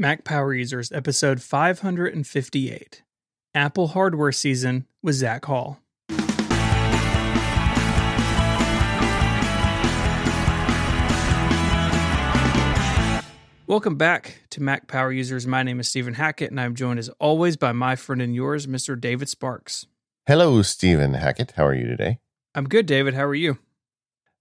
Mac Power Users, episode 558 Apple Hardware Season with Zach Hall. Welcome back to Mac Power Users. My name is Stephen Hackett, and I'm joined as always by my friend and yours, Mr. David Sparks. Hello, Stephen Hackett. How are you today? I'm good, David. How are you?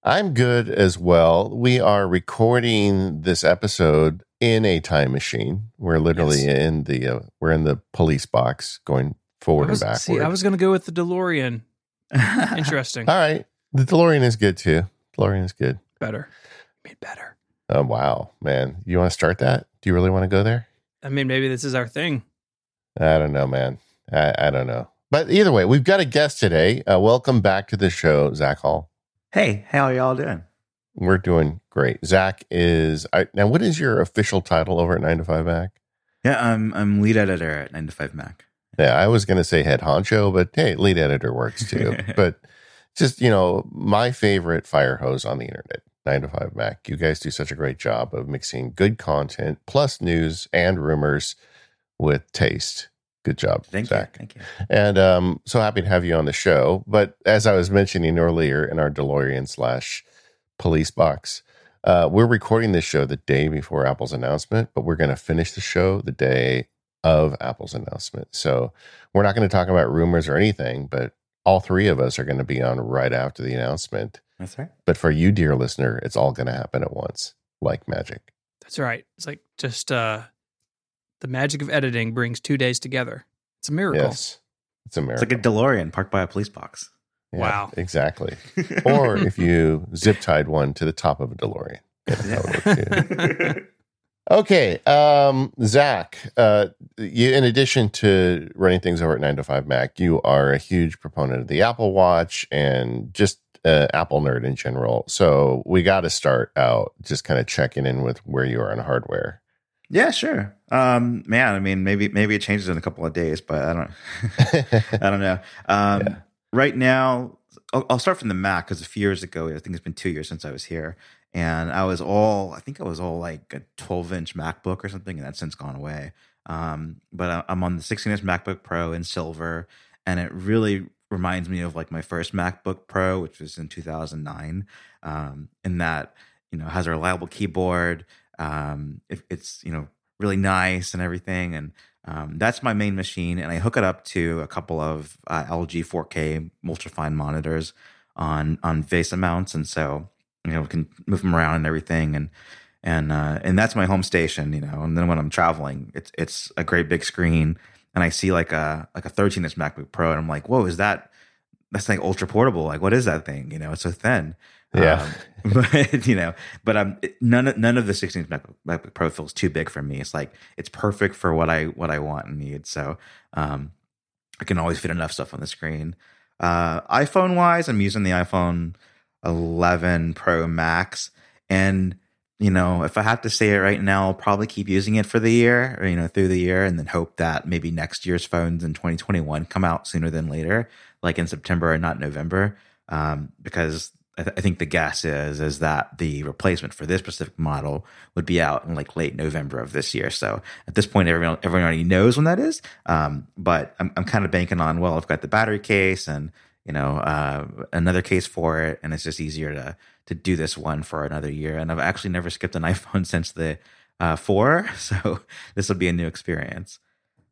I'm good as well. We are recording this episode in a time machine. We're literally Yes. in the uh, we're in the police box going forward was, and backward. see, I was going to go with the DeLorean. Interesting. All right, the DeLorean is good too. DeLorean is good. better. Made better. Oh wow, man! You want to start that? Do you really want to go there? I mean, maybe this is our thing. I don't know, man. I, I don't know. But either way, we've got a guest today. Uh, welcome back to the show, Zach Hall. Hey, how are y'all doing? We're doing great. Zach is I, now. What is your official title over at Nine to Five Mac? Yeah, I'm I'm lead editor at 9 to 5 Mac. Yeah, I was going to say head honcho, but hey, lead editor works too. but just, you know, my favorite fire hose on the internet, 9 to 5 Mac. You guys do such a great job of mixing good content plus news and rumors with taste. Good job, Thank Zach. you. Thank you. And um, so happy to have you on the show. But as I was mentioning earlier in our DeLorean slash police box, uh, we're recording this show the day before Apple's announcement, but we're going to finish the show the day of Apple's announcement. So we're not going to talk about rumors or anything, but all three of us are going to be on right after the announcement. That's right. But for you, dear listener, it's all going to happen at once, like magic. That's right. It's like just uh the magic of editing brings two days together. It's a miracle. Yes. It's a miracle. It's miracle. like a DeLorean parked by a police box. Yeah, Wow. Exactly. or if you zip tied one to the top of a DeLorean. Yeah, that would work too. Okay, um, Zach. Uh, you, in addition to running things over at Nine to Five Mac, you are a huge proponent of the Apple Watch and just uh, Apple nerd in general. So we got to start out just kind of checking in with where you are on hardware. yeah, sure. Um, man, I mean, maybe maybe it changes in a couple of days, but I don't I don't know. Um, Yeah. Right now, I'll, I'll start from the Mac because a few years ago, I think it's been two years since I was here, and I was all I think I was all like a 12 inch MacBook or something, and that's since gone away. Um, but I'm on the 16 inch MacBook Pro in silver, and it really reminds me of like my first MacBook Pro, which was in 2009. Um, in that you know has a reliable keyboard. Um, it, it's you know really nice and everything, and um, that's my main machine, and I hook it up to a couple of uh, LG 4K ultrafine monitors on on VESA mounts, and so you know we can move them around and everything, and and uh, and that's my home station, you know. And then when I'm traveling, it's it's a great big screen, and I see like a like a 13 inch MacBook Pro, and I'm like, whoa, is that that's like ultra portable? Like, what is that thing? You know, it's so thin. Yeah. Um, but you know, but it- none of none of the 16 inch MacBook, MacBook Pro feels too big for me. It's like it's perfect for what I what I want and need. So um, I can always fit enough stuff on the screen. Uh, iPhone wise, I'm using the iPhone 11 Pro Max, and you know, if I have to say it right now, I'll probably keep using it for the year, or you know, through the year, and then hope that maybe next year's phones in 2021 come out sooner than later, like in September and not November, um, because I, th- I think the guess is is that the replacement for this specific model would be out in like late November of this year. So at this point, everyone everyone already knows when that is. Um, but I'm I'm kind of banking on well, I've got the battery case and you know uh, another case for it, and it's just easier to to do this one for another year. And I've actually never skipped an iPhone since the uh, four, so this will be a new experience.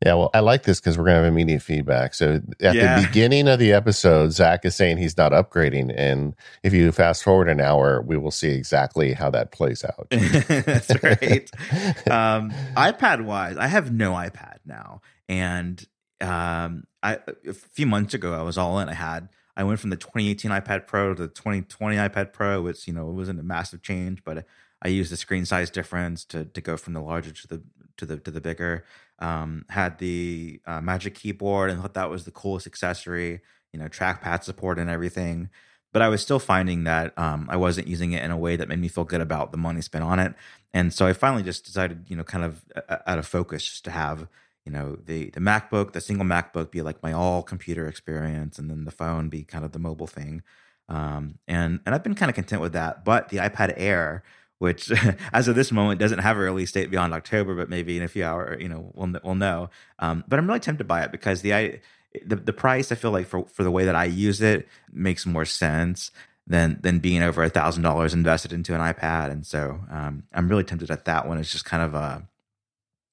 Yeah, well, I like this because we're going to have immediate feedback. So at Yeah. the beginning of the episode, Zach is saying he's not upgrading. And if you fast forward an hour, we will see exactly how that plays out. That's right. um, iPad wise, I have no iPad now, and um, I a few months ago I was all in. I had I went from the 2018 iPad Pro to the 2020 iPad Pro. It's you know it wasn't a massive change, but I used the screen size difference to to go from the larger to the to the to the bigger. Um, had the uh, Magic Keyboard and thought that was the coolest accessory. You know, trackpad support and everything but I was still finding that um, I wasn't using it in a way that made me feel good about the money spent on it. And so I finally just decided, you know, kind of uh, out of focus, just to have, you know, the the MacBook, the single MacBook, be like my all computer experience, and then the phone be kind of the mobile thing. Um, and and I've been kind of content with that. But the iPad Air which as of this moment doesn't have a release date beyond October, but maybe in a few hours, you know, we'll we'll know. Um, but I'm really tempted by it because the I the the price I feel like for for the way that I use it makes more sense than than being over a thousand dollars invested into an iPad, and so um, I'm really tempted at that one. It's just kind of a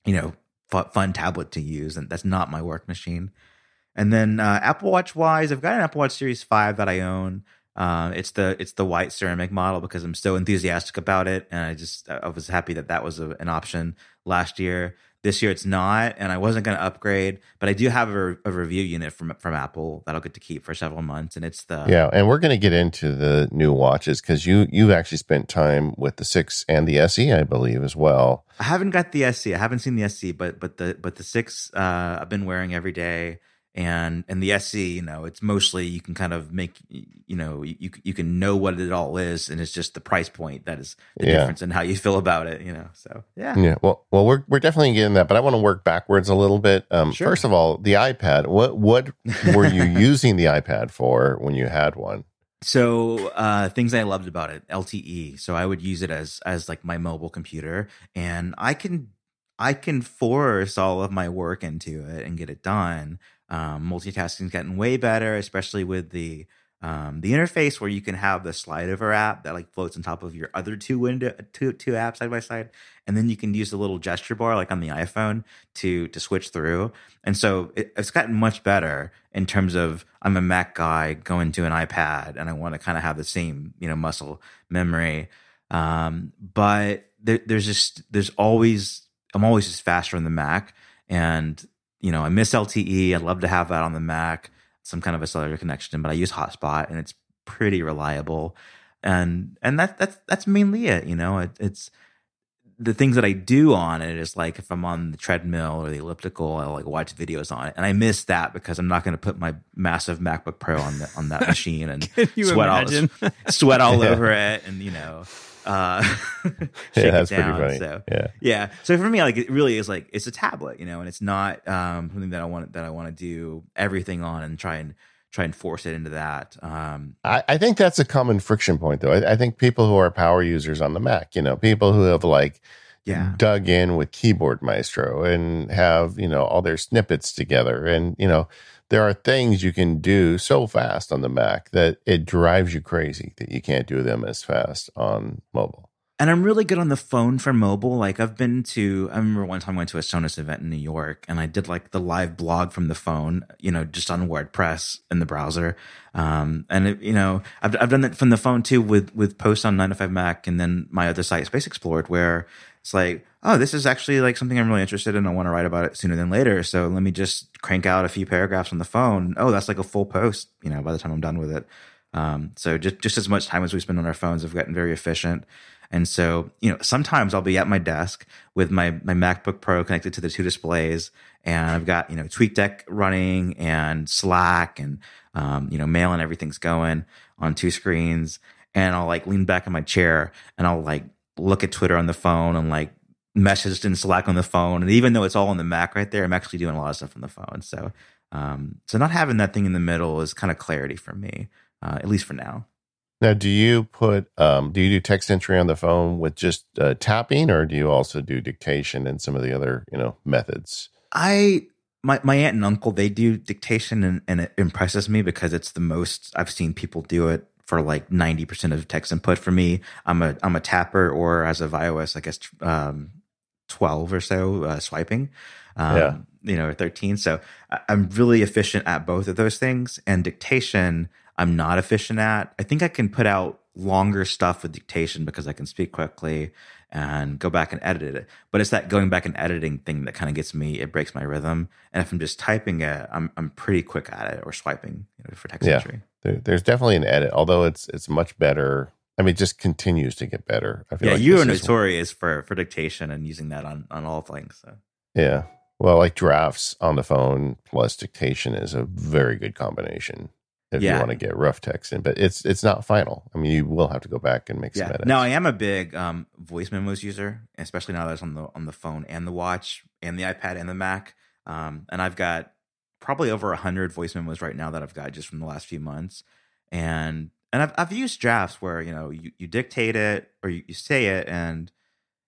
you know fun tablet to use, and that's not my work machine. And then uh, Apple Watch wise, I've got an Apple Watch Series Five that I own. Uh, it's the it's the white ceramic model because I'm so enthusiastic about it, and I just I was happy that that was a, an option last year. This year it's not, and I wasn't going to upgrade, but I do have a, a, review unit from from Apple that I'll get to keep for several months, and it's the yeah. And we're going to get into the new watches because you you've actually spent time with the six and the SE, I believe, as well. I haven't got the SE. I haven't seen the SE, but but the but the six uh, I've been wearing every day and and the SE, you know, it's mostly you can kind of make you know you you can know what it all is, and it's just the price point that is the yeah. difference in how you feel about it, you know. So yeah, yeah. Well, well, we're we're definitely getting that, but I want to work backwards a little bit. Um, sure. First of all, the iPad. What what were you using the iPad for when you had one? So uh, things I loved about it, LTE. So I would use it as as like my mobile computer, and I can I can force all of my work into it and get it done. Um, multitasking is getting way better, especially with the um, the interface where you can have the slide over app that like floats on top of your other two window two two apps side by side, and then you can use the little gesture bar like on the iPhone to to switch through. And so it, it's gotten much better in terms of I'm a Mac guy going to an iPad and I want to kind of have the same you know muscle memory. Um, but there, there's just there's always I'm always just faster on the Mac, and you know, I miss LTE. I'd love to have that on the Mac, some kind of a cellular connection, but I use Hotspot and it's pretty reliable. And and that that's that's mainly it. You know, it, it's the things that I do on it is like if I'm on the treadmill or the elliptical, I'll like watch videos on it, and I miss that because I'm not going to put my massive MacBook Pro on the, on that machine and sweat imagine? all sweat all yeah. over it, and you know, uh, yeah, that's pretty funny. So yeah, yeah. So for me, like it really is like it's a tablet, you know, and it's not um, something that I want that I want to do everything on and try and try and force it into that. Um, I, I, think that's a common friction point, though. I, I, think people who are power users on the Mac, you know, people who have like yeah. dug in with Keyboard Maestro and have you know all their snippets together, and you know there are things you can do so fast on the Mac that it drives you crazy that you can't do them as fast on mobile. And I'm really good on the phone for mobile. Like I've been to, I remember one time I went to a Sonos event in New York and I did like the live blog from the phone, you know, just on WordPress in the browser. Um, and it, you know, I've, I've done that from the phone too with, with posts on 9 to 5 Mac and then my other site, Space Explored, where it's like, oh, this is actually like something I'm really interested in. I want to write about it sooner than later. So let me just crank out a few paragraphs on the phone. Oh, that's like a full post, you know, by the time I'm done with it. Um, so just, just as much time as we spend on our phones I've gotten very efficient. And so, you know, sometimes I'll be at my desk with my, my MacBook Pro connected to the two displays and I've got, you know, TweetDeck running and Slack and, um, you know, mail and everything's going on two screens. And I'll like lean back in my chair and I'll like look at Twitter on the phone and like messaged in Slack on the phone. And even though it's all on the Mac right there, I'm actually doing a lot of stuff on the phone. So, um, so not having that thing in the middle is kind of clarity for me, uh, at least for now. Now, do you put um, do you do text entry on the phone with just uh, tapping, or do you also do dictation and some of the other you know methods? I my my aunt and uncle they do dictation, and, and it impresses me because it's the most I've seen people do it for like 90% of text input for me. I'm a I'm a tapper or as of iOS, I guess um, 12 or so uh, swiping. Um, yeah. you know, or 13. So I'm really efficient at both of those things and dictation I'm not efficient at. I think I can put out longer stuff with dictation because I can speak quickly and go back and edit it. But it's that going back and editing thing that kind of gets me. It breaks my rhythm. And if I'm just typing it, I'm I'm pretty quick at it or swiping you know, for text yeah. entry there, there's definitely an edit, although it's it's much better. I mean, it just continues to get better. I feel yeah, like you are notorious is, for for dictation and using that on on all things. So. Yeah, well, like drafts on the phone plus dictation is a very good combination if yeah. you want to get rough text in. But it's it's not final. I mean, you will have to go back and make yeah. some edits. Now, I am a big um, voice memos user, especially now that it's on the on the phone and the watch and the iPad and the Mac. Um, and I've got probably over a hundred voice memos right now that I've got just from the last few months. And and I've I've used drafts where you know you, you dictate it or you, you say it and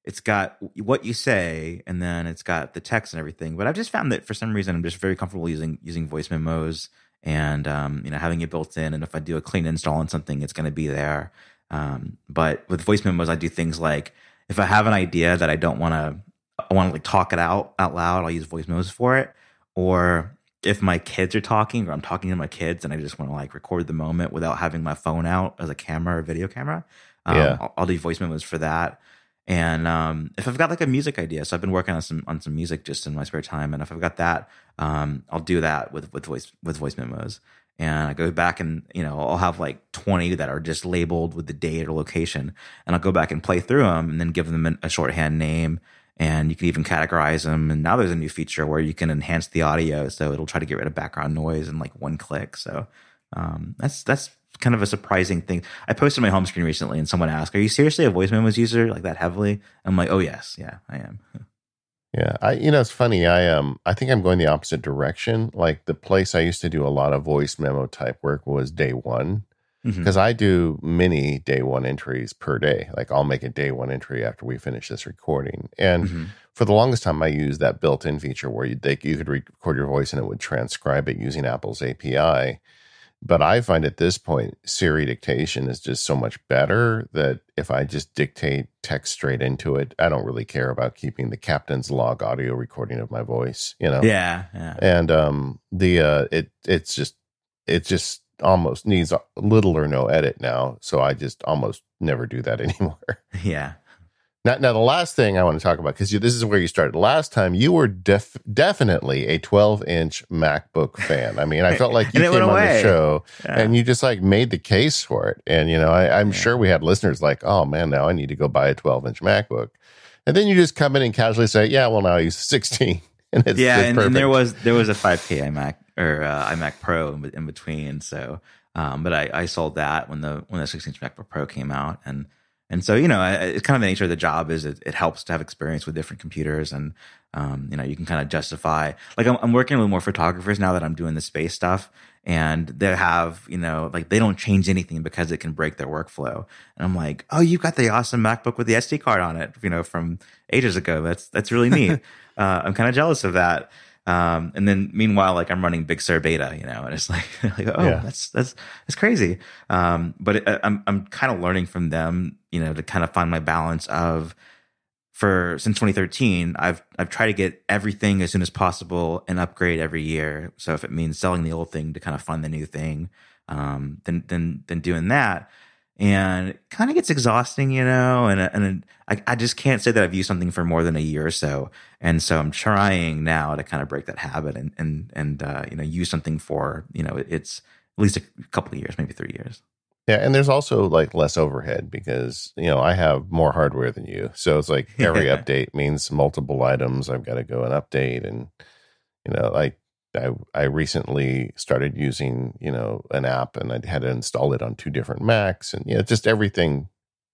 it's got what you say and then it's got the text and everything. But I've just found that for some reason I'm just very comfortable using using voice memos and um, you know having it built in. And if I do a clean install on something, it's going to be there. Um, but with voice memos, I do things like if I have an idea that I don't want to, I want to like talk it out out loud. I'll use voice memos for it. Or if my kids are talking or I'm talking to my kids and I just want to like record the moment without having my phone out as a camera or video camera, um, Yeah. I'll, I'll do voice memos for that. And um, if I've got like a music idea, so I've been working on some on some music just in my spare time, and if I've got that, um, I'll do that with with voice with voice memos. And I go back and you know I'll have like twenty that are just labeled with the date or location, and I'll go back and play through them, and then give them a- a shorthand name, and you can even categorize them. And now there's a new feature where you can enhance the audio, so it'll try to get rid of background noise in like one click. So um, that's that's kind of a surprising thing. I posted my home screen recently, and someone asked, "Are you seriously a voice memos user like that heavily?" I'm like, "Oh yes, yeah, I am." Yeah, I you know it's funny. I um I think I'm going the opposite direction. Like the place I used to do a lot of voice memo type work was day one Because I do many day one entries per day. Like I'll make a day one entry after we finish this recording, and Mhm. for the longest time I used that built-in feature where you they, you could record your voice and it would transcribe it using Apple's API. But I find at this point Siri dictation is just so much better that if I just dictate text straight into it, I don't really care about keeping the captain's log audio recording of my voice, you know. Yeah, yeah, And um the uh it it's just it just almost needs little or no edit now, so I just almost never do that anymore. yeah. Now, now the last thing I want to talk about because you this is where you started. Last time you were def- definitely a 12 inch MacBook fan. I mean, I felt like you came on the show yeah. and you just like made the case for it. And you know, I, I'm Yeah. sure we had listeners like, "Oh man, now I need to go buy a 12 inch MacBook," and then you just come in and casually say, "Yeah, well now I use 16." And it's, yeah, and, and there was there was a 5K iMac or uh, iMac Pro in, in between. So, um, but I, I sold that when the when the 16 inch MacBook Pro came out, and and so you know, I- it's kind of the nature of the job is it, it helps to have experience with different computers, and um, you know, you can kind of justify. Like I'm, I'm working with more photographers now that I'm doing the space stuff, and they have you know like they don't change anything because it can break their workflow, and I'm like, oh, you've got the awesome MacBook with the SD card on it, you know, from ages ago. That's that's really neat. uh, I'm kind of jealous of that. Um, and then meanwhile, like I'm running Big Sur beta, you know, and it's like, like oh, Yeah. that's that's that's crazy. Um, but it, I'm I'm kind of learning from them, you know, to kind of find my balance of for since 2013, I've I've tried to get everything as soon as possible and upgrade every year. So if it means selling the old thing to kind of fund the new thing, um, then then then doing that, and it kind of gets exhausting, you know. And and I, I just can't say that I've used something for more than a year or so. And so I'm trying now to kind of break that habit and and and uh, you know use something for you know it's at least a couple of years, maybe three years. Yeah, and there's also like less overhead because you know I have more hardware than you, so it's like every update means multiple items. I've got to go and update, and you know, like I I recently started using you know an app, and I had to install it on two different Macs, and you know, just everything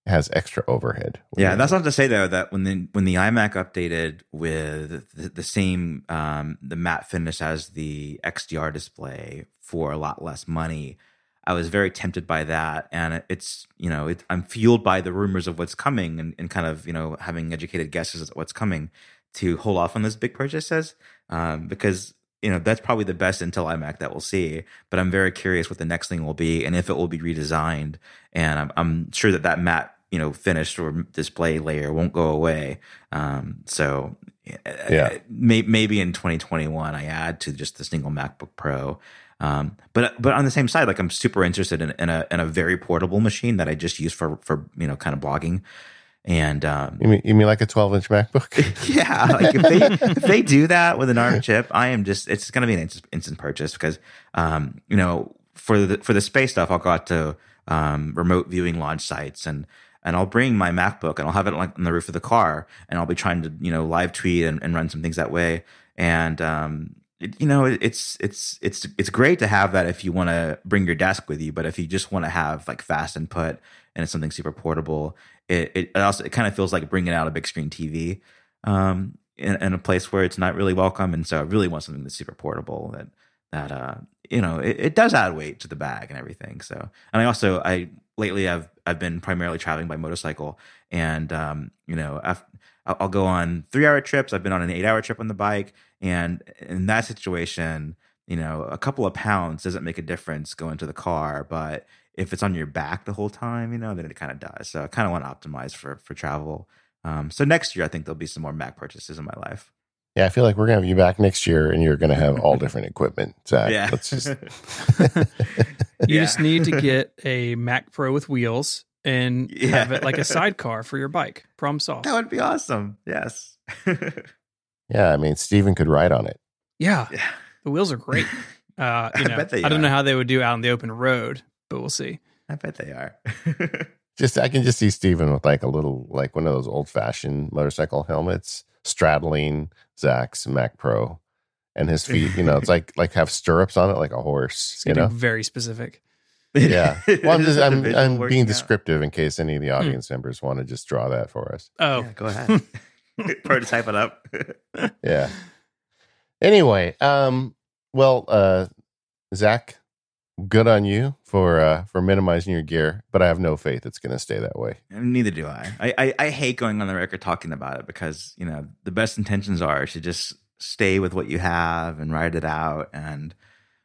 has extra overhead. Yeah, that's not to say though that when the when the iMac updated with the, the same um, the matte finish as the XDR display for a lot less money, I was very tempted by that, and it's you know it, I'm fueled by the rumors of what's coming and, and kind of you know having educated guesses at what's coming to hold off on those big purchases um, because you know that's probably the best Intel iMac that we'll see. But I'm very curious what the next thing will be and if it will be redesigned. And I'm, I'm sure that that matte you know finished or display layer won't go away. Um, so Yeah. may, maybe in 2021 I add to just the single MacBook Pro. Um, but but on the same side, like I'm super interested in, in a in a very portable machine that I just use for for you know kind of blogging. And um, You mean you mean like a 12 inch MacBook? yeah, like if they if they do that with an ARM chip, I am just it's going to be an instant, instant purchase because um you know for the for the space stuff, I'll go out to um remote viewing launch sites and and I'll bring my MacBook and I'll have it like on the roof of the car and I'll be trying to you know live tweet and, and run some things that way and um it, you know it, it's it's it's it's great to have that if you want to bring your desk with you but if you just want to have like fast input and it's something super portable it, it also it kind of feels like bringing out a big screen TV um, in, in a place where it's not really welcome. And so I really want something that's super portable that that uh you know it, it does add weight to the bag and everything. So and I also I lately I've I've been primarily traveling by motorcycle and um you know I'll go on three hour trips. I've been on an eight hour trip on the bike, and in that situation, you know, a couple of pounds doesn't make a difference going to the car, but if it's on your back the whole time, you know, then it kind of dies. So I kind of want to optimize for for travel. Um, so next year, I think there'll be some more Mac purchases in my life. Yeah, I feel like we're gonna have you back next year, and you're gonna have all different equipment. Zach. Yeah, Let's just You Yeah. just need to get a Mac Pro with wheels and Yeah. have it like a sidecar for your bike. Problem solved. that would be awesome. Yes. yeah. I mean, Stephen could ride on it. Yeah, yeah. the wheels are great. Uh, you I know, bet they I don't know how they would do out on the open road, but we'll see. I bet they are. Just I can just see Stephen with like a little like one of those old fashioned motorcycle helmets straddling Zach's Mac Pro, and his feet. You know, it's like like have stirrups on it like a horse. It's You know. very specific. Yeah. Well, I'm just I'm I'm working being out. descriptive in case any of the Hmm. audience members want to just draw that for us. Oh, Yeah, go ahead. Prototype it up. Yeah. Anyway, um, well, uh, Zach, good on you for uh for minimizing your gear, but I have no faith it's going to stay that way. Neither do I. I, I. I hate going on the record talking about it because you know the best intentions are to just stay with what you have and ride it out, and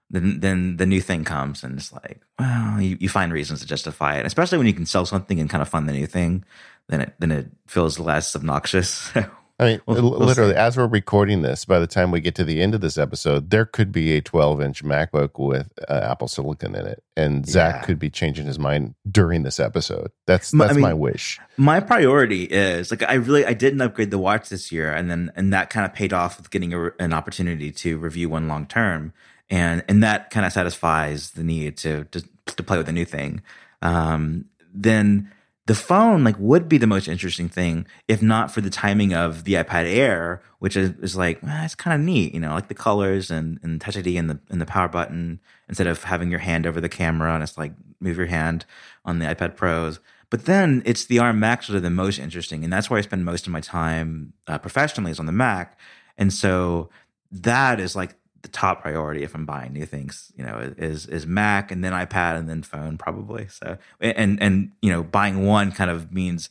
then then the new thing comes and it's like, well, you, you find reasons to justify it, especially when you can sell something and kind of fund the new thing. Then it then it feels less obnoxious. I mean, We'll- l- we'll literally, as we're recording this, by the time we get to the end of this episode, there could be a 12 inch MacBook with uh, Apple Silicon in it, and Zach Yeah. could be changing his mind during this episode. That's M- I that's mean- my wish. my priority is like I really I didn't upgrade the watch this year, and then and that kind of paid off with getting a, an opportunity to review one long term, and and that kind of satisfies the need to to, to play with a new thing. Um, then the phone like would be the most interesting thing if not for the timing of the iPad Air, which is, is like eh, it's kind of neat, you know, like the colors and and Touch ID and the and the power button instead of having your hand over the camera and it's like move your hand on the iPad Pros. But then it's the ARM Macs that are the most interesting, and that's where I spend most of my time uh, professionally is on the Mac. And so that is like the top priority if I'm buying new things. You know, is is Mac and then iPad and then phone probably. So and and you know, buying one kind of means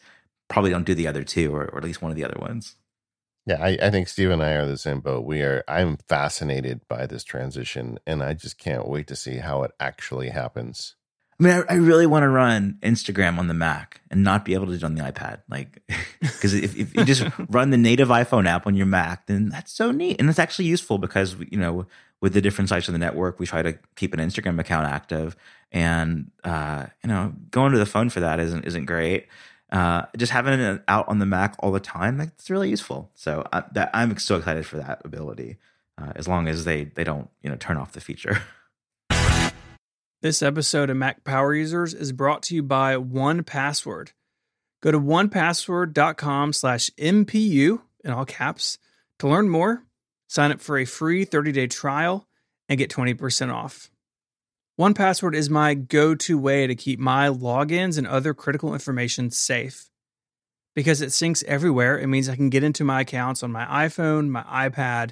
probably don't do the other two or, or at least one of the other ones. Yeah, I, I think Steve and I are the same boat. We are. I'm fascinated by this transition, and I just can't wait to see how it actually happens. I mean, I, I really want to run Instagram on the Mac and not be able to do it on the iPad. Like, because if, if you just run the native iPhone app on your Mac, then that's so neat. And it's actually useful because, you know, with the different sites of the network, we try to keep an Instagram account active. And, uh, you know, going to the phone for that isn't, isn't great. Uh, just having it out on the Mac all the time, like, it's really useful. So I, that, I'm so excited for that ability, uh, as long as they, they don't, you know, turn off the feature. This episode of Mac Power Users is brought to you by 1Password. Go to onepassword.com slash MPU in all caps to learn more, sign up for a free 30-day trial, and get 20% off. 1Password is my go-to way to keep my logins and other critical information safe. Because it syncs everywhere, it means I can get into my accounts on my iPhone, my iPad,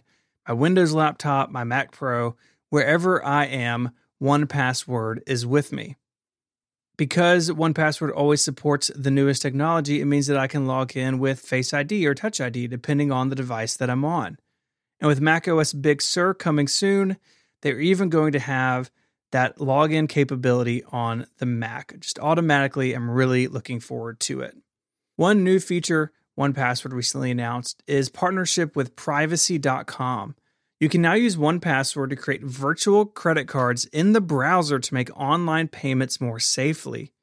my Windows laptop, my Mac Pro, wherever I am, 1Password is with me. Because 1Password always supports the newest technology, it means that I can log in with Face ID or Touch ID depending on the device that I'm on. And with macOS Big Sur coming soon, they're even going to have that login capability on the Mac. Just automatically, I'm really looking forward to it. One new feature 1Password recently announced is partnership with privacy.com. You can now use 1Password to create virtual credit cards in the browser to make online payments more safely.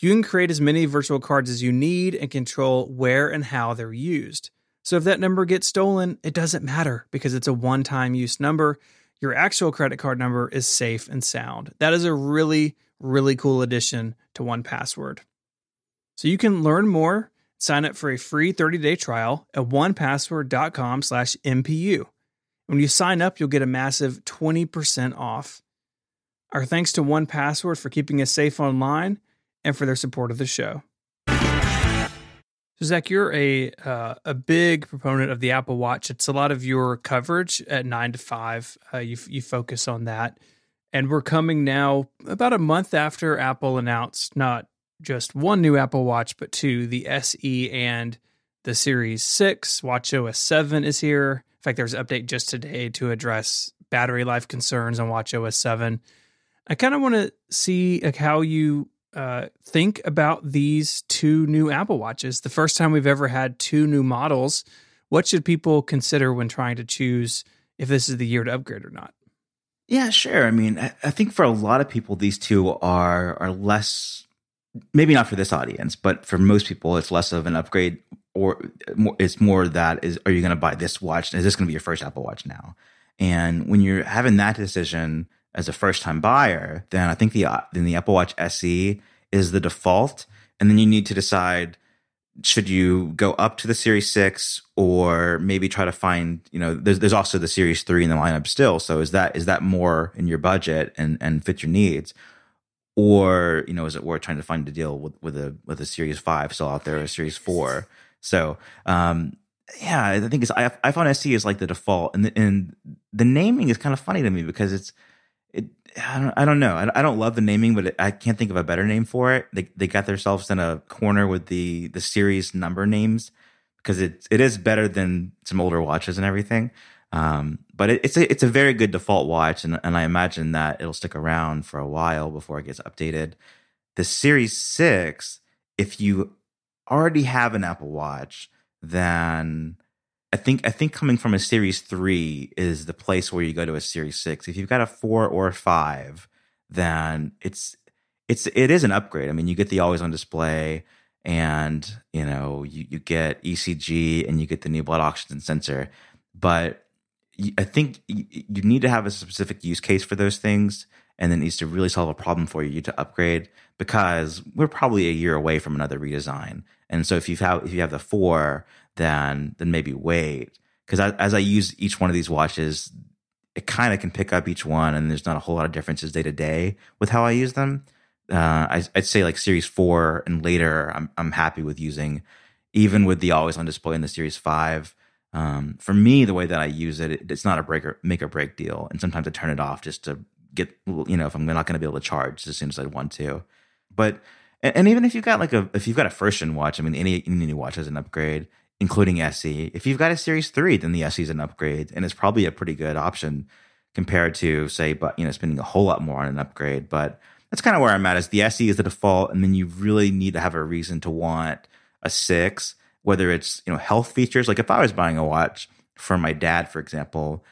You can create as many virtual cards as you need and control where and how they're used. So if that number gets stolen, it doesn't matter because it's a one time use number. Your actual credit card number is safe and sound. That is a really, really cool addition to 1Password. So you can learn more, sign up for a free 30-day trial at onepassword.com slash MPU. When you sign up, you'll get a massive 20% off. Our thanks to 1Password for keeping us safe online and for their support of the show. So Zach, you're a uh, a big proponent of the Apple Watch. It's a lot of your coverage at nine to five. Uh, you you focus on that, and we're coming now about a month after Apple announced not just one new Apple Watch, but two, the SE and the Series Six. Watch OS seven is here. In fact, there's an update just today to address battery life concerns on Watch OS seven. I kind of want to see like, how you uh, think about these two new Apple Watches. The first time we've ever had two new models. What should people consider when trying to choose if this is the year to upgrade or not? Yeah, sure. I mean, I, I think for a lot of people, these two are are less. Maybe not for this audience, but for most people, it's less of an upgrade, or it's more that is: Are you going to buy this watch? Is this going to be your first Apple Watch now? And when you're having that decision, as a first time buyer, then I think the then the Apple Watch SE is the default, and then you need to decide should you go up to the Series Six or maybe try to find you know there's there's also the Series Three in the lineup still. So is that is that more in your budget and and fit your needs? Or you know, is it worth trying to find a deal with with a with a Series Five still out there, a Series Four? So um, yeah, I think it's iPhone SE is like the default, and the, and the naming is kind of funny to me because it's it I don't, I don't know. I, I don't love the naming, but it, I can't think of a better name for it. They they got themselves in a corner with the the series number names because it it is better than some older watches and everything. Um, but it, it's a it's a very good default watch, and and I imagine that it'll stick around for a while before it gets updated. The Series Six, if you already have an Apple Watch, then I think I think coming from a series three is the place where you go to a series six. If you've got a four or a five, then it's it's it is an upgrade. I mean, you get the always on display, and you know you you get ECG and you get the new blood oxygen sensor. But I think you need to have a specific use case for those things, and it needs to really solve a problem for you to upgrade because we're probably a year away from another redesign. And so if you have if you have the four, then then maybe wait because as I use each one of these watches, it kind of can pick up each one, and there's not a whole lot of differences day to day with how I use them. Uh, I, would say like Series Four and later, I'm I'm happy with using, even with the always on display in the Series Five. Um, for me, the way that I use it, it, it's not a break or make or break deal, and sometimes I turn it off just to get you know if I'm not going to be able to charge as soon as I want to. But and, even if you've got like a if you've got a first gen watch, I mean any any watch is an upgrade including SE. If you've got a Series 3, then the SE is an upgrade and it's probably a pretty good option compared to say but you know spending a whole lot more on an upgrade, but that's kind of where I'm at is the SE is the default and then you really need to have a reason to want a 6 whether it's you know health features like if I was buying a watch for my dad for example,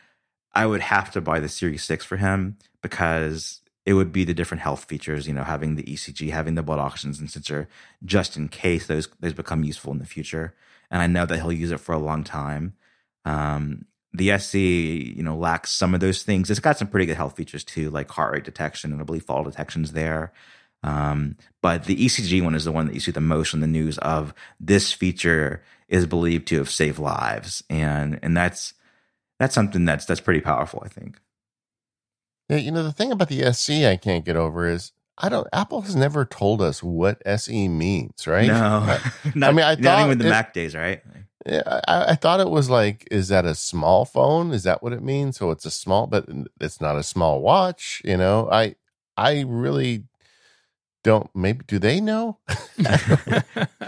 I would have to buy the Series 6 for him because it would be the different health features, you know, having the ECG, having the blood oxygen sensor, just in case those those become useful in the future and I know that he'll use it for a long time. Um, the SE, you know, lacks some of those things. It's got some pretty good health features too, like heart rate detection and I believe fall detections there. Um, but the ECG one is the one that you see the most in the news of this feature is believed to have saved lives, and and that's that's something that's that's pretty powerful, I think. Yeah, you know the thing about the SE I can't get over is I don't. Apple has never told us what SE means, right? No, not, I mean, I thought even the it, Mac days, right? Yeah, I, I, thought it was like, is that a small phone? Is that what it means? So it's a small, but it's not a small watch. You know, I, I really don't. Maybe do they know?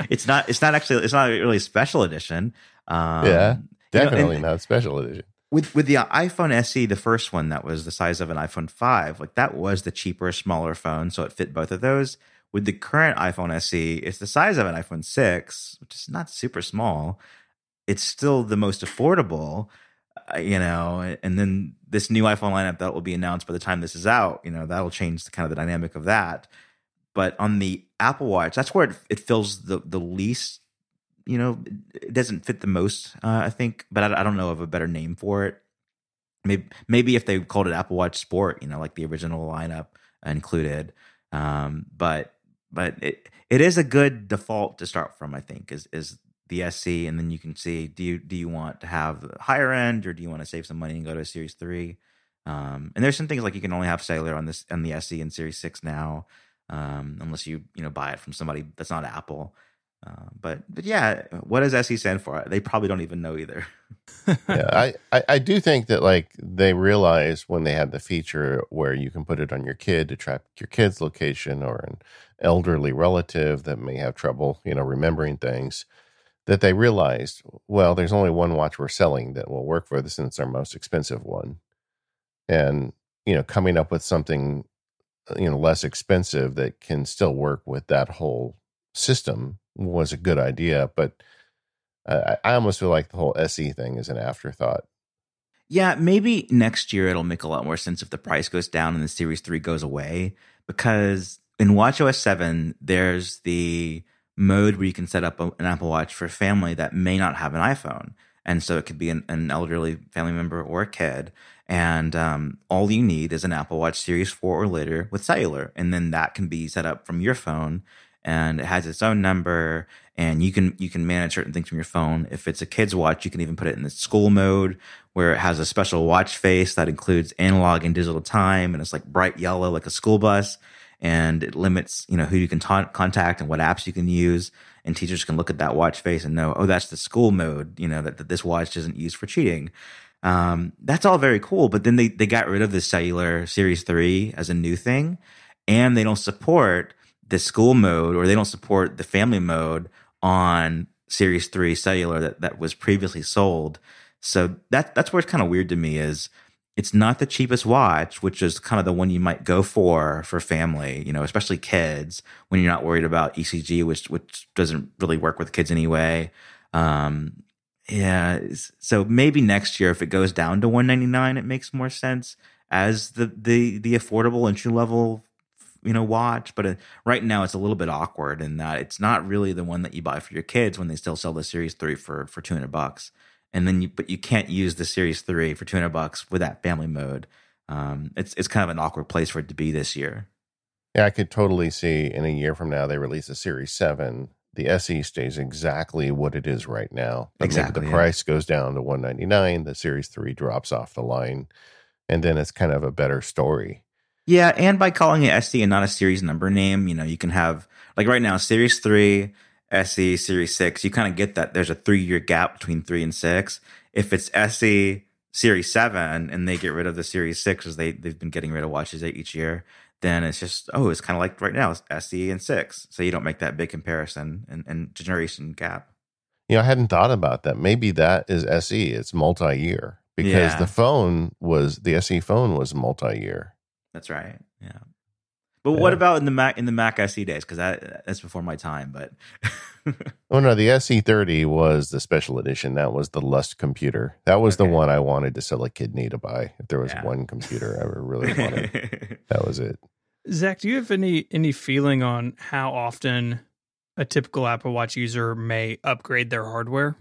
it's not. It's not actually. It's not really a special edition. Um, yeah, definitely you know, not special edition with with the iPhone SE, the first one that was the size of an iPhone 5, like that was the cheaper, smaller phone, so it fit both of those. With the current iPhone SE, it's the size of an iPhone 6, which is not super small. It's still the most affordable, uh, you know. And then this new iPhone lineup that will be announced by the time this is out, you know, that'll change the kind of the dynamic of that. But on the Apple Watch, that's where it, it feels the the least you know, it doesn't fit the most, uh, I think, but I, I, don't know of a better name for it. Maybe, maybe if they called it Apple Watch Sport, you know, like the original lineup included. Um, but, but it, it is a good default to start from, I think, is, is the SE. And then you can see, do you, do you want to have higher end or do you want to save some money and go to series three? Um, and there's some things like you can only have cellular on this, on the SE and series six now. Um, unless you, you know, buy it from somebody that's not Apple. Uh, but but yeah, what does SE stand for? They probably don't even know either. yeah, I, I, I do think that like they realized when they had the feature where you can put it on your kid to track your kid's location or an elderly relative that may have trouble, you know, remembering things, that they realized, well, there's only one watch we're selling that will work for this, and it's our most expensive one. And you know, coming up with something you know less expensive that can still work with that whole system was a good idea, but I, I almost feel like the whole SE thing is an afterthought. Yeah, maybe next year it'll make a lot more sense if the price goes down and the Series 3 goes away. Because in WatchOS 7, there's the mode where you can set up an Apple Watch for a family that may not have an iPhone. And so it could be an, an elderly family member or a kid. And um, all you need is an Apple Watch Series 4 or later with cellular. And then that can be set up from your phone and it has its own number and you can you can manage certain things from your phone. If it's a kid's watch you can even put it in the school mode where it has a special watch face that includes analog and digital time and it's like bright yellow like a school bus and it limits you know who you can ta- contact and what apps you can use and teachers can look at that watch face and know oh that's the school mode you know that, that this watch isn't used for cheating. Um, that's all very cool but then they, they got rid of the cellular series 3 as a new thing and they don't support the school mode or they don't support the family mode on Series 3 cellular that, that was previously sold. So that that's where it's kind of weird to me is it's not the cheapest watch, which is kind of the one you might go for for family, you know, especially kids when you're not worried about ECG, which which doesn't really work with kids anyway. Um, yeah, so maybe next year if it goes down to 199, it makes more sense as the the the affordable entry level you know watch but uh, right now it's a little bit awkward in that it's not really the one that you buy for your kids when they still sell the series 3 for for 200 bucks and then you but you can't use the series 3 for 200 bucks with that family mode um it's it's kind of an awkward place for it to be this year yeah i could totally see in a year from now they release a series 7 the SE stays exactly what it is right now. But exactly. the price yeah. goes down to 199, the Series 3 drops off the line, and then it's kind of a better story. Yeah, and by calling it SE and not a series number name, you know, you can have like right now, Series three, SE, Series six. You kind of get that there's a three year gap between three and six. If it's SE, Series seven, and they get rid of the Series six, as they they've been getting rid of watches each year, then it's just oh, it's kind of like right now, it's SE and six. So you don't make that big comparison and, and generation gap. You know, I hadn't thought about that. Maybe that is SE. It's multi year because yeah. the phone was the SE phone was multi year. That's right. Yeah. But yeah. what about in the Mac in the Mac SE days? Because that that's before my time. But oh no, the SE30 was the special edition. That was the Lust computer. That was okay. the one I wanted to sell a kidney to buy. If there was yeah. one computer I ever really wanted, that was it. Zach, do you have any any feeling on how often a typical Apple Watch user may upgrade their hardware?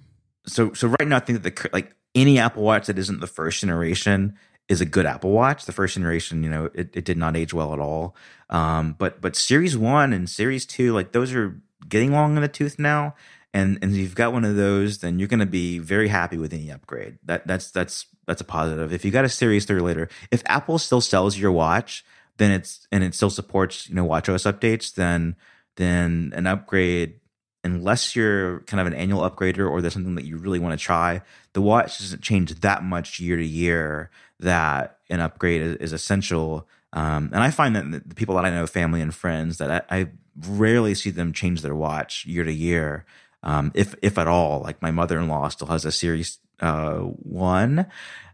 So so right now, I think that the like any Apple Watch that isn't the first generation is a good Apple Watch. The first generation, you know, it, it did not age well at all. Um, but but Series One and Series Two, like those are getting long in the tooth now. And and if you've got one of those, then you're going to be very happy with any upgrade. That that's that's that's a positive. If you got a Series Three later, if Apple still sells your watch, then it's and it still supports you know WatchOS updates, then then an upgrade unless you're kind of an annual upgrader or there's something that you really want to try, the watch doesn't change that much year to year that an upgrade is, is essential. Um, and I find that the people that I know, family and friends, that I, I rarely see them change their watch year to year, um, if if at all. Like my mother in law still has a Series uh, One.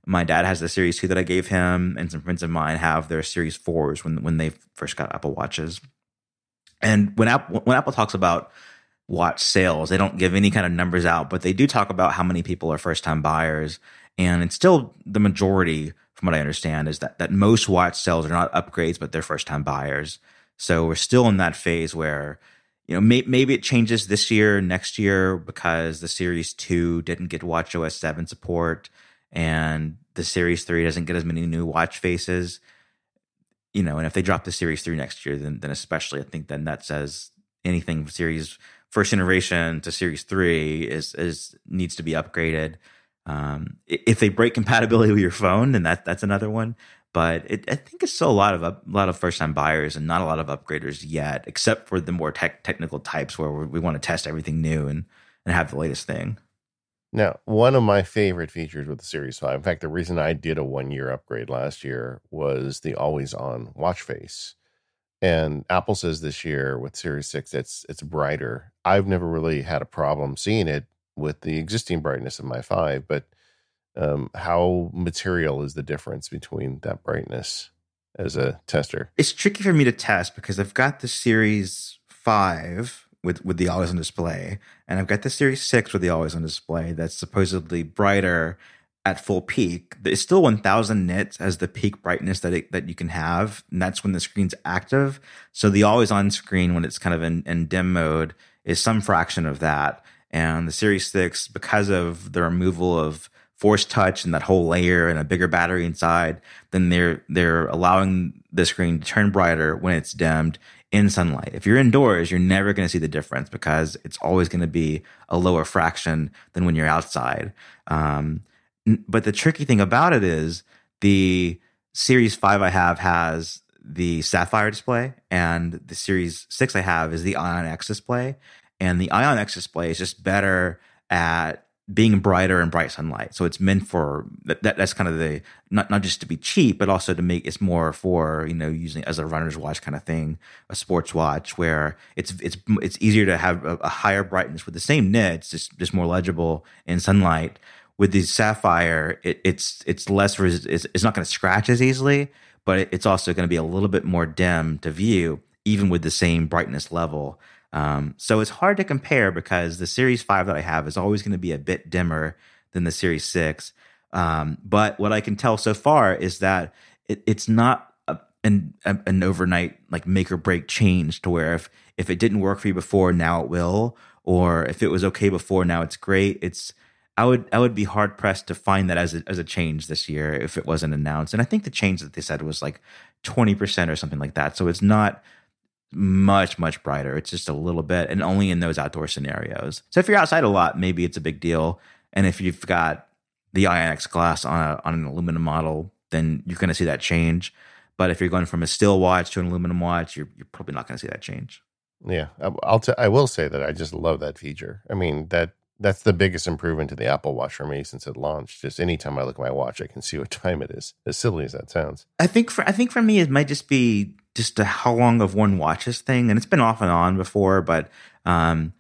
My dad has the Series Two that I gave him, and some friends of mine have their Series Fours when when they first got Apple Watches. And when Apple when Apple talks about watch sales. They don't give any kind of numbers out, but they do talk about how many people are first time buyers. And it's still the majority, from what I understand, is that, that most watch sales are not upgrades, but they're first time buyers. So we're still in that phase where, you know, may, maybe it changes this year, next year, because the Series 2 didn't get Watch OS 7 support and the Series 3 doesn't get as many new watch faces. You know, and if they drop the Series 3 next year, then, then especially I think then that says anything Series first generation to series three is is needs to be upgraded. Um, if they break compatibility with your phone, then that that's another one. But it, I think it's still a lot of a lot of first time buyers and not a lot of upgraders yet, except for the more tech, technical types where we want to test everything new and and have the latest thing. Now, one of my favorite features with the Series 5, in fact, the reason I did a one year upgrade last year was the always on watch face. And Apple says this year with Series 6 it's it's brighter. I've never really had a problem seeing it with the existing brightness of my 5, but um, how material is the difference between that brightness as a tester? It's tricky for me to test because I've got the Series 5 with with the always on display, and I've got the Series Six with the always on display that's supposedly brighter at full peak. It's still 1000 nits as the peak brightness that it, that you can have, and that's when the screen's active. So the always on screen when it's kind of in, in dim mode is some fraction of that. And the Series 6, because of the removal of force touch and that whole layer and a bigger battery inside, then they're they're allowing the screen to turn brighter when it's dimmed in sunlight. If you're indoors, you're never going to see the difference because it's always going to be a lower fraction than when you're outside. Um, but the tricky thing about it is the Series 5 I have has the Sapphire display, and the Series 6 I have is the Ion X display. And the Ion X display is just better at being brighter in bright sunlight. So it's meant for that, that, that's kind of the not not just to be cheap, but also to make it's more for you know using as a runner's watch kind of thing, a sports watch where it's it's it's easier to have a, a higher brightness with the same nits, just just more legible in sunlight. With the sapphire, it, it's it's less res- it's, it's not going to scratch as easily, but it, it's also going to be a little bit more dim to view, even with the same brightness level. Um, so it's hard to compare because the Series 5 that I have is always going to be a bit dimmer than the Series 6. Um, but what I can tell so far is that it, it's not a, an, a, an overnight like make or break change to where if, if it didn't work for you before, now it will, or if it was okay before, now it's great. It's I would I would be hard pressed to find that as a, as a change this year if it wasn't announced. And I think the change that they said was like twenty percent or something like that. So it's not much much brighter. It's just a little bit and only in those outdoor scenarios. So if you're outside a lot maybe it's a big deal. And if you've got the ionx glass on a, on an aluminum model then you're going to see that change. But if you're going from a steel watch to an aluminum watch you're, you're probably not going to see that change. Yeah. I'll t- i will say that i just love that feature. I mean that that's the biggest improvement to the apple watch for me since it launched just anytime i look at my watch i can see what time it is as silly as that sounds i think for i think for me it might just be just how long of one watches thing, and it's been off and on before, but um,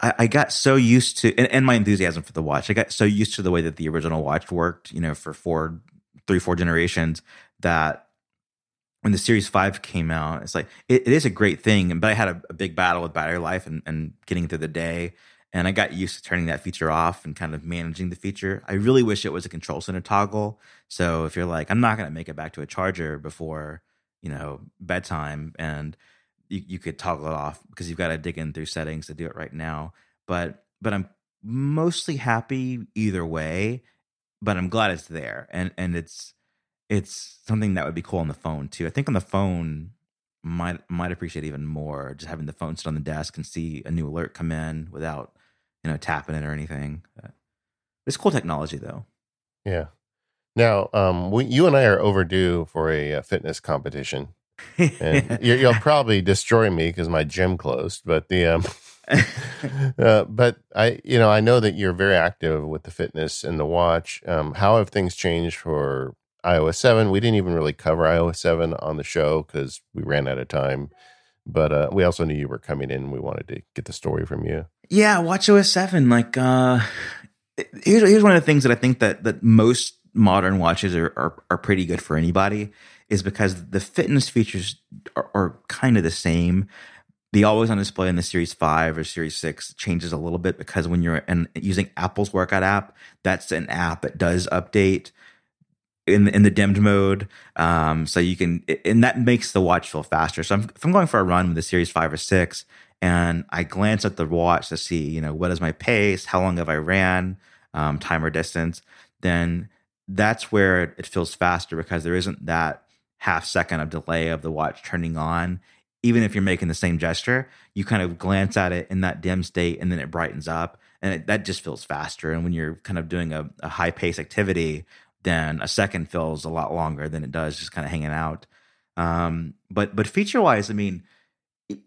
I, I, got so used to and, and, my enthusiasm for the watch. I got so used to the way that the original watch worked, you know, for four, three, four generations that when the Series Five came out, it's like it, it is a great thing, but I had a, a big battle with battery life and, and getting through the day. And I got used to turning that feature off and kind of managing the feature. I really wish it was a control center toggle. So if you're like, I'm not going to make it back to a charger before you know bedtime and you, you could toggle it off because you've got to dig in through settings to do it right now but but i'm mostly happy either way but i'm glad it's there and and it's it's something that would be cool on the phone too i think on the phone might might appreciate even more just having the phone sit on the desk and see a new alert come in without you know tapping it or anything it's cool technology though yeah now, um, we, you and I are overdue for a, a uh, fitness competition, and you, will probably destroy me because my gym closed. But the um, uh, but I, you know, I know that you're very active with the fitness and the watch. Um, how have things changed for iOS seven? We didn't even really cover iOS seven on the show because we ran out of time. But uh, we also knew you were coming in. We wanted to get the story from you. Yeah, watch OS seven. Like, uh, here's here's one of the things that I think that that most modern watches are, are, are pretty good for anybody is because the fitness features are, are kind of the same. The always on display in the Series 5 or Series 6 changes a little bit because when you're in, using Apple's workout app, that's an app that does update in in the dimmed mode. Um, so you can, and that makes the watch feel faster. So I'm, if I'm going for a run with the Series 5 or 6 and I glance at the watch to see, you know, what is my pace? How long have I ran? Um, time or distance? Then that's where it feels faster because there isn't that half second of delay of the watch turning on. Even if you're making the same gesture, you kind of glance at it in that dim state and then it brightens up. and it, that just feels faster. And when you're kind of doing a, a high pace activity, then a second feels a lot longer than it does just kind of hanging out. Um, but but feature wise, I mean,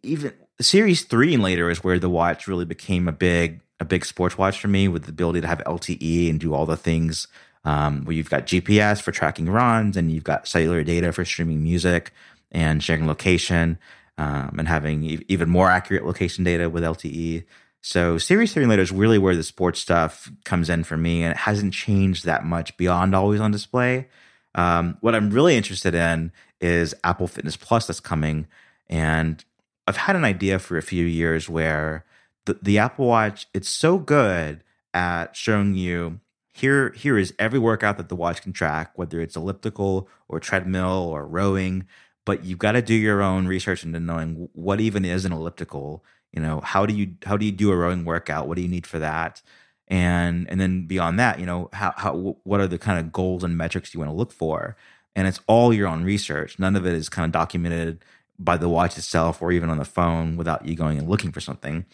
even Series three and later is where the watch really became a big a big sports watch for me with the ability to have LTE and do all the things um, where you've got GPS for tracking runs and you've got cellular data for streaming music and sharing location um, and having e- even more accurate location data with LTE. So Series 3 and later is really where the sports stuff comes in for me, and it hasn't changed that much beyond always on display. Um, what I'm really interested in is Apple Fitness Plus that's coming, and I've had an idea for a few years where the, the Apple Watch it's so good at showing you here here is every workout that the watch can track, whether it's elliptical or treadmill or rowing. But you've got to do your own research into knowing what even is an elliptical. You know, how do you how do you do a rowing workout? What do you need for that? And and then beyond that, you know, how how what are the kind of goals and metrics you want to look for? And it's all your own research. None of it is kind of documented by the watch itself or even on the phone without you going and looking for something.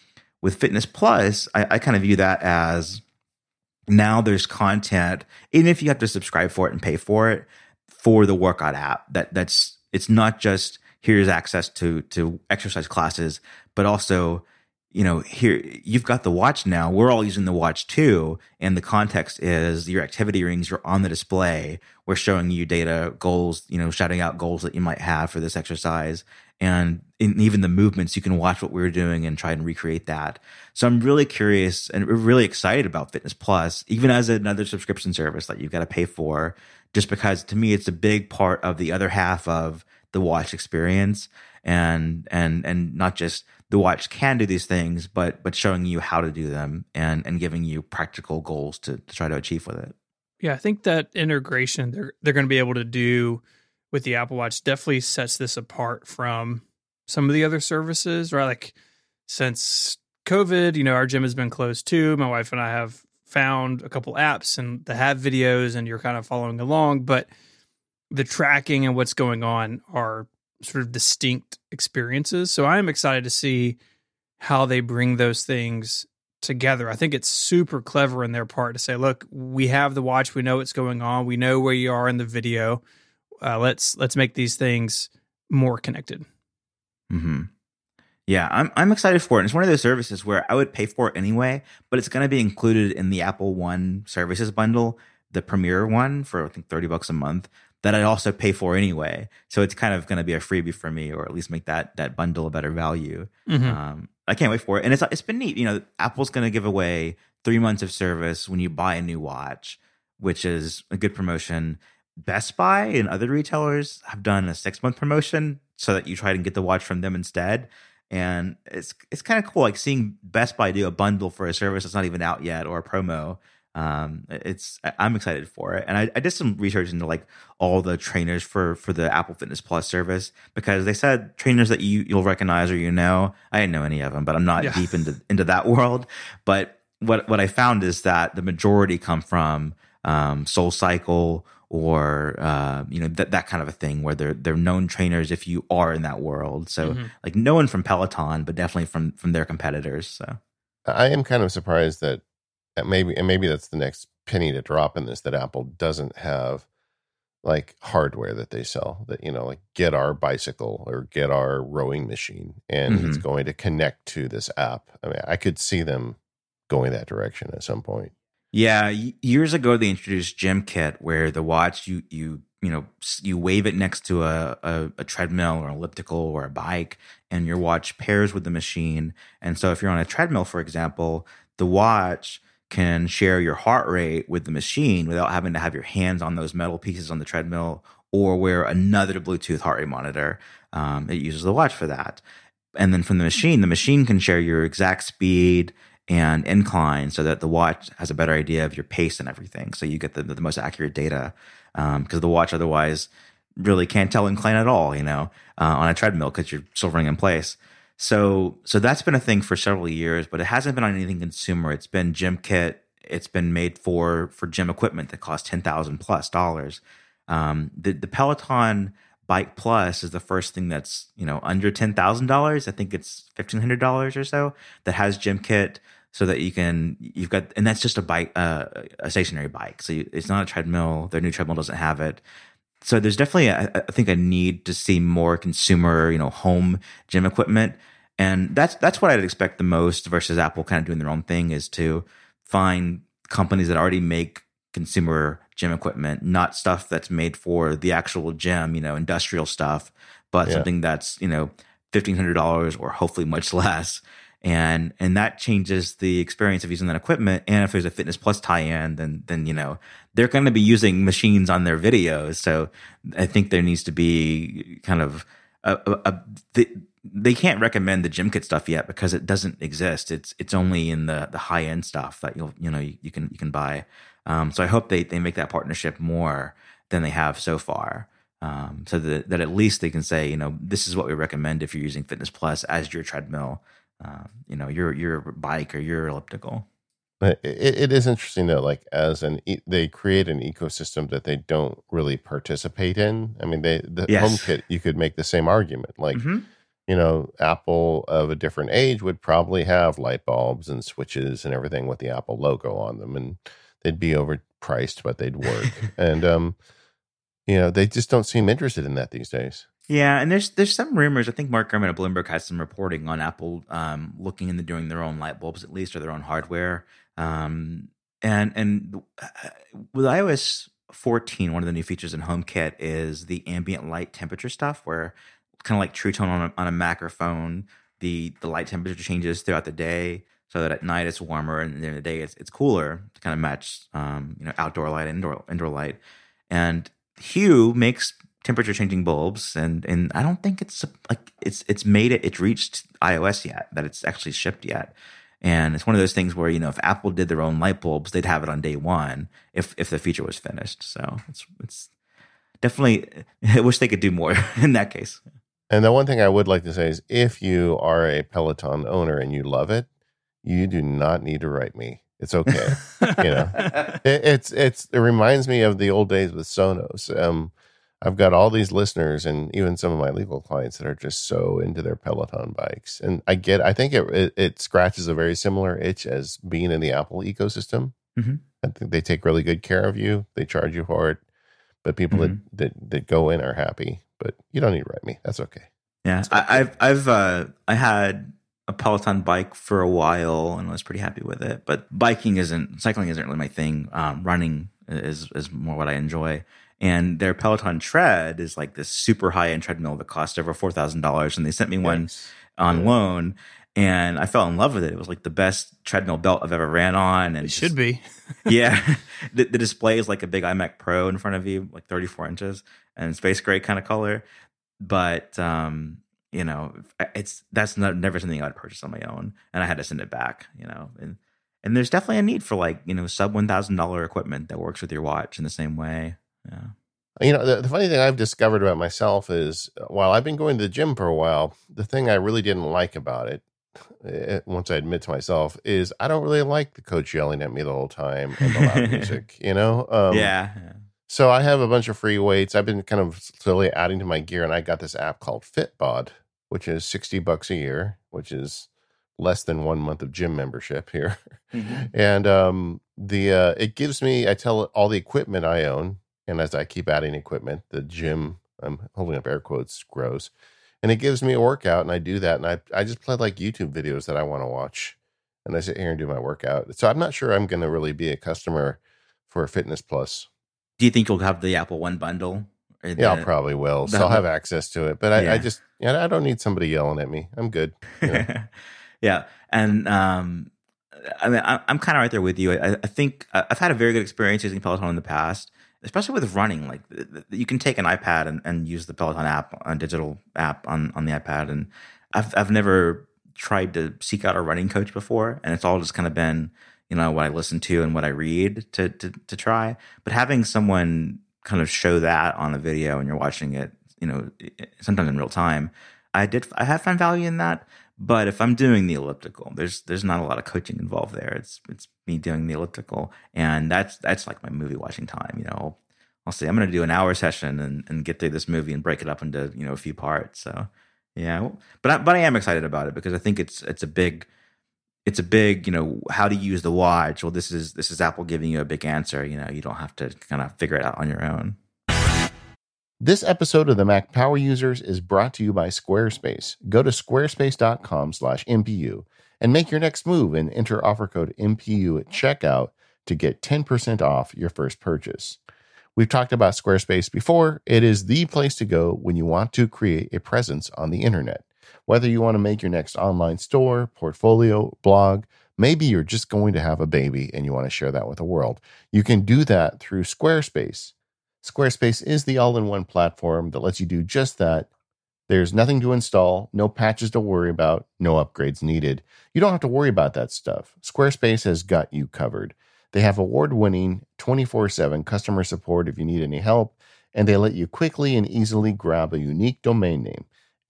With Fitness Plus, I, I kind of view that as now there's content, even if you have to subscribe for it and pay for it, for the workout app. That that's it's not just here's access to to exercise classes, but also you know here you've got the watch now. We're all using the watch too. And the context is your activity rings are on the display. We're showing you data goals you know shouting out goals that you might have for this exercise. And in even the movements you can watch what we are doing and try and recreate that. So i'm really curious and really excited about fitness plus even as another subscription service that you've got to pay for just because to me it's a big part of the other half of the watch experience. And and and not just the watch can do these things but but showing you how to do them and and giving you practical goals to, to try to achieve with it yeah i think that integration they're they're going to be able to do with the Apple Watch definitely sets this apart from some of the other services, right? Like since COVID, you know, our gym has been closed too. My wife and I have found a couple apps and that have videos and you're kind of following along, but the tracking and what's going on are sort of distinct experiences. So I am excited to see how they bring those things together. I think it's super clever in their part to say, look, we have the watch, we know what's going on, we know where you are in the video uh, let's let's make these things more connected. Hmm. Yeah, I'm I'm excited for it. It's one of those services where I would pay for it anyway, but it's going to be included in the Apple One services bundle, the Premier one for I think thirty bucks a month. That I also pay for anyway, so it's kind of going to be a freebie for me, or at least make that that bundle a better value. Mm-hmm. Um, I can't wait for it, and it's it's been neat. You know, Apple's going to give away three months of service when you buy a new watch, which is a good promotion. Best Buy and other retailers have done a six month promotion so that you try and get the watch from them instead. And it's it's kind of cool, like seeing Best Buy do a bundle for a service that's not even out yet or a promo. Um, it's I'm excited for it, and I, I did some research into like all the trainers for for the Apple Fitness Plus service because they said trainers that you you'll recognize or you know. I didn't know any of them, but I'm not yeah. deep into into that world. But what what I found is that the majority come from um, Soul Cycle or uh, you know that that kind of a thing where they're they're known trainers if you are in that world. So mm-hmm. like no one from Peloton, but definitely from from their competitors. So I am kind of surprised that maybe and maybe that's the next penny to drop in this that Apple doesn't have like hardware that they sell that you know like get our bicycle or get our rowing machine and mm-hmm. it's going to connect to this app. I mean I could see them going that direction at some point. Yeah, years ago they introduced GymKit, where the watch you you you know you wave it next to a, a, a treadmill or elliptical or a bike, and your watch pairs with the machine. And so if you're on a treadmill, for example, the watch can share your heart rate with the machine without having to have your hands on those metal pieces on the treadmill or wear another Bluetooth heart rate monitor. Um, it uses the watch for that. And then from the machine, the machine can share your exact speed and incline so that the watch has a better idea of your pace and everything. So you get the, the most accurate data because um, the watch otherwise really can't tell incline at all, you know, uh, on a treadmill because you're still running in place. So, so that's been a thing for several years, but it hasn't been on anything consumer. It's been gym kit. It's been made for for gym equipment that costs ten thousand plus dollars. Um, the the Peloton Bike Plus is the first thing that's you know under ten thousand dollars. I think it's fifteen hundred dollars or so that has gym kit so that you can you've got and that's just a bike uh, a stationary bike so you, it's not a treadmill their new treadmill doesn't have it so there's definitely a, I think a need to see more consumer you know home gym equipment and that's that's what I'd expect the most versus Apple kind of doing their own thing is to find companies that already make consumer gym equipment not stuff that's made for the actual gym you know industrial stuff but yeah. something that's you know $1500 or hopefully much less and and that changes the experience of using that equipment. And if there's a Fitness Plus tie-in, then then you know they're going to be using machines on their videos. So I think there needs to be kind of a, a, a the, they can't recommend the gym kit stuff yet because it doesn't exist. It's it's only in the the high end stuff that you'll you know you, you can you can buy. Um, so I hope they they make that partnership more than they have so far. Um, so that, that at least they can say, you know, this is what we recommend if you're using Fitness Plus as your treadmill uh, you know your your bike or your elliptical. It, it is interesting though, like as an they create an ecosystem that they don't really participate in. I mean, they the yes. HomeKit you could make the same argument, like mm-hmm. You know, Apple of a different age would probably have light bulbs and switches and everything with the Apple logo on them, and they'd be overpriced, but they'd work. and um, you know, they just don't seem interested in that these days. Yeah, and there's there's some rumors. I think Mark Gurman of Bloomberg has some reporting on Apple um, looking into doing their own light bulbs, at least, or their own hardware. Um, and and uh, with iOS 14, one of the new features in HomeKit is the ambient light temperature stuff, where kind of like True Tone on a, on a Mac or phone, the the light temperature changes throughout the day, so that at night it's warmer and during the day it's it's cooler to kind of match um, you know outdoor light, indoor indoor light. And Hue makes temperature changing bulbs and and I don't think it's like it's it's made it it's reached iOS yet that it's actually shipped yet. And it's one of those things where you know if Apple did their own light bulbs, they'd have it on day one if if the feature was finished. So it's it's definitely I wish they could do more in that case. And the one thing I would like to say is if you are a Peloton owner and you love it, you do not need to write me. It's okay. you know, it, it's it's it reminds me of the old days with Sonos. Um, I've got all these listeners and even some of my legal clients that are just so into their Peloton bikes. And I get, I think it, it, it scratches a very similar itch as being in the Apple ecosystem. Mm-hmm. I think they take really good care of you. They charge you for it, but people mm-hmm. that, that, that go in are happy. But you don't need to write me. That's okay. Yeah, okay. I, I've I've uh, I had a Peloton bike for a while and was pretty happy with it. But biking isn't cycling isn't really my thing. Um, running is is more what I enjoy. And their Peloton tread is like this super high end treadmill that cost over four thousand dollars. And they sent me one on yeah. loan, and I fell in love with it. It was like the best treadmill belt I've ever ran on. And it should be. yeah, the, the, display is like a big iMac Pro in front of you, like thirty four inches, and space gray kind of color. But um, you know, it's that's not, never something I'd purchase on my own, and I had to send it back. You know, and and there's definitely a need for like you know sub one thousand dollar equipment that works with your watch in the same way. Yeah. You know, the, the, funny thing I've discovered about myself is uh, while I've been going to the gym for a while, the thing I really didn't like about it, it once I admit to myself, is I don't really like the coach yelling at me the whole time and the loud music, you know? Um, yeah. So I have a bunch of free weights. I've been kind of slowly adding to my gear, and I got this app called Fitbod, which is 60 bucks a year, which is less than one month of gym membership here. Mm-hmm. And um, the uh, it gives me, I tell it all the equipment I own and as I keep adding equipment, the gym, I'm holding up air quotes, grows. And it gives me a workout, and I do that. And I, I just play like YouTube videos that I want to watch. And I sit here and do my workout. So I'm not sure I'm going to really be a customer for Fitness Plus. Do you think you'll have the Apple One bundle? The, yeah, I probably will. So I'll have access to it. But I, yeah. I just, yeah, I don't need somebody yelling at me. I'm good. You know? yeah. And, um, I mean, I'm kind of right there with you. I, I, think I've had a very good experience using Peloton in the past especially with running like you can take an ipad and, and use the peloton app a digital app on, on the ipad and I've, I've never tried to seek out a running coach before and it's all just kind of been you know what i listen to and what i read to, to, to try. But having someone kind of show that on a video and you're watching it you know sometimes in real time i did i have found value in that but if I'm doing the elliptical, there's there's not a lot of coaching involved there. It's it's me doing the elliptical, and that's that's like my movie watching time. You know, I'll say I'm going to do an hour session and, and get through this movie and break it up into you know a few parts. So yeah, but I, but I am excited about it because I think it's it's a big it's a big, you know, how to use the watch. Well, this is this is Apple giving you a big answer. You know, you don't have to kind of figure it out on your own. This episode of the Mac Power Users is brought to you by Squarespace. Go to squarespace.com/mpu and make your next move and enter offer code MPU at checkout to get 10% off your first purchase. We've talked about Squarespace before. It is the place to go when you want to create a presence on the internet. Whether you want to make your next online store, portfolio, blog, maybe you're just going to have a baby and you want to share that with the world, you can do that through Squarespace. Squarespace is the all in one platform that lets you do just that. There's nothing to install, no patches to worry about, no upgrades needed. You don't have to worry about that stuff. Squarespace has got you covered. They have award winning 24 7 customer support if you need any help, and they let you quickly and easily grab a unique domain name.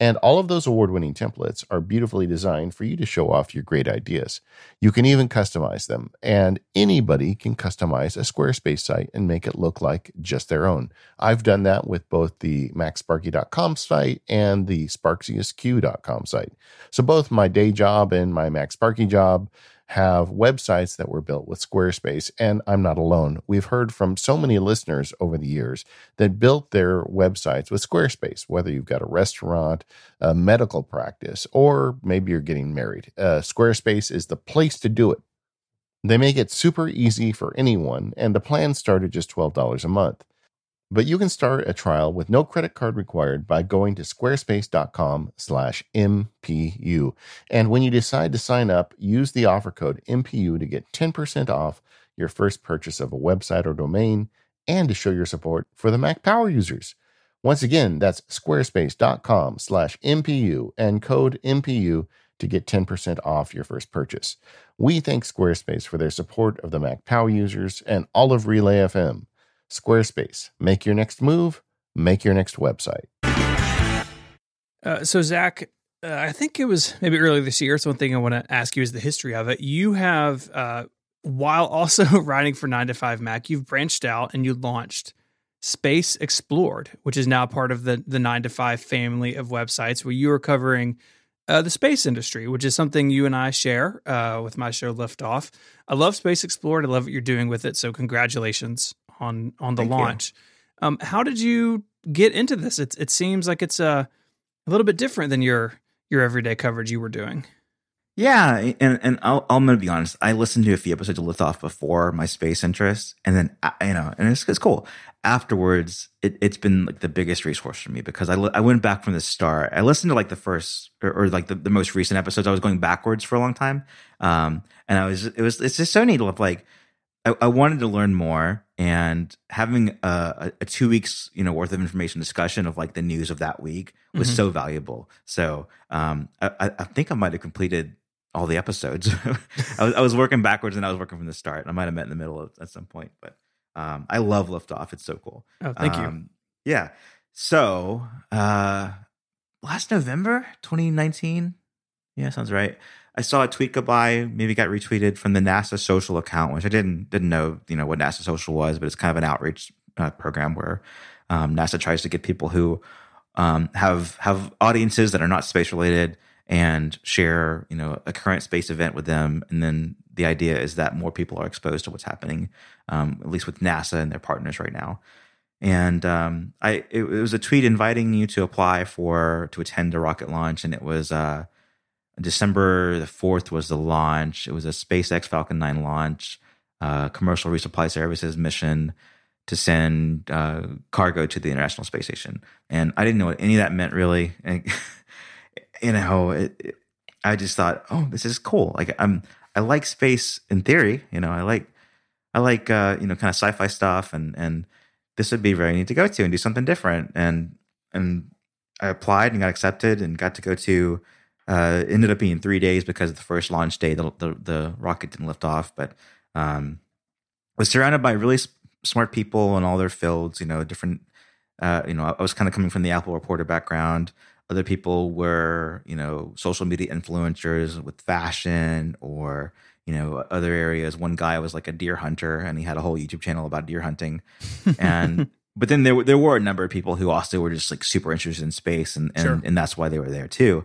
And all of those award winning templates are beautifully designed for you to show off your great ideas. You can even customize them, and anybody can customize a Squarespace site and make it look like just their own. I've done that with both the macsparky.com site and the SparksiestQ.com site. So both my day job and my MacSparky job have websites that were built with Squarespace, and I'm not alone. We've heard from so many listeners over the years that built their websites with Squarespace, whether you've got a restaurant, a medical practice, or maybe you're getting married. Uh, Squarespace is the place to do it. They make it super easy for anyone, and the plans start at just $12 a month. But you can start a trial with no credit card required by going to squarespace.com slash MPU. And when you decide to sign up, use the offer code MPU to get 10% off your first purchase of a website or domain and to show your support for the Mac Power users. Once again, that's squarespace.com slash MPU and code MPU to get 10% off your first purchase. We thank Squarespace for their support of the Mac Power users and all of Relay FM. Squarespace. Make your next move, make your next website. Uh, so, Zac, uh, I think it was maybe earlier this year. So, one thing I want to ask you is the history of it. You have, uh, while also writing for 9 to 5 Mac, you've branched out and you launched Space Explored, which is now part of the, the 9 to 5 family of websites where you are covering uh, the space industry, which is something you and I share uh, with my show Liftoff. I love Space Explored. I love what you're doing with it. So, congratulations on on the Thank launch. Um, how did you get into this? It it seems like it's a a little bit different than your your everyday coverage you were doing. Yeah, and and I'll, I'm gonna be honest. I listened to a few episodes of Liftoff before my space interest, and then uh, you know, and it's, it's cool. Afterwards, it, it's been like the biggest resource for me because I I went back from the start. I listened to like the first or, or like the, the most recent episodes. I was going backwards for a long time, um, and I was it was it's just so neat. Like I, I wanted to learn more, and having a, a, two weeks you know worth of information discussion of like the news of that week was Mhm. so valuable. So um, I, I think I might have completed all the episodes. I, was, I was working backwards and I was working from the start. I might have met in the middle at some point, but um, I love Liftoff. It's so cool. Oh, thank you. Um, yeah. So uh, last November, 2019. Yeah, sounds right. I saw a tweet go by, maybe got retweeted from the NASA Social account, which I didn't didn't know, you know, what NASA Social was, but it's kind of an outreach uh, program where um, NASA tries to get people who um, have have audiences that are not space related and share, you know, a current space event with them, and then the idea is that more people are exposed to what's happening, um, at least with NASA and their partners right now. And um, I it, it was a tweet inviting you to apply for to attend a rocket launch, and it was uh, December the fourth was the launch. It was a SpaceX Falcon Nine launch, uh, commercial resupply services mission to send uh, cargo to the International Space Station. And I didn't know what any of that meant really. And, you know, it, it- I just thought, oh, this is cool. Like I'm, I like space in theory. You know, I like, I like, uh, you know, kind of sci-fi stuff, and and this would be very neat to go to and do something different. And and I applied and got accepted and got to go to. Uh, ended up being three days because the first launch day the the, the rocket didn't lift off, but um, was surrounded by really s- smart people in all their fields. You know, different. Uh, you know, I was kind of coming from the Apple reporter background. Other people were, you know, social media influencers with fashion or, you know, other areas. One guy was like a deer hunter and he had a whole YouTube channel about deer hunting. And, but then there, were- there were a number of people who also were just like super interested in space and, and, Sure. and that's why they were there too.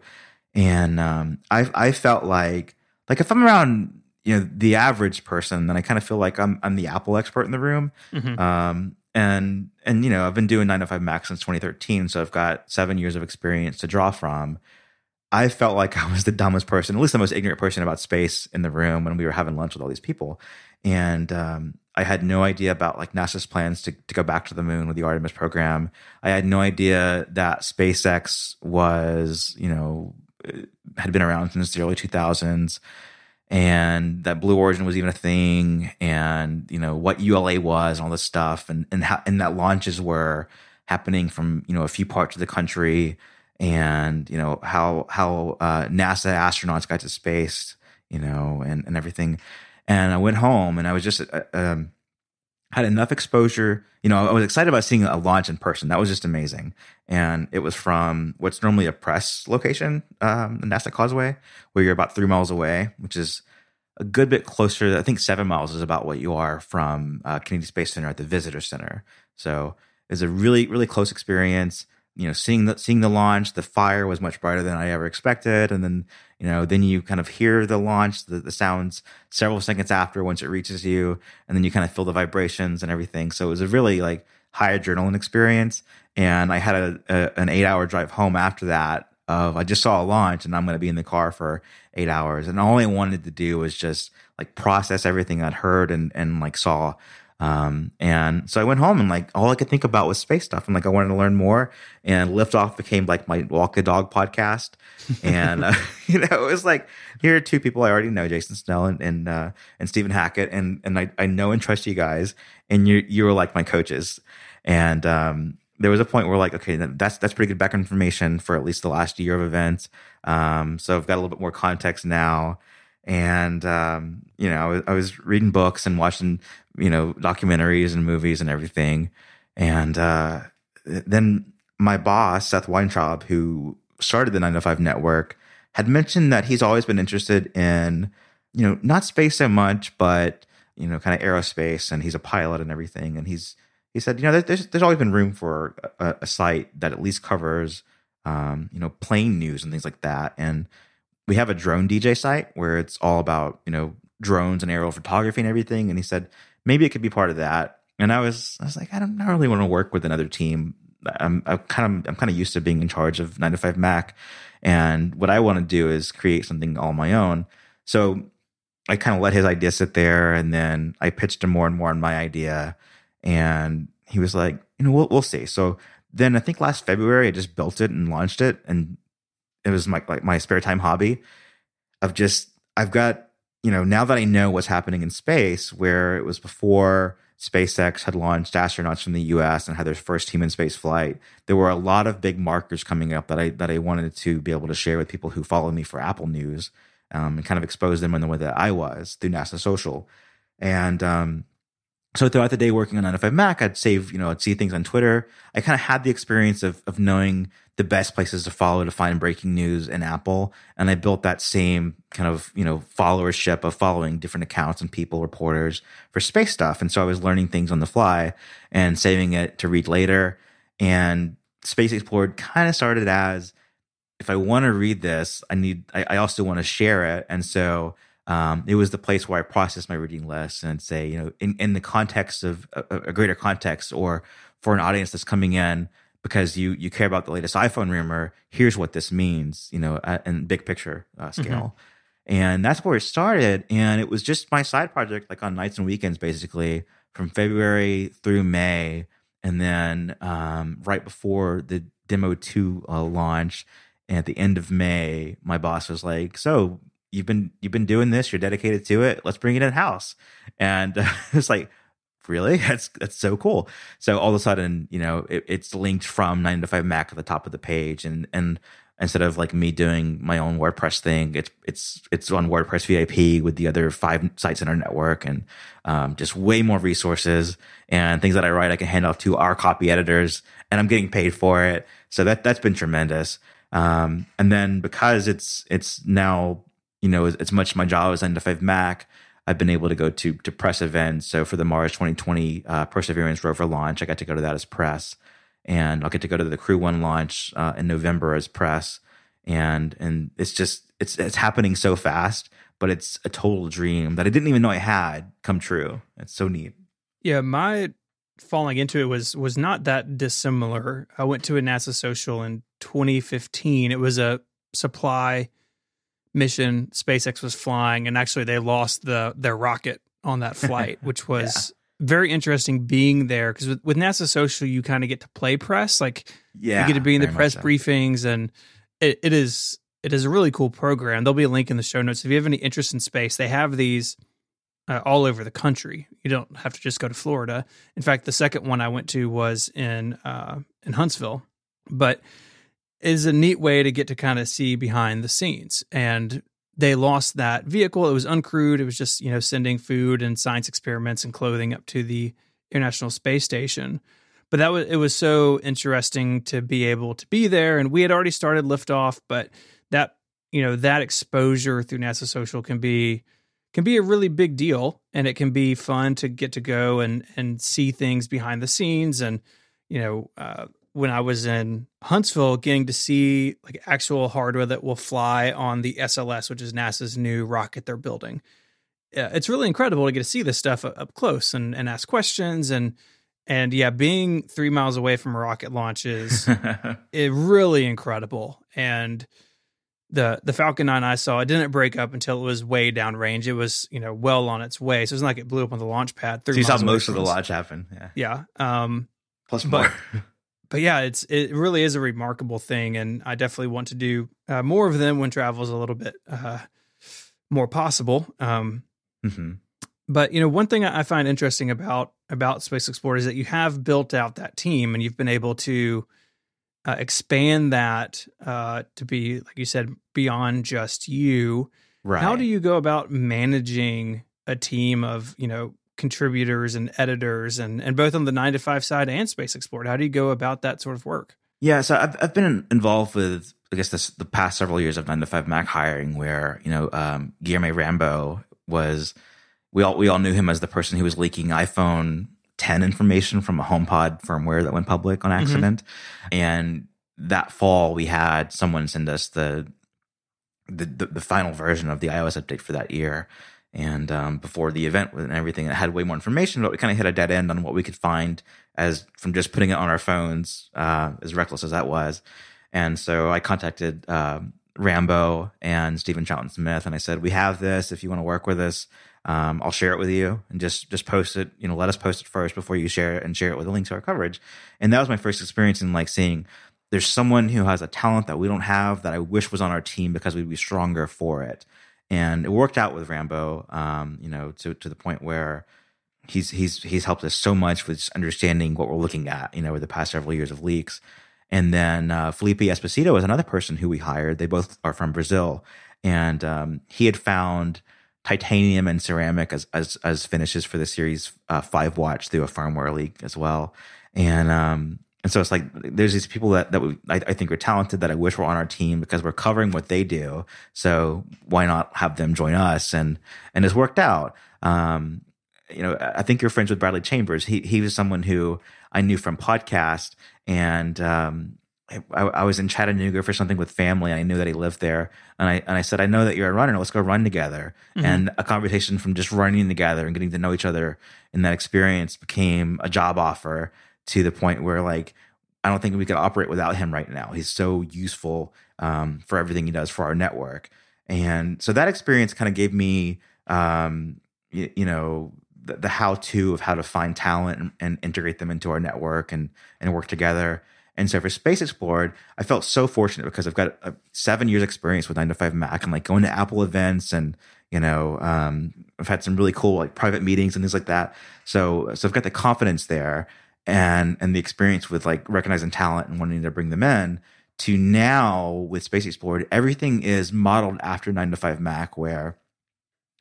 And um, I, I felt like like if I'm around you know the average person, then I kind of feel like I'm I'm the Apple expert in the room. Mhm. Um, and and you know I've been doing 9 to 5 Mac since 2013, so I've got seven years of experience to draw from. I felt like I was the dumbest person, at least the most ignorant person about space in the room when we were having lunch with all these people, and um, I had no idea about like NASA's plans to to go back to the moon with the Artemis program. I had no idea that SpaceX was you know had been around since the early 2000s and that Blue Origin was even a thing, and you know what ULA was, and all this stuff, and and how and that launches were happening from you know a few parts of the country, and you know how how uh, NASA astronauts got to space, you know, and and everything. And I went home, and I was just uh, um, had enough exposure. You know, I was excited about seeing a launch in person. That was just amazing. And it was from what's normally a press location, um, the NASA Causeway, where you're about three miles away, which is a good bit closer. I think seven miles is about what you are from uh, Kennedy Space Center at the Visitor Center. So it's a really, really close experience. You know, seeing the seeing the launch, the fire was much brighter than I ever expected, and then you know, then you kind of hear the launch, the, the sounds several seconds after once it reaches you, and then you kind of feel the vibrations and everything. So it was a really like high adrenaline experience. And I had a, a an eight hour drive home after that. Of I just saw a launch, and I'm going to be in the car for eight hours, and all I wanted to do was just like process everything I'd heard and and like saw. Um, and so I went home and like all I could think about was space stuff. And like I wanted to learn more. And Liftoff became like my Walk a Dog podcast. And uh, you know, it was like here are two people I already know, Jason Snell and and, uh, and Stephen Hackett, and and I, I know and trust you guys, and you you were like my coaches. And um, there was a point where like, okay, that's that's pretty good background information for at least the last year of events. Um, so I've got a little bit more context now. And um, you know, I was, reading books and watching you know documentaries and movies and everything. And uh, then my boss, Seth Weintraub, who started the 9 to 5 network, had mentioned that he's always been interested in, you know, not space so much, but, you know, kind of aerospace. And he's a pilot and everything. And he's, he said, you know, there's, there's always been room for a, a site that at least covers, um, you know, plane news and things like that. And we have a drone DJ site where it's all about, you know, drones and aerial photography and everything. And he said, maybe it could be part of that. And I was, I was like, I don't, I really want to work with another team. I'm, I'm kind of, I'm kind of used to being in charge of nine to five Mac. And what I want to do is create something all my own. So I kind of let his idea sit there. And then I pitched him more and more on my idea. And he was like, you know, we'll, we'll see. So then I think last February, I just built it and launched it. And it was my, like my spare time hobby of just, I've got, you know, now that I know what's happening in space, where it was before SpaceX had launched astronauts from the US and had their first human space flight, there were a lot of big markers coming up that I that I wanted to be able to share with people who follow me for Apple News um, and kind of expose them in the way that I was through NASA Social. And um, so throughout the day working on 9 to 5 Mac, I'd save, you know, I'd see things on Twitter. I kind of had the experience of of knowing the best places to follow to find breaking news in Apple. And I built that same kind of, you know, followership of following different accounts and people, reporters for space stuff. And so I was learning things on the fly and saving it to read later. And Space Explored kind of started as if I want to read this, I need, I, I also want to share it. And so um, it was the place where I processed my reading list and say, you know, in, in the context of a, a greater context or for an audience that's coming in, because you you care about the latest iPhone rumor. Here's what this means, you know, in big picture uh, scale. Mm-hmm. And that's where it started. And it was just my side project, like on nights and weekends, basically from February through May. And then um, right before the demo two uh, launch, and at the end of May, my boss was like, "So you've been you've been doing this. You're dedicated to it. Let's bring it in house." And uh, it's like, really? That's that's so cool. So all of a sudden you know it, it's linked from 9 to 5 mac at the top of the page and and instead of like me doing my own wordpress thing it's it's it's on wordpress vip with the other five sites in our network and um, just way more resources and things that i write i can hand off to our copy editors and i'm getting paid for it. So that that's been tremendous. Um, and then because it's it's now you know it's much my job as 9 to 5 mac I've been able to go to to press events. So for the Mars 2020 uh, Perseverance rover launch, I got to go to that as press, and I'll get to go to the Crew One launch uh, in November as press. And and it's just it's it's happening so fast but it's a total dream that I didn't even know I had come true. It's so neat. Yeah, my falling into it was was not that dissimilar. I went to a NASA social in 2015. It was a supply mission SpaceX was flying, and actually they lost the their rocket on that flight, which was yeah. very interesting being there because with, with, NASA Social you kind of get to play press, like yeah, you get to be in the press so. briefings, and it, it is it is a really cool program. There'll be a link in the show notes if you have any interest in space. They have these. Uh, all over the country. You don't have to just go to Florida. In fact, the second one I went to was in uh, in Huntsville, but is a neat way to get to kind of see behind the scenes. And they lost that vehicle. It was uncrewed. It was just, you know, sending food and science experiments and clothing up to the International Space Station. But that was it was so interesting to be able to be there. And we had already started liftoff, but that, you know, that exposure through NASA Social can be can be a really big deal and it can be fun to get to go and and see things behind the scenes and you know uh, when I was in Huntsville, getting to see like actual hardware that will fly on the SLS, which is NASA's new rocket they're building. Yeah, it's really incredible to get to see this stuff up close and, and ask questions and and yeah, being three miles away from a rocket launch is it really incredible. And the the Falcon 9 I saw, it didn't break up until it was way downrange. It was, you know, well on its way. So it's not like it blew up on the launch pad. So you saw most of the launch happen. Yeah. Yeah. Um, Plus more. But, yeah, it's it really is a remarkable thing, and I definitely want to do uh, more of them when travel is a little bit uh, more possible. Um, mm-hmm. But you know, one thing I find interesting about about Space Explored is that you have built out that team, and you've been able to uh, expand that uh, to be, like you said, beyond just you. Right. How do you go about managing a team of you know contributors and editors and and both on the 9 to 5 side and space explored how do you go about that sort of work yeah so i've, I've been involved with i guess this the past several years of 9 to 5 mac hiring where you know um, Guilherme Rambo was we all we all knew him as the person who was leaking iphone 10 information from a homepod firmware that went public on mm-hmm. accident mm-hmm. and that fall we had someone send us the the, the, the final version of the iOS update for that year and um, before the event and everything, it had way more information, but we kind of hit a dead end on what we could find as from just putting it on our phones, uh, as reckless as that was. And so I contacted uh, Rambo and Steven Troughton Smith, and I said, "We have this. If you want to work with us, um, I'll share it with you, and just just post it. You know, let us post it first before you share it, and share it with a link to our coverage." And that was my first experience in like seeing there's someone who has a talent that we don't have that I wish was on our team because we'd be stronger for it and it worked out with Rambo. Um, you know, to to the point where he's he's he's helped us so much with understanding what we're looking at. You know, over the past several years of leaks. And then uh, Filipe Esposito is another person who we hired. They both are from Brazil, and um, he had found titanium and ceramic as as, as finishes for the series uh, five watch through a firmware leak as well. And um, and so it's like there's these people that that we, I, I, think are talented that I wish were on our team because we're covering what they do. So why not have them join us? And and it's worked out. Um, you know, I think you're friends with Bradley Chambers. He he was someone who I knew from podcast, and um, I, I, was in Chattanooga for something with family. I knew that he lived there, and I and I said, I know that you're a runner. Let's go run together. Mm-hmm. And a conversation from just running together and getting to know each other in that experience became a job offer to the point where like I don't think we could operate without him right now. He's so useful um, for everything he does for our network, and so that experience kind of gave me, um, you, you, know, the, the how-to of how to find talent and, and, integrate them into our network and and work together. And so for Space Explored, I felt so fortunate because I've got a seven years experience with 9 to 5 Mac and like going to Apple events and you know um, I've had some really cool like private meetings and things like that. So so I've got the confidence there and and the experience with like recognizing talent and wanting to bring them in to now with Space Explored, everything is modeled after 9 to 5 Mac, where,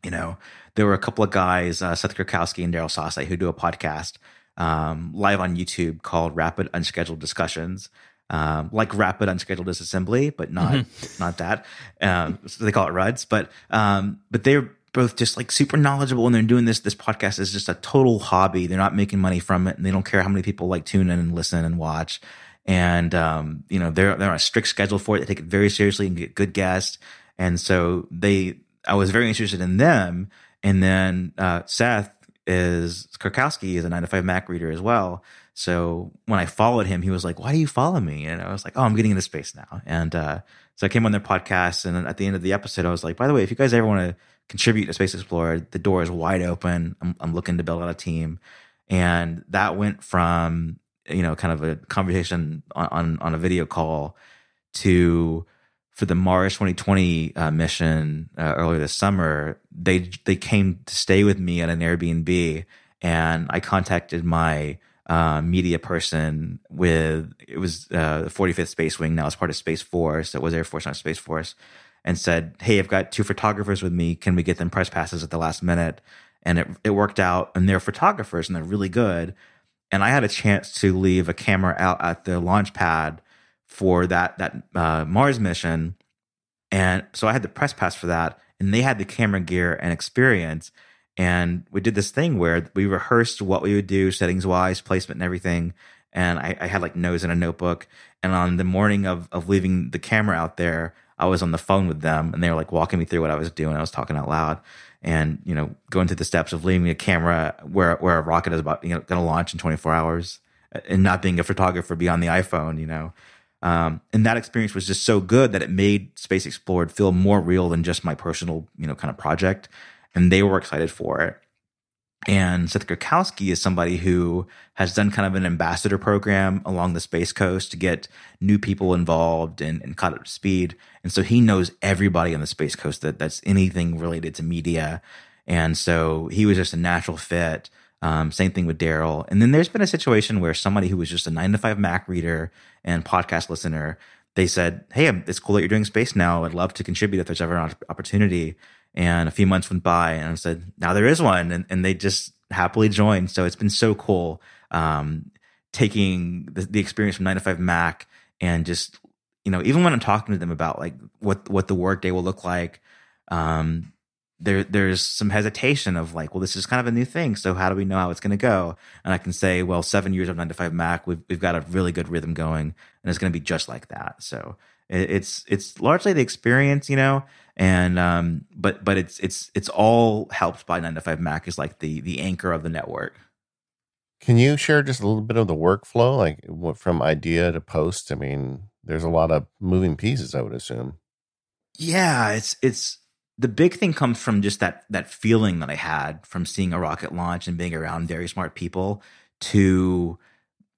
you know, there were a couple of guys, uh, Seth Kurkowski and Daryl Sase, who do a podcast um, live on YouTube called Rapid Unscheduled Discussions. Um, like rapid unscheduled disassembly, but not mm-hmm. not that. Um, so they call it RUDS. But um, but they're both just like super knowledgeable and they're doing this this podcast is just a total hobby they're not making money from it and they don't care how many people like tune in and listen and watch and um, you know they're they're on a strict schedule for it they take it very seriously and get good guests and so they I was very interested in them. And then uh, Seth is Kurkowski is a nine to five Mac reader as well. So when I followed him, he was like, "Why do you follow me?" And I was like, "Oh, I'm getting into space now." And uh, so I came on their podcast, and at the end of the episode, I was like, "By the way, if you guys ever want to contribute to Space Explored, the door is wide open. I'm, I'm looking to build out a team." And that went from you know kind of a conversation on on, on a video call to for the Mars 2020 uh, mission uh, earlier this summer, they they came to stay with me at an Airbnb, and I contacted my uh, media person with it was uh, the 45th Space Wing now it's part of Space Force. It was Air Force, not Space Force, and said, "Hey, I've got two photographers with me. Can we get them press passes at the last minute?" And it it worked out, and they're photographers and they're really good. And I had a chance to leave a camera out at the launch pad for that that uh, Mars mission, and so I had the press pass for that, and they had the camera gear and experience, and we did this thing where we rehearsed what we would do, settings wise, placement, and everything. And I, I had like notes in a notebook, and on the morning of of leaving the camera out there, I was on the phone with them, and they were like walking me through what I was doing. I was talking out loud, and you know, going through the steps of leaving a camera where where a rocket is about you know going to launch in 24 hours, and not being a photographer beyond the iPhone, you know. Um, and that experience was just so good that it made Space Explored feel more real than just my personal, you know, kind of project. And they were excited for it. And Seth Kurkowski is somebody who has done kind of an ambassador program along the Space Coast to get new people involved and, and caught up to speed. And so he knows everybody on the Space Coast that that's anything related to media. And so he was just a natural fit. Um, same thing with Daryl. And then there's been a situation where somebody who was just a nine to five Mac reader and podcast listener, they said, Hey, it's cool that you're doing space now. I'd love to contribute if there's ever an opportunity. And a few months went by and I said, Now there is one. And, and they just happily joined. So it's been so cool um, taking the, the experience from nine to five Mac and just, you know, even when I'm talking to them about like what, what the workday will look like, um, there there's some hesitation of like, well, this is kind of a new thing, so how do we know how it's going to go? And I can say, well, seven years of nine to five Mac, we've we've got a really good rhythm going, and it's going to be just like that. So it, it's it's largely the experience, you know, and um, but but it's it's it's all helped by nine to five Mac is like the the anchor of the network. Can you share just a little bit of the workflow, like what, from idea to post? I mean, there's a lot of moving pieces, I would assume. Yeah, it's it's the big thing comes from just that that feeling that I had from seeing a rocket launch and being around very smart people to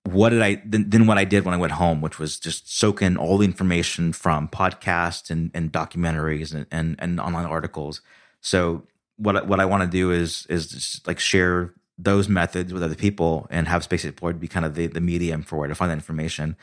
what did I then, then what I did when I went home, which was just soak in all the information from podcasts and, and documentaries and, and, and online articles. So what what I want to do is is just like share those methods with other people and have Space Explored be kind of the, the medium for where to find that information.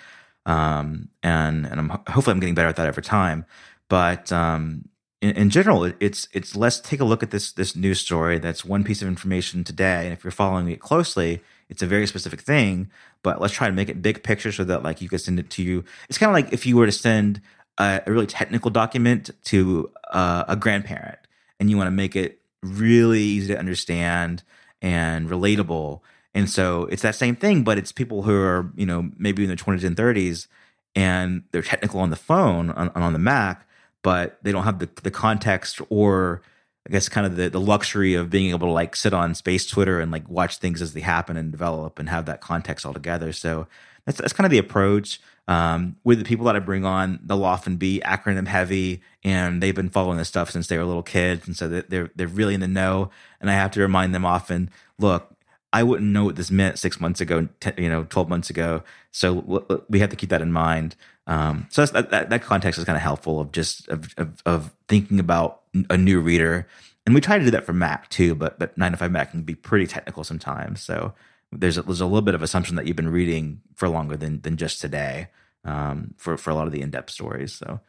Um, and and I'm hopefully I'm getting better at that over time. But um, in, in, general, it's it's let's take a look at this this news story. That's one piece of information today, and if you're following it closely, it's a very specific thing. But let's try to make it big picture so that like you can send it to you. It's kind of like if you were to send a, a really technical document to uh, a grandparent, and you want to make it really easy to understand and relatable. And so it's that same thing, but it's people who are you know maybe in their 20s and 30s, and they're technical on the phone on, on the Mac but they don't have the, the context or I guess kind of the, the luxury of being able to like sit on space Twitter and like watch things as they happen and develop and have that context all together. So that's that's kind of the approach. Um, with the people that I bring on, they'll often be acronym heavy, and they've been following this stuff since they were little kids, and so they're they're really in the know. And I have to remind them often, look, I wouldn't know what this meant six months ago, you know, twelve months ago. So we have to keep that in mind. Um, so that, that, context is kind of helpful of just of, of, of thinking about a new reader, and we try to do that for Mac too. But but nine to five Mac can be pretty technical sometimes. So there's a, there's a little bit of assumption that you've been reading for longer than than just today um, for for a lot of the in depth stories. So,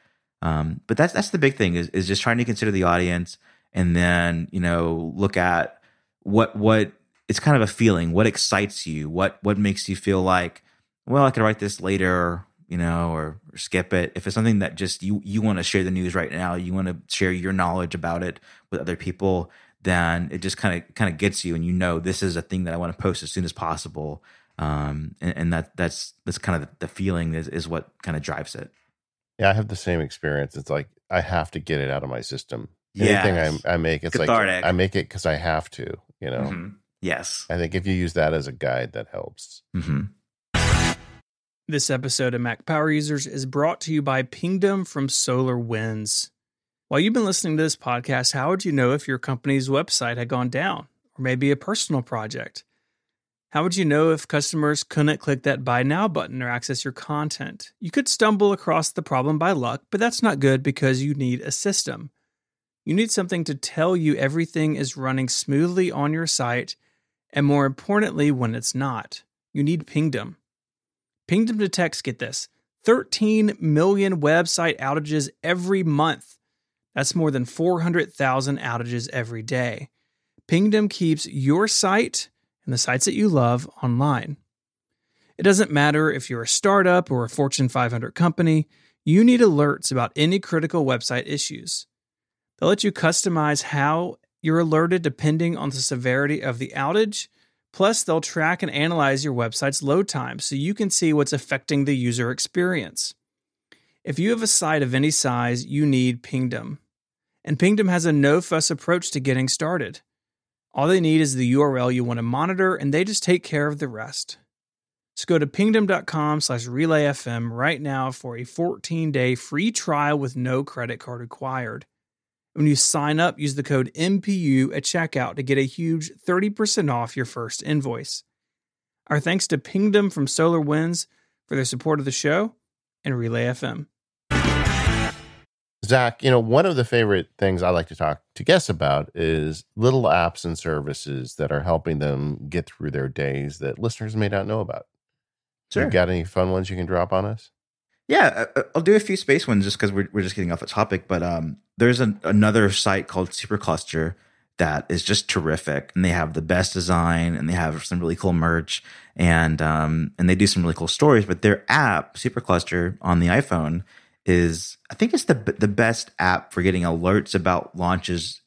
um, but that's that's the big thing is is just trying to consider the audience, and then you know look at what what it's kind of a feeling. What excites you? What what makes you feel like well, I could write this later you know, or, or skip it. If it's something that just you you want to share the news right now, you want to share your knowledge about it with other people, then it just kind of kind of gets you, and you know this is a thing that I want to post as soon as possible. Um, and, and that that's that's kind of the feeling is is what kind of drives it. Yeah, I have the same experience. It's like I have to get it out of my system Anything Yes. I, I make, it's Cathartic. like I make it because I have to. You know, Mhm. Yes. I think if you use that as a guide, that helps. hmm This episode of Mac Power Users is brought to you by Pingdom from SolarWinds. While you've been listening to this podcast, how would you know if your company's website had gone down or maybe a personal project? How would you know if customers couldn't click that Buy Now button or access your content? You could stumble across the problem by luck, but that's not good because you need a system. You need something to tell you everything is running smoothly on your site, and more importantly, when it's not. You need Pingdom. Pingdom detects, get this, 13 million website outages every month. That's more than 400,000 outages every day. Pingdom keeps your site and the sites that you love online. It doesn't matter if you're a startup or a Fortune 500 company, you need alerts about any critical website issues. They'll let you customize how you're alerted depending on the severity of the outage Plus, they'll track and analyze your website's load time so you can see what's affecting the user experience. If you have a site of any size, you need Pingdom. And Pingdom has a no fuss approach to getting started. All they need is the URL you want to monitor, and they just take care of the rest. So go to pingdom.com slash relayfm right now for a 14 day free trial with no credit card required. When you sign up, use the code MPU at checkout to get a huge 30% off your first invoice. Our thanks to Pingdom from SolarWinds for their support of the show and Relay FM. Zac, you know, one of the favorite things I like to talk to guests about is little apps and services that are helping them get through their days that listeners may not know about. So You got any fun ones you can drop on us? Yeah, I- I'll do a few space ones just because we're, we're just getting off a topic. But um, there's an, another site called Supercluster that is just terrific, and they have the best design, and they have some really cool merch, and um, and they do some really cool stories. But their app, Supercluster, on the iPhone is I think it's the the best app for getting alerts about launches,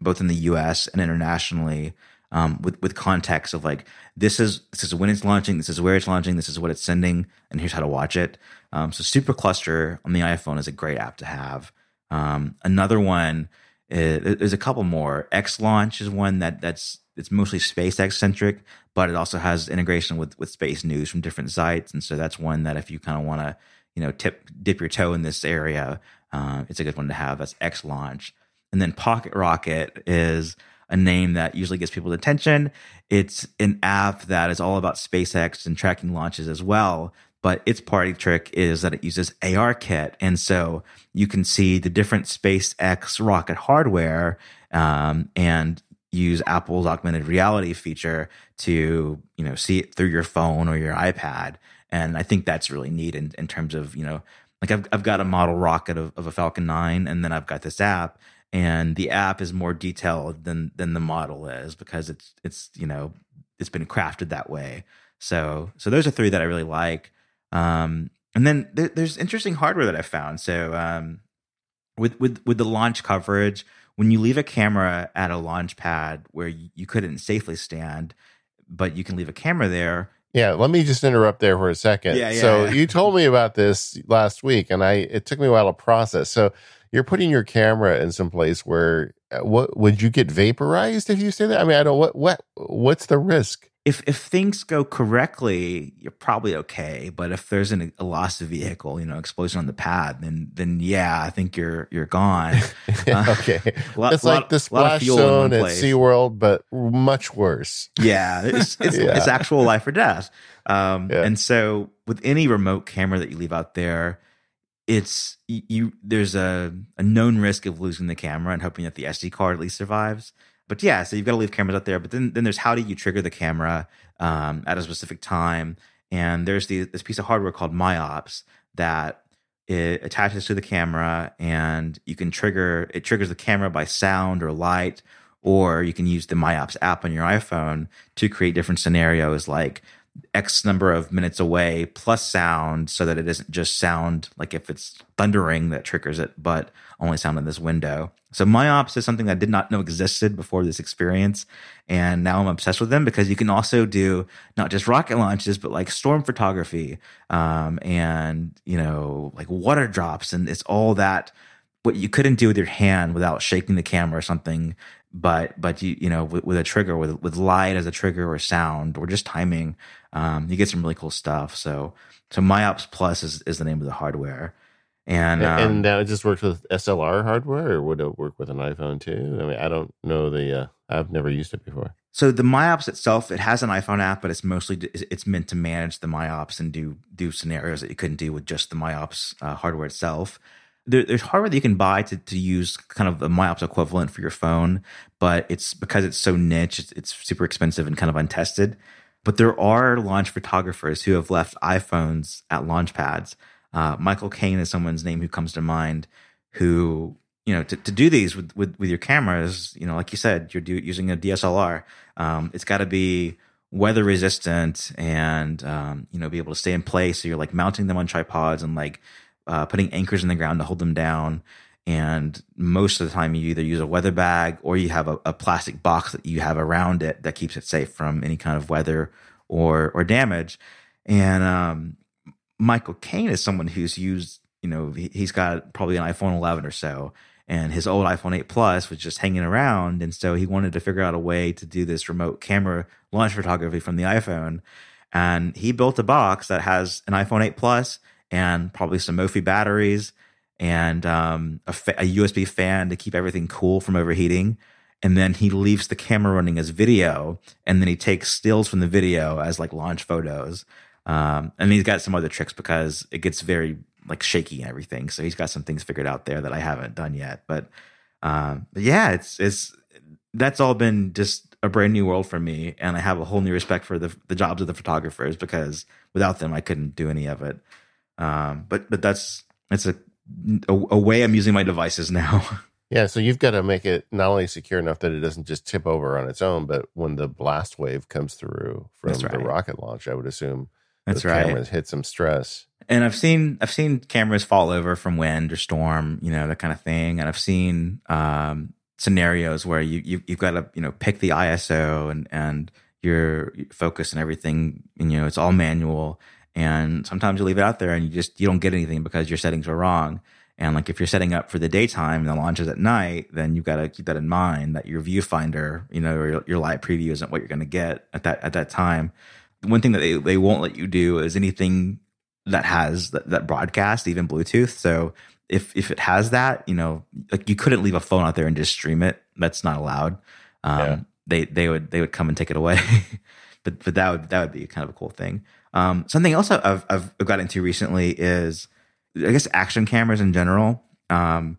both in the U.S. and internationally. Um, with with context of like this is this is when it's launching, this is where it's launching, this is what it's sending, and here's how to watch it. Um, so Supercluster on the iPhone is a great app to have. Um, another one is, there's a couple more. X Launch is one that that's it's mostly SpaceX centric, but it also has integration with with space news from different sites, and so that's one that if you kind of want to you know tip dip your toe in this area, uh, it's a good one to have. That's X Launch, and then Pocket Rocket is a name that usually gets people's attention. It's an app that is all about SpaceX and tracking launches as well. But its party trick is that it uses ARKit. And so you can see the different SpaceX rocket hardware um, and use Apple's augmented reality feature to, you know, see it through your phone or your iPad. And I think that's really neat in, in terms of, you know, like I've, I've got a model rocket of, of a Falcon 9 and then I've got this app and the app is more detailed than than the model is because it's it's you know it's been crafted that way so so those are three that i really like um and then there, there's interesting hardware that i found so um with with with the launch coverage when you leave a camera at a launch pad where you, you couldn't safely stand but you can leave a camera there Yeah, let me just interrupt there for a second. Yeah, yeah, so yeah. you told me about this last week, and I it took me a while to process. So you're putting your camera in some place where uh, what would you get vaporized if you stay there? I mean, I don't what what what's the risk? If if things go correctly, you're probably okay. But if there's an, a loss of vehicle, you know, explosion on the pad, then then yeah, I think you're you're gone. Uh, okay, lot- it's like the lot splash fuel in one zone at. SeaWorld, but much worse. Yeah, it's it's, Yeah. it's actual life or death. Um, Yeah. And so with any remote camera that you leave out there, it's you there's a, a known risk of losing the camera and hoping that the SD card at least survives. But yeah, so you've got to leave cameras out there. But then then there's how do you trigger the camera um, at a specific time? And there's the, this piece of hardware called MIOPS that it attaches to the camera and you can trigger it triggers the camera by sound or light or you can use the MIOPS app on your iPhone to create different scenarios like X number of minutes away plus sound so that it isn't just sound like if it's thundering that triggers it, but only sound in this window. So MIOPS is something I did not know existed before this experience. And now I'm obsessed with them because you can also do not just rocket launches, but like storm photography, um, and, you know, like water drops. And it's all that what you couldn't do with your hand without shaking the camera or something. But but you you know with, with a trigger with with light as a trigger or sound or just timing, um, you get some really cool stuff. So so MIOPS Plus is is the name of the hardware. And And, um, and now it just works with SLR hardware, or would it work with an iPhone too? I mean, I don't know the. Uh, I've never used it before. So the MIOPS itself, it has an iPhone app, but it's mostly it's meant to manage the MIOPS and do do scenarios that you couldn't do with just the MIOPS uh, hardware itself. There, there's hardware that you can buy to, to use kind of the MIOPS equivalent for your phone, but it's because it's so niche, it's, it's super expensive and kind of untested. But there are launch photographers who have left iPhones at launch pads. Uh, Michael Kane is someone's name who comes to mind who you know to, to do these with, with with your cameras you know like you said you're do, using a dslr um, it's got to be weather resistant and um, you know be able to stay in place so you're like mounting them on tripods and like uh, putting anchors in the ground to hold them down. And most of the time you either use a weather bag or you have a, a plastic box that you have around it that keeps it safe from any kind of weather or or damage. And um, michael kane is someone who's used you know he, he's got probably an iphone 11 or so. And his old iphone 8 plus was just hanging around. And so he wanted to figure out a way to do this remote camera launch photography from the iphone. And he built a box that has an iphone 8 plus and probably some mophie batteries and um, a, fa- a usb fan to keep everything cool from overheating and then he leaves the camera running as video and then he takes stills from the video as like launch photos um, and he's got some other tricks because it gets very like shaky and everything. So he's got some things figured out there that I haven't done yet. But, um, but yeah, it's it's that's all been just a brand new world for me, and I have a whole new respect for the the jobs of the photographers because without them, I couldn't do any of it. Um, but but that's it's a, a a way I'm using my devices now. Yeah, so you've got to make it not only secure enough that it doesn't just tip over on its own, but when the blast wave comes through from That's the rocket launch, I would assume That's right. cameras hit some stress. and I've seen I've seen cameras fall over from wind or storm, you know, that kind of thing. And I've seen um, scenarios where you, you you've got to you know pick the ISO and and your focus and everything. And, you know, it's all manual. And sometimes you leave it out there and you just you don't get anything because your settings are wrong. And like if you're setting up for the daytime and the launch is at night, then you've got to keep that in mind that your viewfinder, you know, or your, your live preview isn't what you're going to get at that at that time. One thing that they, they won't let you do is anything that has that, that broadcast, even Bluetooth. So if if it has that, you know, like you couldn't leave a phone out there and just stream it. That's not allowed. Um, Yeah. They they would they would come and take it away. but but that would that would be kind of a cool thing. Um, something else I've I've got into recently is I guess action cameras in general. Um,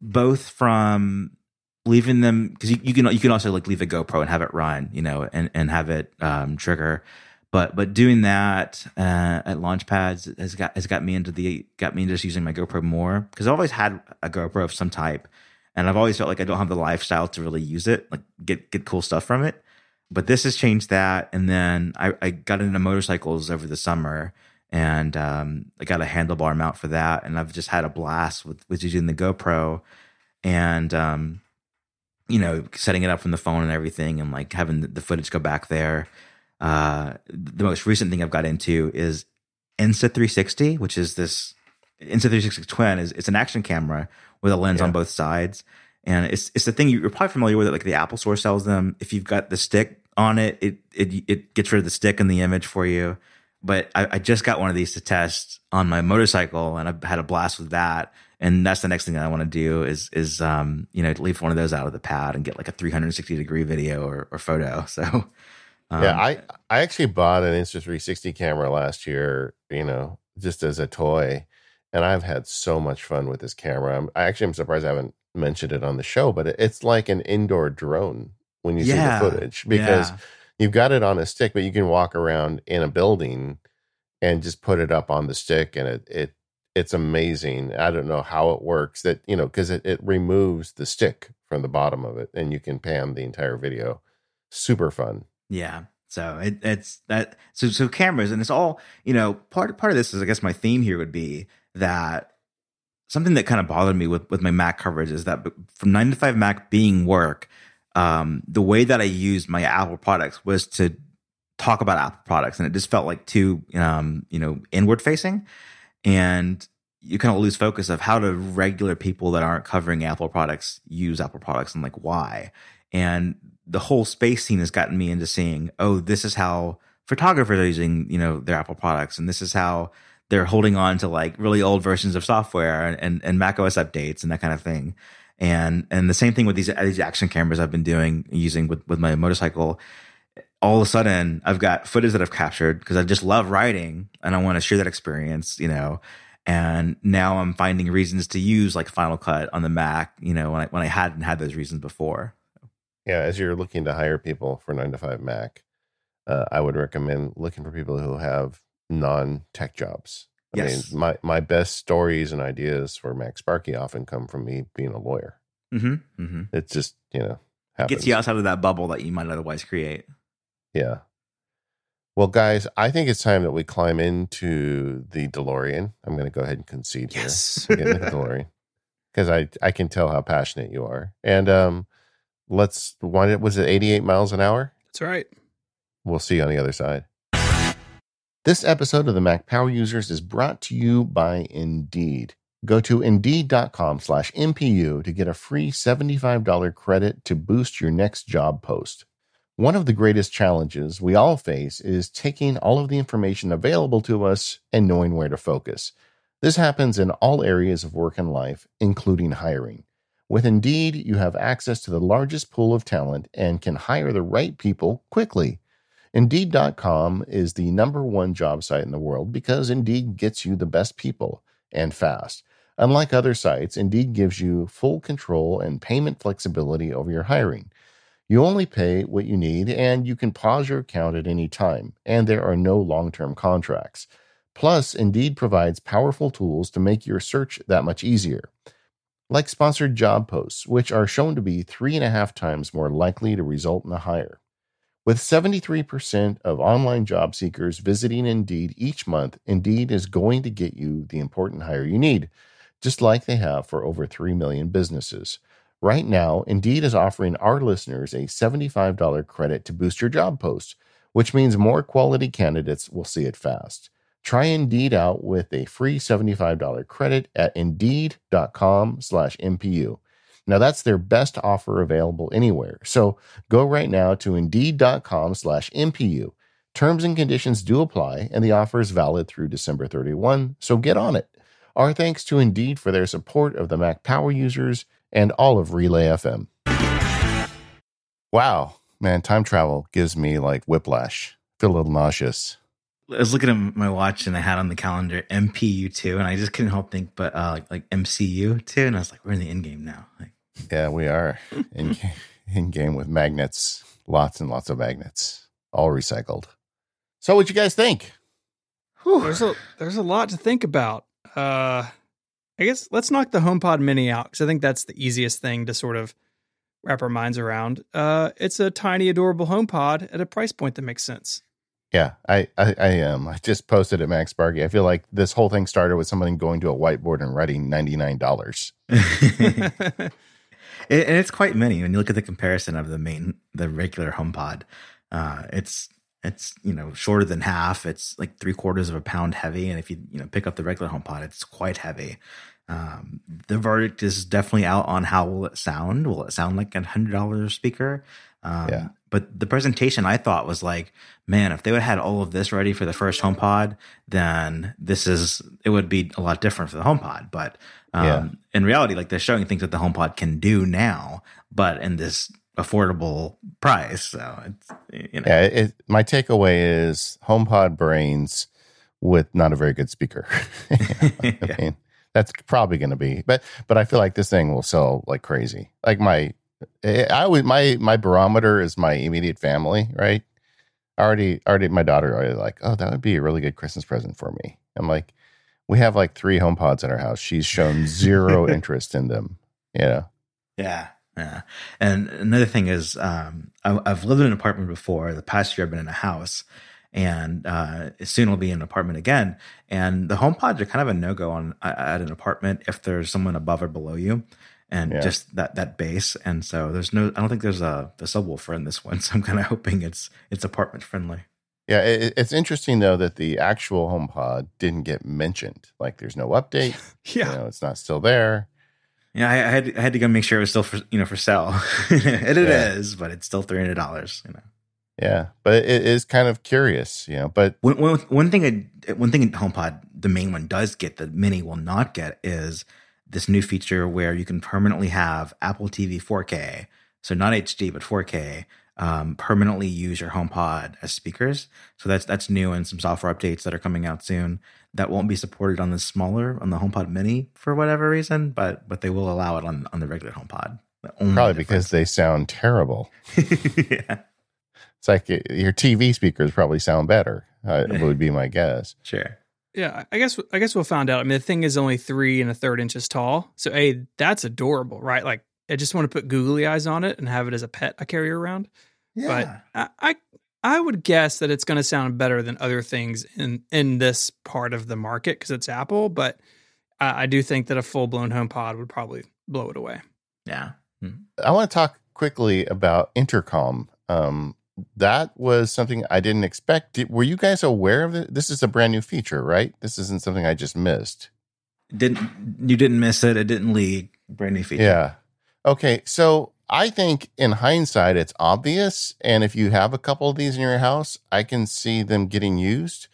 both from leaving them because you, you can you can also like leave a GoPro and have it run, you know, and and have it um, trigger. But but doing that uh, at launch pads has got has got me into the got me into just using my GoPro more because I've always had a GoPro of some type, and I've always felt like I don't have the lifestyle to really use it, like get get cool stuff from it. But this has changed that, and then I, I got into motorcycles over the summer, and um, I got a handlebar mount for that, and I've just had a blast with with using the GoPro, and um, you know, setting it up from the phone and everything, and like having the, footage go back there. Uh, the most recent thing I've got into is Insta360, which is this Insta360 Twin. is It's an action camera with a lens Yeah. on both sides, and it's it's the thing you're probably familiar with. It, like the Apple Store sells them. If you've got the stick on it, it it it gets rid of the stick in the image for you. But I, I just got one of these to test on my motorcycle, and I've had a blast with that. And that's the next thing that I want to do is is um you know leave one of those out of the pad and get like a 360 degree video or, or photo. So um, yeah, I I actually bought an Insta360 camera last year, you know, just as a toy, and I've had so much fun with this camera. I'm, I actually am surprised I haven't mentioned it on the show, but it, it's like an indoor drone when you Yeah, see the footage because yeah. you've got it on a stick, but you can walk around in a building and just put it up on the stick, and it it it's amazing. I don't know how it works that you know because it it removes the stick from the bottom of it, and you can pan the entire video. Super fun. Yeah. So it, it's that. So so cameras, and it's all you know. Part part of this is, I guess, my theme here would be that something that kind of bothered me with with my Mac coverage is that from nine to five Mac being work, um, the way that I used my Apple products was to talk about Apple products, and it just felt like too, um, you know, inward facing. And you kind of lose focus of how do regular people that aren't covering Apple products use Apple products and like why. And the whole space scene has gotten me into seeing, oh, this is how photographers are using, you know, their Apple products, and this is how they're holding on to like really old versions of software and, and, and Mac OS updates and that kind of thing. And and the same thing with these these action cameras I've been doing using with with my motorcycle. All of a sudden, I've got footage that I've captured because I just love writing and I want to share that experience, you know. And now I'm finding reasons to use like Final Cut on the Mac, you know, when I when I hadn't had those reasons before. Yeah, as you're looking to hire people for nine to five Mac, uh, I would recommend looking for people who have non-tech jobs. I Yes. mean, my my best stories and ideas for MacSparky often come from me being a lawyer. Mm-hmm. Mm-hmm. It's just you know happens. Gets you outside of that bubble that you might otherwise create. Yeah. Well, guys, I think it's time that we climb into the DeLorean. I'm going to go ahead and concede Yes. here. Get the DeLorean because I I can tell how passionate you are. And um, let's. Why was it 88 miles an hour? That's right. We'll see you on the other side. This episode of the Mac Power Users is brought to you by Indeed. Go to Indeed.com slash MPU to get a free $75 credit to boost your next job post. One of the greatest challenges we all face is taking all of the information available to us and knowing where to focus. This happens in all areas of work and life, including hiring. With Indeed, you have access to the largest pool of talent and can hire the right people quickly. Indeed.com is the number one job site in the world because Indeed gets you the best people and fast. Unlike other sites, Indeed gives you full control and payment flexibility over your hiring. You only pay what you need and you can pause your account at any time, and there are no long term contracts. Plus, Indeed provides powerful tools to make your search that much easier, like sponsored job posts, which are shown to be three and a half times more likely to result in a hire. With 73% of online job seekers visiting Indeed each month, Indeed is going to get you the important hire you need, just like they have for over 3 million businesses. Right now, Indeed is offering our listeners a $75 credit to boost your job post, which means more quality candidates will see it fast. Try Indeed out with a free $75 credit at Indeed.com slash MPU. Now that's their best offer available anywhere. So go right now to Indeed.com slash MPU. Terms and conditions do apply, and the offer is valid through December 31, so get on it. Our thanks to Indeed for their support of the Mac Power users and all of Relay FM. Wow, man, time travel gives me like whiplash. feel a little nauseous. I was looking at my watch and I had on the calendar MPU two, and I just couldn't help think, but uh, like like MCU two, and I was like, we're in the end game now. Like, Yeah, we are in, in game with magnets, lots and lots of magnets, all recycled. So, what you guys think? There's a there's a lot to think about. Uh, I guess let's knock the HomePod Mini out because I think that's the easiest thing to sort of wrap our minds around. Uh, it's a tiny, adorable HomePod at a price point that makes sense. Yeah, I, I, I am. I just posted at MacSparky. I feel like this whole thing started with someone going to a whiteboard and writing ninety nine dollars. and and it's quite many when you look at the comparison of the main the regular HomePod. Uh, it's it's you know shorter than half. It's like three quarters of a pound heavy, and if you you know pick up the regular HomePod, it's quite heavy. Um, the verdict is definitely out on how will it sound. Will it sound like a hundred dollar speaker? Um, Yeah. But the presentation I thought was like, man, if they would have had all of this ready for the first HomePod, then this is it would be a lot different for the HomePod. But um, Yeah. in reality, like they're showing things that the HomePod can do now, but in this affordable price. So it's you know, Yeah, it, my takeaway is HomePod brains with not a very good speaker. I Yeah. mean, that's probably going to be, but but I feel like this thing will sell like crazy. Like my, I would my my barometer is my immediate family, right? Already, already, my daughter already like, oh, that would be a really good Christmas present for me. I'm like, we have like three HomePods in our house. She's shown zero interest in them. Yeah, Yeah, yeah. And another thing is, um, I, I've lived in an apartment before. The past year, I've been in a house, and uh, soon I'll be in an apartment again. And the home pods are kind of a no go on at an apartment if there's someone above or below you, and Yeah. just that that bass. And so there's no, I don't think there's a the subwoofer in this one. So I'm kind of hoping it's it's apartment friendly. Yeah, it, it's interesting though that the actual HomePod didn't get mentioned. Like, there's no update. Yeah. You know, it's not still there. Yeah, I, I had I had to go make sure it was still for you know for sale, and it is, Yeah. but it's still three hundred dollars. You know, Yeah, but it is kind of curious, you know. But one, one, one thing I, one thing HomePod, the main one does get, that Mini will not get, is this new feature where you can permanently have Apple TV 4K, so not HD but 4K, um, permanently use your HomePod as speakers. So that's that's new and some software updates that are coming out soon that won't be supported on the smaller on the HomePod Mini for whatever reason, but but they will allow it on on the regular HomePod. The probably because they sound terrible. yeah, It's like your TV speakers probably sound better. Uh, would be my guess. sure. Yeah, I guess I guess we'll find out. I mean, the thing is only three and a third inches tall, so a that's adorable, right? Like, I just want to put googly eyes on it and have it as a pet I carry around. Yeah. But I, I I would guess that it's going to sound better than other things in in this part of the market because it's Apple. But I, I do think that a full blown HomePod would probably blow it away. yeah. I want to talk quickly about intercom. Um, that was something I didn't expect. Did, were you guys aware of it? This is a brand new feature, right? This isn't something I just missed. Didn't you didn't miss it? It didn't leak. Brand new feature. Yeah. Okay. So I think in hindsight, it's obvious. And if you have a couple of these in your house, I can see them getting used.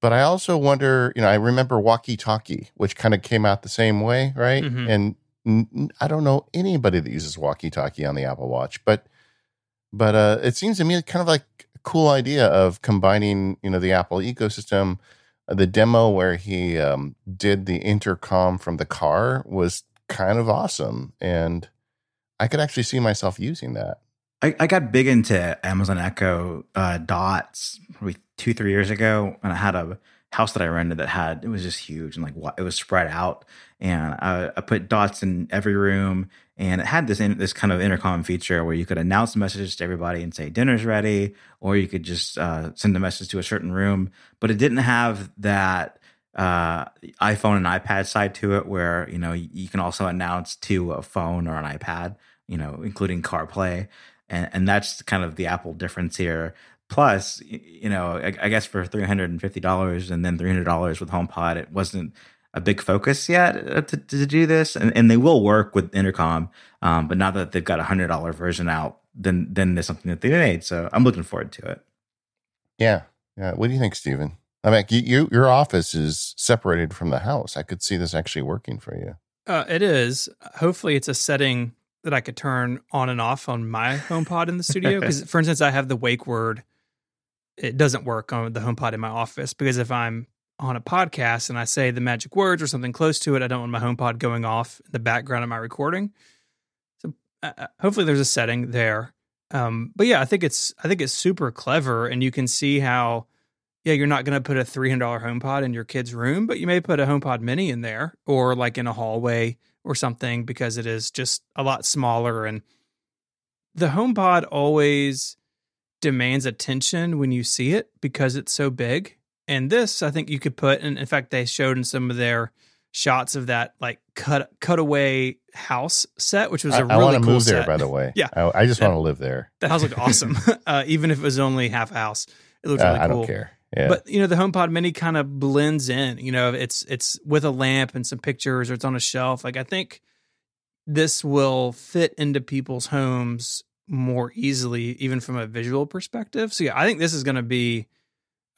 But I also wonder, you know, I remember walkie talkie, which kind of came out the same way, right? Mhm. And I don't know anybody that uses walkie talkie on the Apple Watch, but but uh, it seems to me kind of like a cool idea of combining, you know, the Apple ecosystem. Uh, The demo where he um, did the intercom from the car was kind of awesome, and I could actually see myself using that. I, I got big into Amazon Echo uh, Dots probably two, three years ago, and I had a house that I rented that had it was just huge and like it was spread out, and I, I put dots in every room, and it had this in, this kind of intercom feature where you could announce messages to everybody and say dinner's ready, or you could just uh, send a message to a certain room, but it didn't have that uh iphone and ipad side to it where you know you can also announce to a phone or an ipad you know including carplay. And and that's kind of the apple difference here. Plus you know i, I guess for $350 and then $300 with homepod it wasn't a big focus yet uh, to, to do this and, and they will work with intercom um, but now that they've got a hundred dollar version out then then there's something that they made so i'm looking forward to it Yeah, yeah. What do you think, Stephen? I mean, you, you your office is separated from the house. I could see this actually working for you. Uh, it is. Hopefully, it's a setting that I could turn on and off on my HomePod in the studio. Because, for instance, I have the wake word. It doesn't work on the HomePod in my office because if I'm on a podcast and I say the magic words or something close to it, I don't want my HomePod going off in the background of my recording. So, uh, uh, hopefully, there's a setting there. Um, but yeah, I think it's I think it's super clever, and you can see how yeah, you're not going to put a $300 HomePod in your kid's room, but you may put a HomePod mini in there or like in a hallway or something because it is just a lot smaller. And the HomePod always demands attention when you see it because it's so big. And this, I think you could put, and in fact, they showed in some of their shots of that like cut cutaway house set, which was a I, I really want to cool move set. there, by the way. Yeah. I, I just want to live there. The house looked awesome, uh, even if it was only half a house. It looked Uh, really I cool. don't care. Yeah. But you know, the HomePod Mini kind of blends in. You know, it's it's with a lamp and some pictures, or it's on a shelf. Like I think this will fit into people's homes more easily, even from a visual perspective. So yeah, I think this is going to be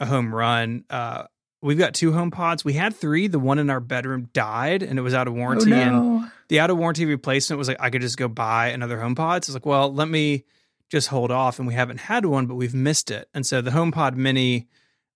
a home run. Uh, we've got two HomePods. We had three. The one in our bedroom died, and it was out of warranty. And the out of warranty replacement was like I could just go buy another HomePod. So it's like, well, let me just hold off. And we haven't had one, but we've missed it. And so the HomePod Mini,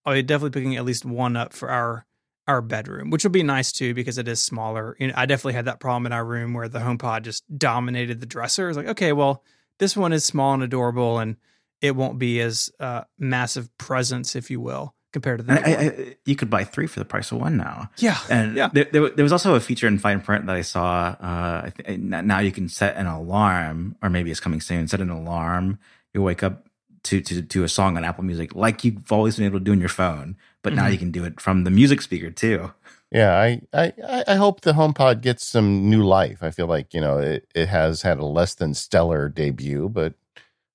I'll be definitely picking at least one up for our our bedroom, which will be nice too because it is smaller. You know, I definitely had that problem in our room where the HomePod just dominated the dresser. It's like, okay, well, this one is small and adorable, and it won't be as uh, massive presence, if you will, compared to the. I. I, I, you could buy three for the price of one now. yeah, And Yeah. there, there, there was also a feature in fine print that I saw. Uh, I th- now you can set an alarm, or maybe it's coming soon. Set an alarm. You wake up to to to a song on Apple Music, like you've always been able to do on your phone, but now Mhm. you can do it from the music speaker too. Yeah, I, I, I- I hope the HomePod gets some new life. I feel like you know it, it has had a less than stellar debut, but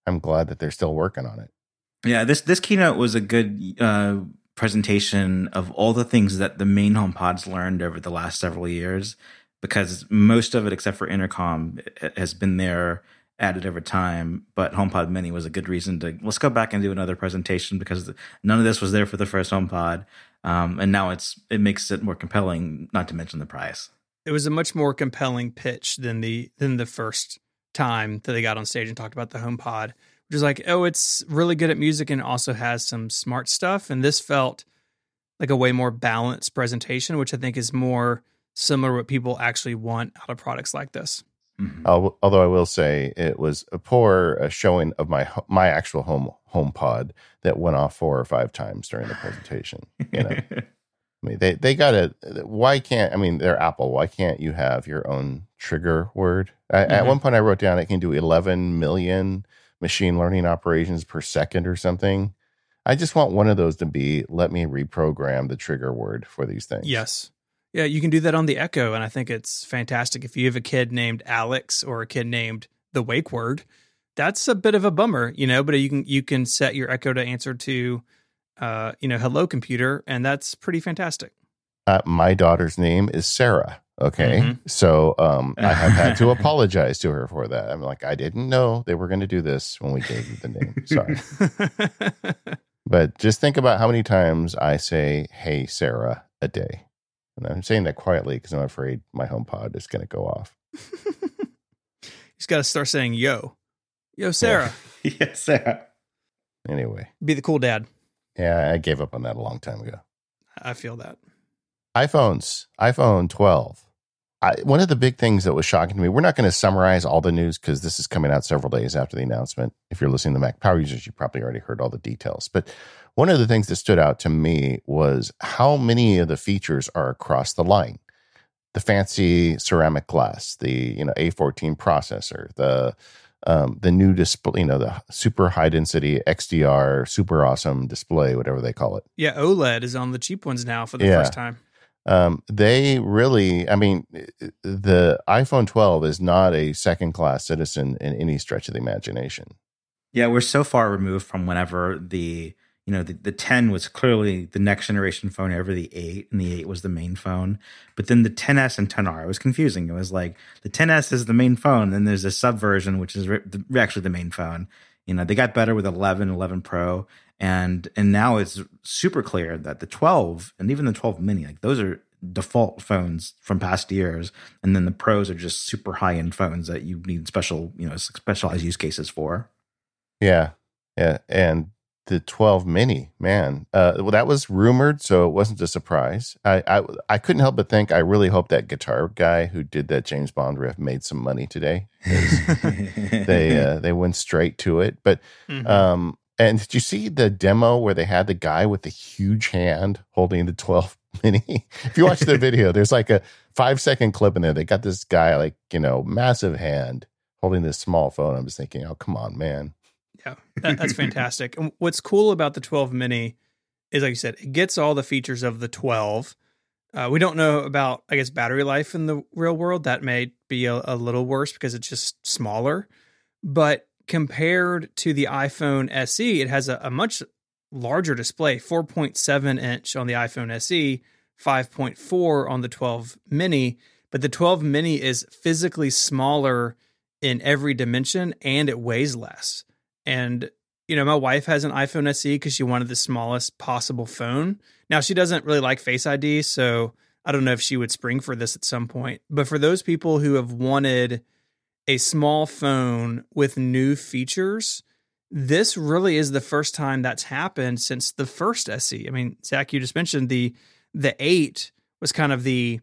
I'm glad that they're still working on it. Yeah, this this keynote was a good uh, presentation of all the things that the main HomePod's learned over the last several years, because most of it, except for intercom, has been there added over time. But HomePod Mini was a good reason to let's go back and do another presentation because none of this was there for the first HomePod, um, and now it's it makes it more compelling. Not to mention the price. It was a much more compelling pitch than the than the first time that they got on stage and talked about the HomePod which is like, oh, it's really good at music and also has some smart stuff. And this felt like a way more balanced presentation, which I think is more similar to what people actually want out of products like this. Mm-hmm. although I will say it was a poor uh, showing of my my actual home home pod that went off four or five times during the presentation. You know, I mean they they got it. Why can't I mean they're Apple? Why can't you have your own trigger word? I, mm-hmm. At one point, I wrote down it can do eleven million machine learning operations per second or something. I just want one of those to be let me reprogram the trigger word for these things. Yes. Yeah, you can do that on the Echo, and I think it's fantastic. If you have a kid named Alex or a kid named the wake word, that's a bit of a bummer, you know. But you can you can set your Echo to answer to, uh, you know, hello computer, and that's pretty fantastic. Uh, my daughter's name is Sarah. Okay. Mm-hmm. So um, I have had to apologize to her for that. I'm like, I didn't know they were going to do this when we gave you the name. Sorry. but just think about how many times I say, Hey, Sarah, a day. And I'm saying that quietly because I'm afraid my home pod is going to go off. He's got to start saying, Yo, yo, Sarah. Yeah. yeah, Sarah. Anyway, be the cool dad. Yeah, I gave up on that a long time ago. I feel that iPhones, iPhone 12. I, one of the big things that was shocking to me, we're not going to summarize all the news because this is coming out several days after the announcement. If you're listening to Mac Power users, you probably already heard all the details. But one of the things that stood out to me was how many of the features are across the line. The fancy ceramic glass, the you know A14 processor, the um, the new display, you know, the super high density XDR, super awesome display, whatever they call it. Yeah, OLED is on the cheap ones now for the yeah. first time um, they really, I mean, the iPhone 12 is not a second class citizen in any stretch of the imagination. Yeah, we're so far removed from whenever the you know the, the 10 was clearly the next generation phone over the 8 and the 8 was the main phone. But then the 10s and 10r it was confusing. It was like the 10s is the main phone and there's a subversion which is re- actually the main phone. You know they got better with 11 11 pro and and now it's super clear that the 12 and even the 12 mini like those are default phones from past years. And then the pros are just super high end phones that you need special you know specialized use cases for. Yeah. Yeah. And the 12 mini man uh well that was rumored so it wasn't a surprise. I, I i couldn't help but think i really hope that guitar guy who did that james bond riff made some money today they uh they went straight to it. But mm-hmm. um and did you see the demo where they had the guy with the huge hand holding the 12 mini? if you watch the video, there's like a five second clip in there. They got this guy, like, you know, massive hand holding this small phone. I'm just thinking, oh, come on, man. Yeah, that, that's fantastic. And what's cool about the 12 mini is, like you said, it gets all the features of the 12. Uh, we don't know about, I guess, battery life in the real world. That may be a, a little worse because it's just smaller. But compared to the iPhone SE, it has a, a much larger display 4.7 inch on the iPhone SE, 5.4 on the 12 mini. But the 12 mini is physically smaller in every dimension and it weighs less. And, you know, my wife has an iPhone SE because she wanted the smallest possible phone. Now, she doesn't really like Face ID. So I don't know if she would spring for this at some point. But for those people who have wanted, a small phone with new features. This really is the first time that's happened since the first SE. I mean, Zac, you just mentioned the the eight was kind of the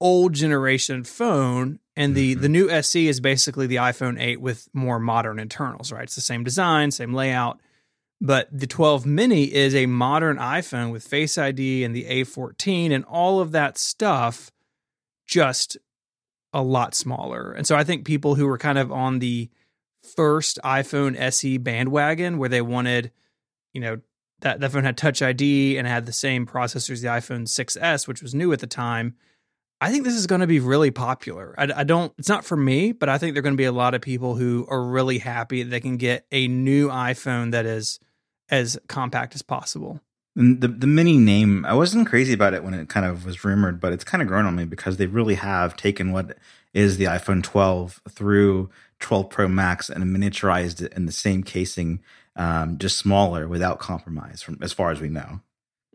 old generation phone, and the mm-hmm. the new SE is basically the iPhone 8 with more modern internals, right? It's the same design, same layout. But the 12 mini is a modern iPhone with Face ID and the A14 and all of that stuff just a lot smaller. And so I think people who were kind of on the first iPhone SE bandwagon where they wanted, you know, that that phone had Touch ID and had the same processors as the iPhone 6s, which was new at the time. I think this is going to be really popular. I, I don't. It's not for me, but I think there are going to be a lot of people who are really happy that they can get a new iPhone that is as compact as possible. And the the mini name, I wasn't crazy about it when it kind of was rumored, but it's kind of grown on me because they really have taken what is the iPhone 12 through 12 Pro Max and miniaturized it in the same casing, um, just smaller without compromise, from as far as we know.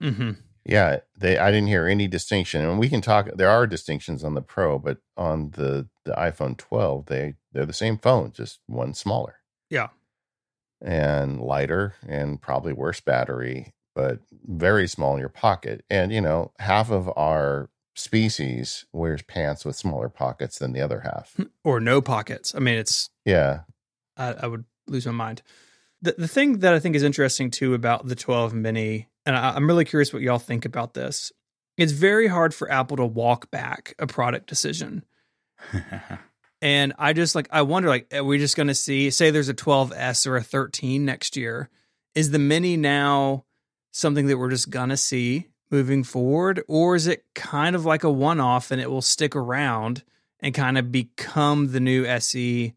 Mm-hmm. Yeah, they. I didn't hear any distinction, and we can talk. There are distinctions on the Pro, but on the the iPhone 12, they they're the same phone, just one smaller. Yeah, and lighter, and probably worse battery, but very small in your pocket. And you know, half of our species wears pants with smaller pockets than the other half, or no pockets. I mean, it's yeah. I, I would lose my mind. The the thing that I think is interesting too about the 12 Mini and I, I'm really curious what y'all think about this. It's very hard for Apple to walk back a product decision. and I just like I wonder like are we just going to see say there's a 12s or a 13 next year is the mini now something that we're just going to see moving forward or is it kind of like a one off and it will stick around and kind of become the new SE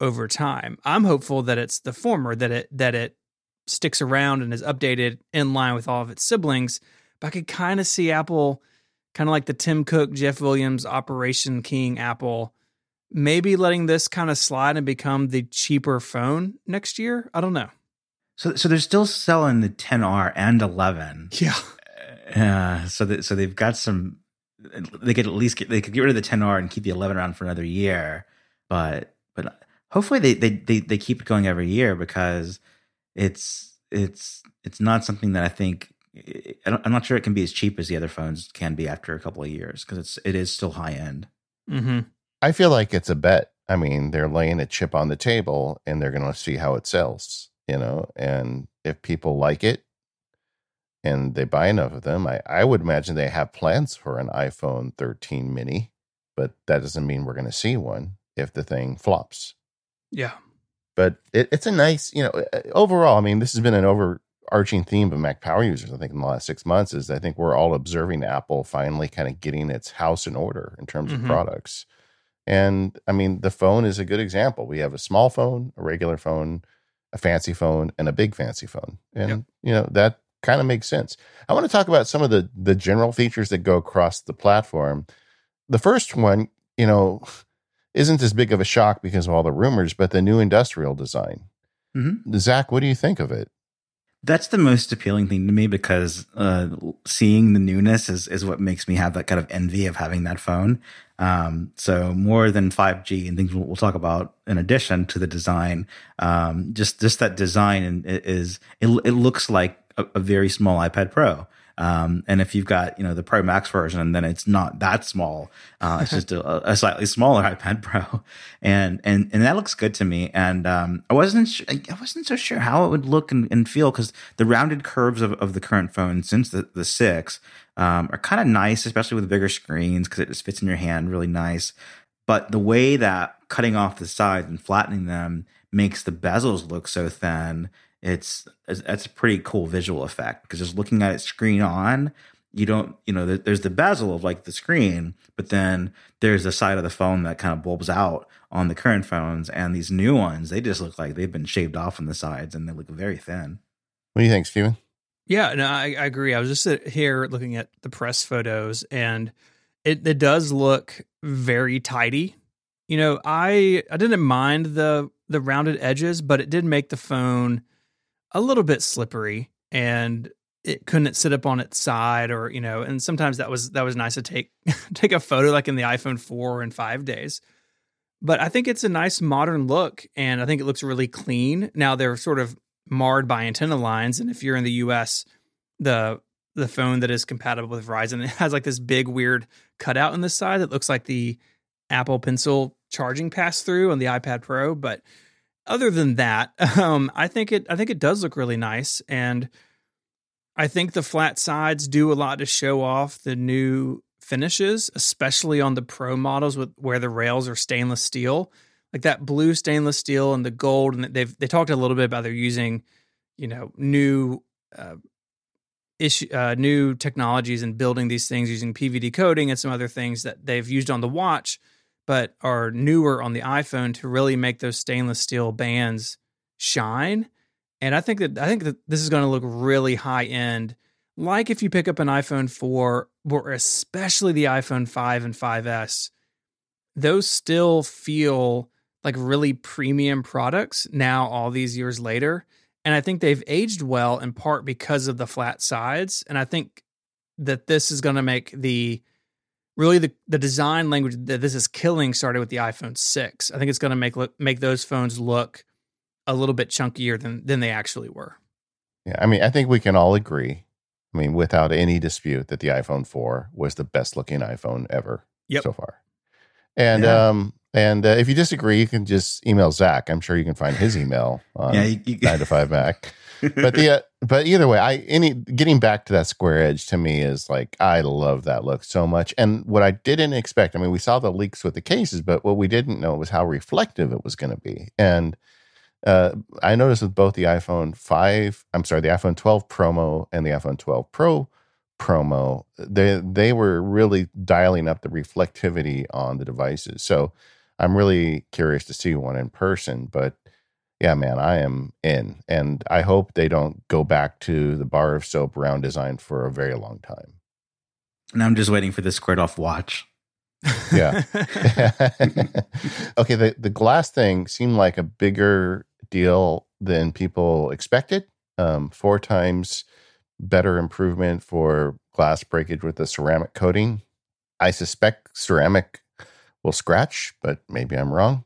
over time. I'm hopeful that it's the former that it that it sticks around and is updated in line with all of its siblings. But I could kind of see Apple, kind of like the Tim Cook, Jeff Williams, Operation King Apple, maybe letting this kind of slide and become the cheaper phone next year. I don't know. So, so they're still selling the 10R and 11. Yeah. Uh, so that so they've got some. They could at least get they could get rid of the 10R and keep the 11 around for another year, but but hopefully they they they, they keep it going every year because it's it's it's not something that I think I'm not sure it can be as cheap as the other phones can be after a couple of years because it's it is still high end. Mm-hmm. I feel like it's a bet. I mean, they're laying a chip on the table and they're going to see how it sells, you know. And if people like it and they buy enough of them, I, I would imagine they have plans for an iPhone 13 mini, but that doesn't mean we're going to see one if the thing flops. Yeah but it, it's a nice, you know, uh, overall. I mean, this has been an overarching theme of Mac Power users. I think in the last six months is I think we're all observing Apple finally kind of getting its house in order in terms mm-hmm. of products. And I mean, the phone is a good example. We have a small phone, a regular phone, a fancy phone, and a big fancy phone, and yep. you know that kind of makes sense. I want to talk about some of the the general features that go across the platform. The first one, you know, isn't as big of a shock because of all the rumors, but the new industrial design. Mm-hmm. Zac, what do you think of it? That's the most appealing thing to me because uh, seeing the newness is, is what makes me have that kind of envy of having that phone. Um, so more than 5G and things we'll, talk about in addition to the design, um, just just that design is it, it looks like a, a very small iPad Pro. Um, and if you've got, you know, the Pro Max version, then it's not that small. Uh, it's just a, a, slightly smaller iPad Pro. And, and, and that looks good to me. And, um, I wasn't, sh- I wasn't so sure how it would look and, and feel because the rounded curves of, of the current phone since the, the six, um, are kind of nice, especially with bigger screens because it just fits in your hand really nice. But the way that cutting off the sides and flattening them makes the bezels look so thin it's that's a pretty cool visual effect because just looking at it screen on you don't you know there's the bezel of like the screen but then there's the side of the phone that kind of bulbs out on the current phones and these new ones they just look like they've been shaved off on the sides and they look very thin. What do you think Stephen? Yeah no i, I agree. I was just uh, here looking at the press photos and it, it does look very tidy. You know i i didn't mind the the rounded edges but it did make the phone a little bit slippery and it couldn't sit up on its side or you know and sometimes that was that was nice to take take a photo like in the iphone 4 and 5 days. But i think it's a nice modern look and i think it looks really clean. Now they're sort of marred by antenna lines and if you're in the us the the phone that is compatible with verizon it has like this big weird cutout on the side that looks like the apple pencil charging pass through on the ipad pro but other than that, um, I think it I think it does look really nice, and I think the flat sides do a lot to show off the new finishes, especially on the pro models with where the rails are stainless steel, like that blue stainless steel and the gold. And they've they talked a little bit about they're using, you know, new. Uh, issue uh, new technologies and building these things using PVD coating and some other things that they've used on the watch but are newer on the iPhone to really make those stainless steel bands shine. And I think that I think that this is going to look really high end. Like if you pick up an iPhone 4 or especially the iPhone 5 and 5S, those still feel like really premium products now all these years later. And I think they've aged well in part because of the flat sides. And I think that this is going to make the really the, the design language that this is killing started with the iPhone 6. I think it's going to make make those phones look a little bit chunkier than than they actually were. Yeah, I mean, I think we can all agree, I mean, without any dispute that the iPhone 4 was the best looking iPhone ever yep. so far. And yeah. um and uh, if you disagree, you can just email Zac. I'm sure you can find his email on yeah, you, you, nine to five Mac. but the uh, but either way, I any getting back to that square edge to me is like I love that look so much. And what I didn't expect, I mean, we saw the leaks with the cases, but what we didn't know was how reflective it was going to be. And uh, I noticed with both the iPhone 5, I'm sorry, the iPhone 12 promo and the iPhone 12 Pro promo, they they were really dialing up the reflectivity on the devices. So I'm really curious to see one in person, but yeah, man, I am in. And I hope they don't go back to the bar of soap round design for a very long time. And I'm just waiting for the squared off watch. yeah. okay, the, the glass thing seemed like a bigger deal than people expected. Um, four times better improvement for glass breakage with the ceramic coating. I suspect ceramic will scratch, but maybe I'm wrong.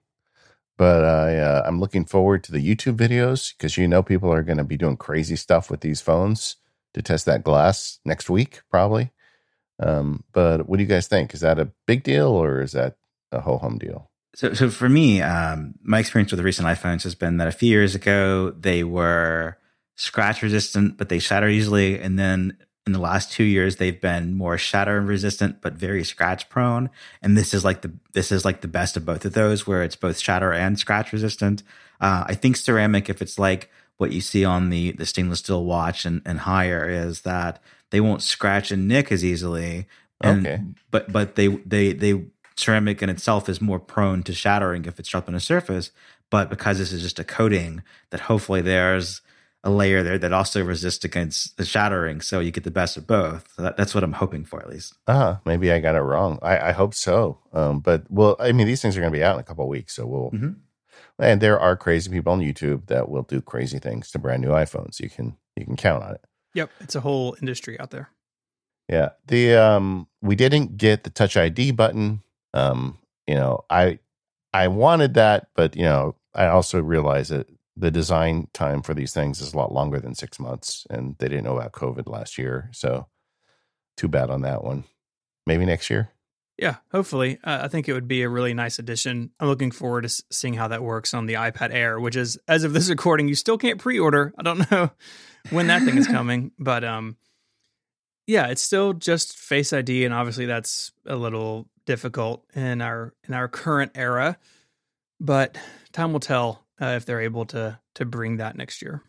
But I, uh, I'm looking forward to the YouTube videos because you know people are going to be doing crazy stuff with these phones to test that glass next week, probably. Um, but what do you guys think? Is that a big deal or is that a ho hum deal? So, so for me, um, my experience with the recent iPhones has been that a few years ago they were scratch resistant, but they shatter easily, and then in the last two years they've been more shatter resistant but very scratch prone. And this is like the this is like the best of both of those where it's both shatter and scratch resistant. Uh, i think ceramic if it's like what you see on the the stainless steel watch and, and higher is that they won't scratch and nick as easily. And, okay. but but they they they ceramic in itself is more prone to shattering if it's sharp on a surface. But because this is just a coating that hopefully there's a layer there that also resists against the shattering, so you get the best of both. So that, that's what I'm hoping for, at least. Ah, uh, maybe I got it wrong. I, I hope so. Um, but well, I mean, these things are going to be out in a couple weeks, so we'll. Mm-hmm. And there are crazy people on YouTube that will do crazy things to brand new iPhones. You can you can count on it. Yep, it's a whole industry out there. Yeah, the um, we didn't get the Touch ID button. Um, you know, I I wanted that, but you know, I also realized that the design time for these things is a lot longer than six months, and they didn't know about COVID last year, so too bad on that one. Maybe next year. Yeah, hopefully. Uh, I think it would be a really nice addition. I'm looking forward to seeing how that works on the iPad Air, which is, as of this recording, you still can't pre-order. I don't know when that thing is coming, but um, yeah, it's still just Face ID, and obviously that's a little difficult in our in our current era. But time will tell uh, if they're able to to bring that next year.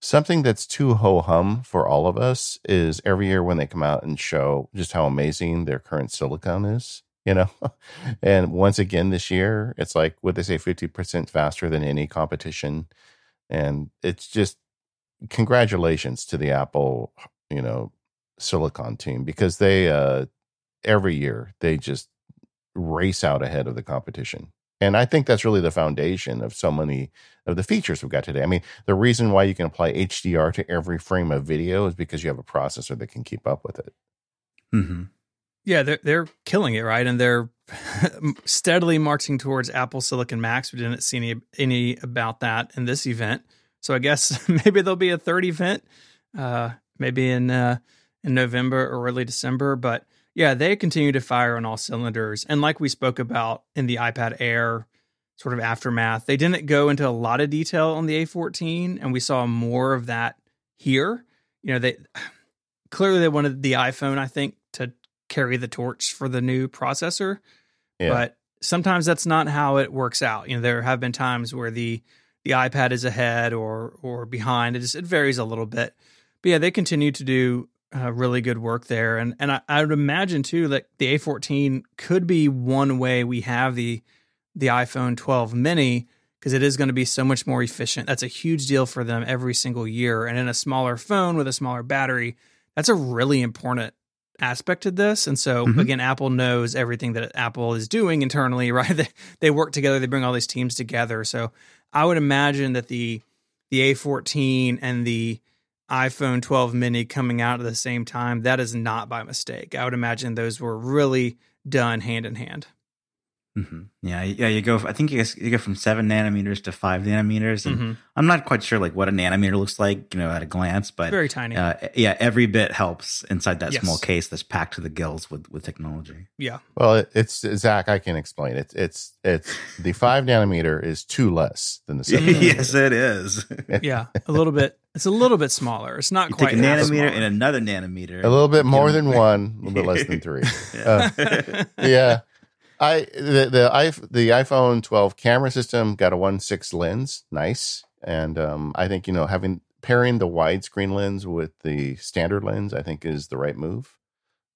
Something that's too ho hum for all of us is every year when they come out and show just how amazing their current silicon is, you know. and once again this year, it's like what they say, fifty percent faster than any competition, and it's just congratulations to the Apple, you know, silicon team because they uh every year they just race out ahead of the competition and I think that's really the foundation of so many of the features we've got today. I mean, the reason why you can apply HDR to every frame of video is because you have a processor that can keep up with it. Mm-hmm. Yeah, they're they're killing it, right? And they're steadily marching towards Apple Silicon Macs. We didn't see any any about that in this event, so I guess maybe there'll be a third event, uh, maybe in uh, in November or early December. But yeah, they continue to fire on all cylinders. And like we spoke about in the iPad Air sort of aftermath, they didn't go into a lot of detail on the A14, and we saw more of that here. You know, they clearly they wanted the iPhone, I think, to carry the torch for the new processor. Yeah. But sometimes that's not how it works out. You know, there have been times where the the iPad is ahead or or behind. It just it varies a little bit. But yeah, they continue to do uh, really good work there. And and I, I, would imagine too that the A14 could be one way we have the the iPhone 12 mini because it is going to be so much more efficient. That's a huge deal for them every single year. And in a smaller phone with a smaller battery, that's a really important aspect to this. And so Mhm. again, Apple knows everything that Apple is doing internally, right? They, they work together, they bring all these teams together. So I would imagine that the the A14 and the iPhone 12 mini coming out at the same time, that is not by mistake. I would imagine those were really done hand in hand. Hmm Yeah, yeah. You go. I think you guys you go from seven nanometers to five nanometers, and Mhm. I'm not quite sure like what a nanometer looks like, you know, at a glance, but Very tiny. uh, yeah, every bit helps inside that Yes. small case that's packed to the gills with with technology. yeah. Well, it, it's Zac. I can explain. It's it's it's the five nanometer is two less than the seven. Yes, it is. Yeah. A little bit. It's a little bit smaller. It's not You quite take a nanometer smaller. and another nanometer. A little bit more than one, a little bit less than three. Yeah. yeah. I the the the iPhone 12 camera system got a one six lens, nice, and um, I think you know having pairing the widescreen lens with the standard lens, I think is the right move.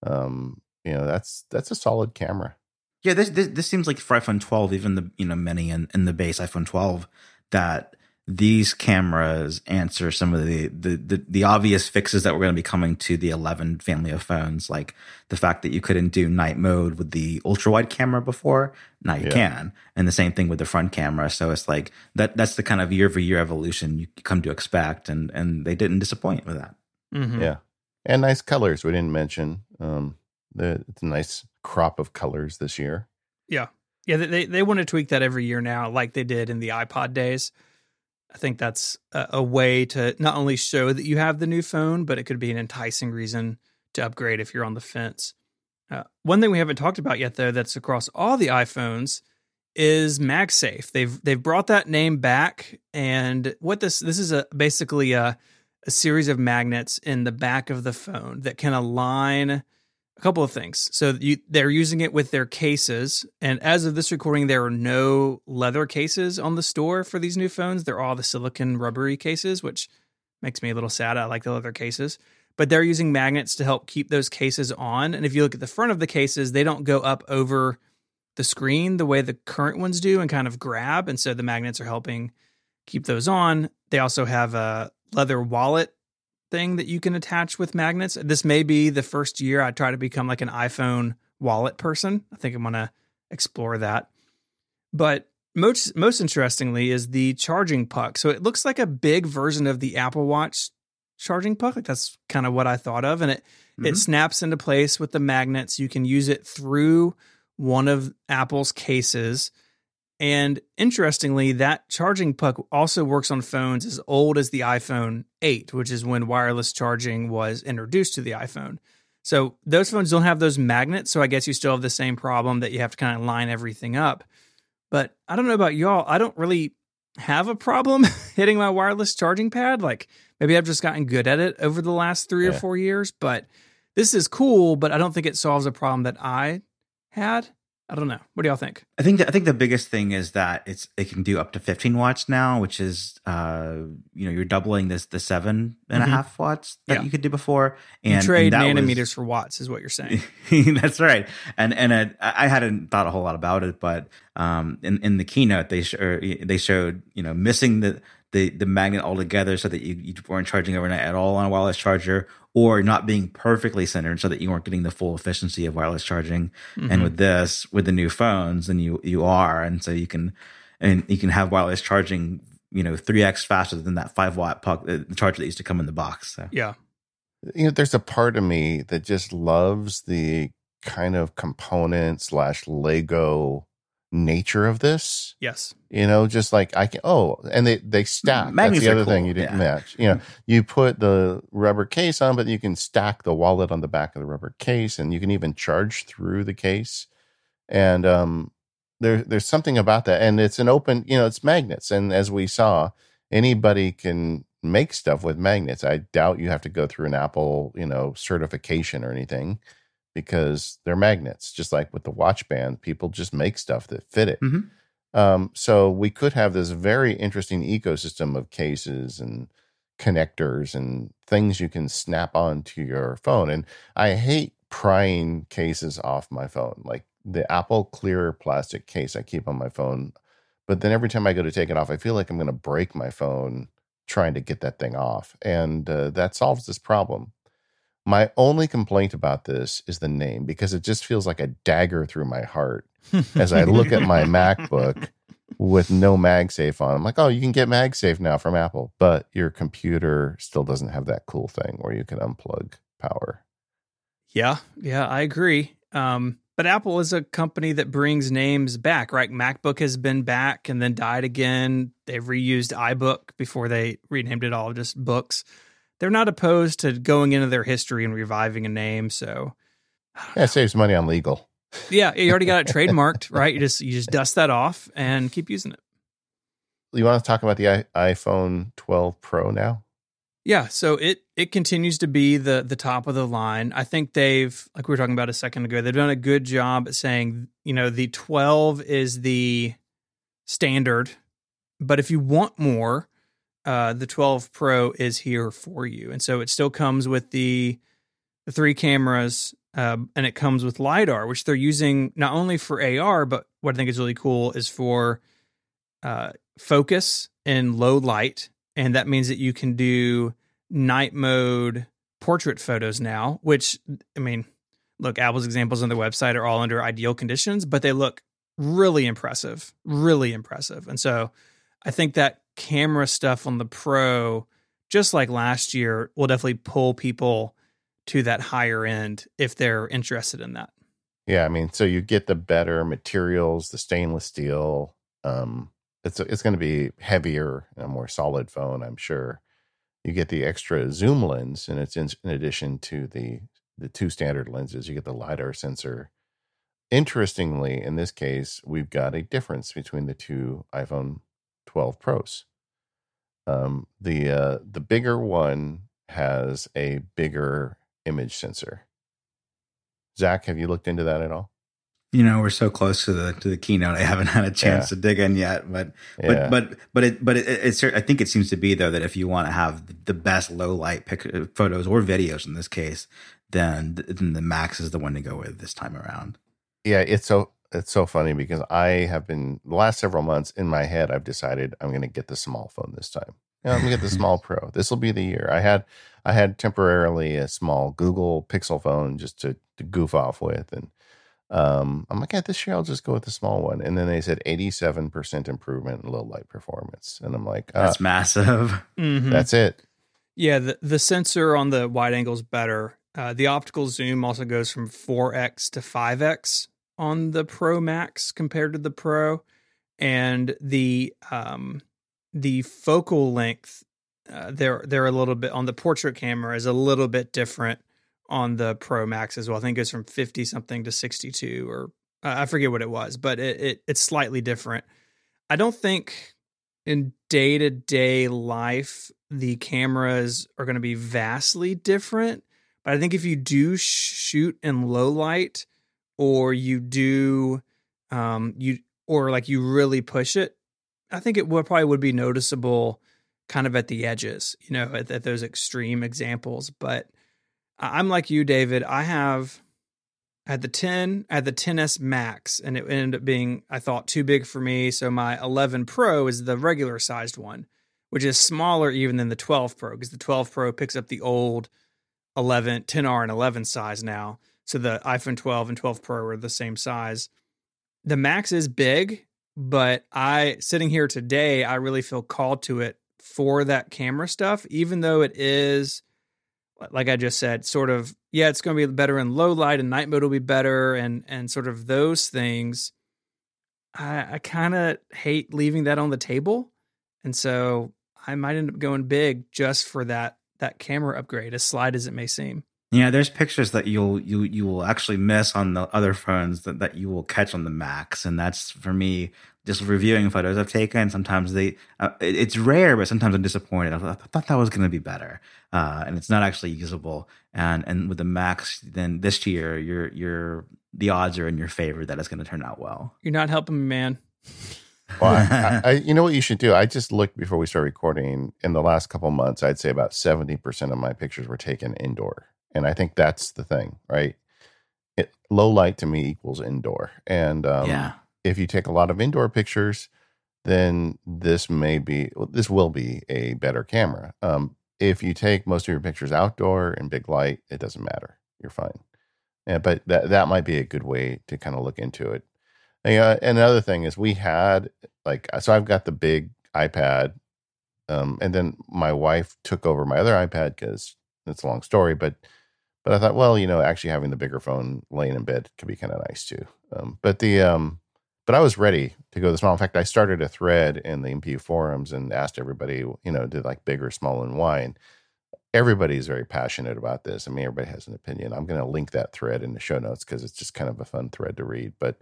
Um, you know that's that's a solid camera. Yeah, this, this this seems like for iPhone 12, even the you know mini in, in the base iPhone 12, that these cameras answer some of the, the the the obvious fixes that were going to be coming to the 11 family of phones, like the fact that you couldn't do night mode with the ultra wide camera before. Now you Yeah. can, and the same thing with the front camera. So it's like that that's the kind of year over year evolution you come to expect, and and they didn't disappoint with that. Mhm. Yeah, and nice colors. We didn't mention. Um, the, it's a nice crop of colors this year. Yeah, yeah they they want to tweak that every year now, like they did in the iPod days. I think that's a, a way to not only show that you have the new phone, but it could be an enticing reason to upgrade if you're on the fence. Uh, one thing we haven't talked about yet, though, that's across all the iPhones is MagSafe. They've they've brought that name back, and what this this is a basically a a series of magnets in the back of the phone that can align a couple of things. So you, they're using it with their cases, and as of this recording, there are no leather cases on the store for these new phones. They're all the silicone rubbery cases, which makes me a little sad. I like the leather cases, but they're using magnets to help keep those cases on. And if you look at the front of the cases, they don't go up over the screen the way the current ones do and kind of grab, and so the magnets are helping keep those on. They also have a leather wallet thing that you can attach with magnets. This may be the first year I try to become like an iPhone wallet person. I think I'm going to explore that. But most most interestingly is the charging puck. So it looks like a big version of the Apple Watch charging puck. Like that's kind of what I thought of and it it Mhm. snaps into place with the magnets. You can use it through one of Apple's cases. And interestingly, that charging puck also works on phones as old as the iPhone 8, which is when wireless charging was introduced to the iPhone. So those phones don't have those magnets. So I guess you still have the same problem that you have to kind of line everything up. But I don't know about y'all. I don't really have a problem hitting my wireless charging pad. Like maybe I've just gotten good at it over the last three or four years. But this is cool, but I don't think it solves a problem that I had. I don't know. What do y'all think? I think that, I think the biggest thing is that it's it can do up to 15 watts now, which is uh you know you're doubling this the seven and a half watts that Yeah. you could do before. You And trade and that was- nanometers for watts, is what you're saying. That's right. And and I I hadn't thought a whole lot about it, but um, in in the keynote they sh- they showed you know missing the the the magnet altogether, so that you, you weren't charging overnight at all on a wireless charger, or not being perfectly centered, so that you weren't getting the full efficiency of wireless charging. Mm-hmm. And with this, with the new phones, then you you are, and so you can and you can have wireless charging. You know, three x faster than that five watt puck, uh, the charger that used to come in the box. So. yeah. you know, there's a part of me that just loves the kind of component slash Lego nature of this. Yes. You know, just like I can. Oh, and they they stack. Magnets That's the other thing you didn't yeah. match. You know, you put the rubber case on, but you can stack the wallet on the back of the rubber case, and you can even charge through the case. And um, there there's something about that, and it's an open. You know, it's magnets, and as we saw, anybody can make stuff with magnets. I doubt you have to go through an Apple, you know, certification or anything because they're magnets. Just like with the watch band, people just make stuff that fit it. Mhm. Um, so we could have this very interesting ecosystem of cases and connectors and things you can snap onto your phone. And I hate prying cases off my phone. Like the Apple clear plastic case I keep on my phone But then every time I go to take it off, I feel like I'm going to break my phone trying to get that thing off. And uh, that solves this problem. My only complaint about this is the name because it just feels like a dagger through my heart as I look at my MacBook with no MagSafe on. I'm like, oh, you can get MagSafe now from Apple, but your computer still doesn't have that cool thing where you can unplug power. Yeah, yeah, I agree. Um, but Apple is a company that brings names back, right? MacBook has been back and then died again. They've reused iBook before they renamed it all just books. They're not opposed to going into their history and reviving a name. So, yeah, it saves money on legal. Yeah, you already got it trademarked, right? You just you just dust that off and keep using it. You want to talk about the iPhone 12 Pro now? Yeah, so it it continues to be the the top of the line. I think they've like we were talking about a second ago, they've done a good job at saying, you know, the 12 is the standard, but if you want more, uh the 12 Pro is here for you. And so it still comes with the the three cameras uh, and it comes with lidar, which they're using not only for AR, but what I think is really cool is for uh, focus in low light and that means that you can do night mode portrait photos now which i mean look apple's examples on their website are all under ideal conditions but they look really impressive really impressive and so i think that camera stuff on the pro just like last year will definitely pull people to that higher end if they're interested in that yeah i mean so you get the better materials the stainless steel um it's it's going to be heavier and a more solid phone, I'm sure. You get the extra zoom lens, and it's in, in addition to the the two standard lenses. You get the lidar sensor. Interestingly, in this case, we've got a difference between the two iPhone 12 Pros. Um, the uh, the bigger one has a bigger image sensor. Zac, have you looked into that at all? you know we're so close to the to the keynote i haven't had a chance yeah. to dig in yet but yeah. but but but it but it, it's i think it seems to be though that if you want to have the best low light pic, uh, photos or videos in this case then, then the max is the one to go with this time around yeah it's so it's so funny because i have been the last several months in my head i've decided i'm going to get the small phone this time yeah, i'm going to get the small pro this will be the year i had i had temporarily a small google pixel phone just to, to goof off with and um, I'm like, yeah, this year I'll just go with the small one. And then they said 87% improvement in low light performance. And I'm like, that's ah, massive. Mm-hmm. That's it. Yeah. The, the sensor on the wide angle is better. Uh, the optical zoom also goes from 4x to 5x on the Pro Max compared to the Pro. And the, um, the focal length, uh, they're, they're a little bit on the portrait camera is a little bit different on the Pro Max as well. I think it goes from 50 something to 62 or uh, I forget what it was, but it, it it's slightly different. I don't think in day to day life the cameras are going to be vastly different, but I think if you do shoot in low light or you do um you or like you really push it, I think it probably would be noticeable kind of at the edges, you know, at, at those extreme examples, but I'm like you, David. I have at the 10, at the 10s Max, and it ended up being, I thought, too big for me. So my 11 Pro is the regular sized one, which is smaller even than the 12 Pro, because the 12 Pro picks up the old 11, 10R and 11 size now. So the iPhone 12 and 12 Pro are the same size. The Max is big, but I, sitting here today, I really feel called to it for that camera stuff, even though it is like I just said, sort of, yeah, it's going to be better in low light and night mode will be better and, and sort of those things. I, I kind of hate leaving that on the table. And so I might end up going big just for that, that camera upgrade, as slight as it may seem. Yeah, there's pictures that you'll you you will actually miss on the other phones that, that you will catch on the Max, and that's for me just reviewing photos I've taken. Sometimes they uh, it, it's rare, but sometimes I'm disappointed. I thought, I thought that was going to be better, uh, and it's not actually usable. And and with the Max, then this year, you're you're the odds are in your favor that it's going to turn out well. You're not helping me, man. well, I, I, you know what you should do? I just looked before we start recording. In the last couple months, I'd say about seventy percent of my pictures were taken indoor. And I think that's the thing, right? It, low light to me equals indoor. And um, yeah. if you take a lot of indoor pictures, then this may be this will be a better camera. Um, if you take most of your pictures outdoor in big light, it doesn't matter. You're fine. Yeah, but that that might be a good way to kind of look into it. And, uh, another thing is we had like so I've got the big iPad, um, and then my wife took over my other iPad because it's a long story, but but I thought, well, you know, actually having the bigger phone laying in bed could be kind of nice too. Um, but the um, but I was ready to go the small. In fact, I started a thread in the MPU forums and asked everybody, you know, did like big or small and why. And everybody's very passionate about this. I mean, everybody has an opinion. I'm going to link that thread in the show notes because it's just kind of a fun thread to read. But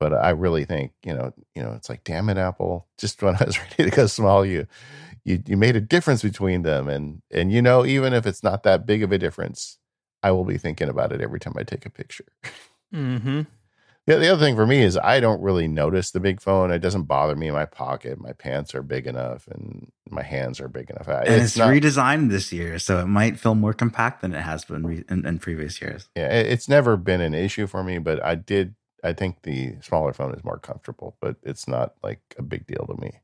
but I really think you know you know it's like damn it, Apple. Just when I was ready to go small, you you you made a difference between them, and and you know even if it's not that big of a difference, I will be thinking about it every time I take a picture. Mm-hmm. Yeah, the other thing for me is I don't really notice the big phone. It doesn't bother me in my pocket. My pants are big enough, and my hands are big enough. And it's, it's not, redesigned this year, so it might feel more compact than it has been re- in, in, previous years. Yeah, it's never been an issue for me, but I did. I think the smaller phone is more comfortable, but it's not like a big deal to me.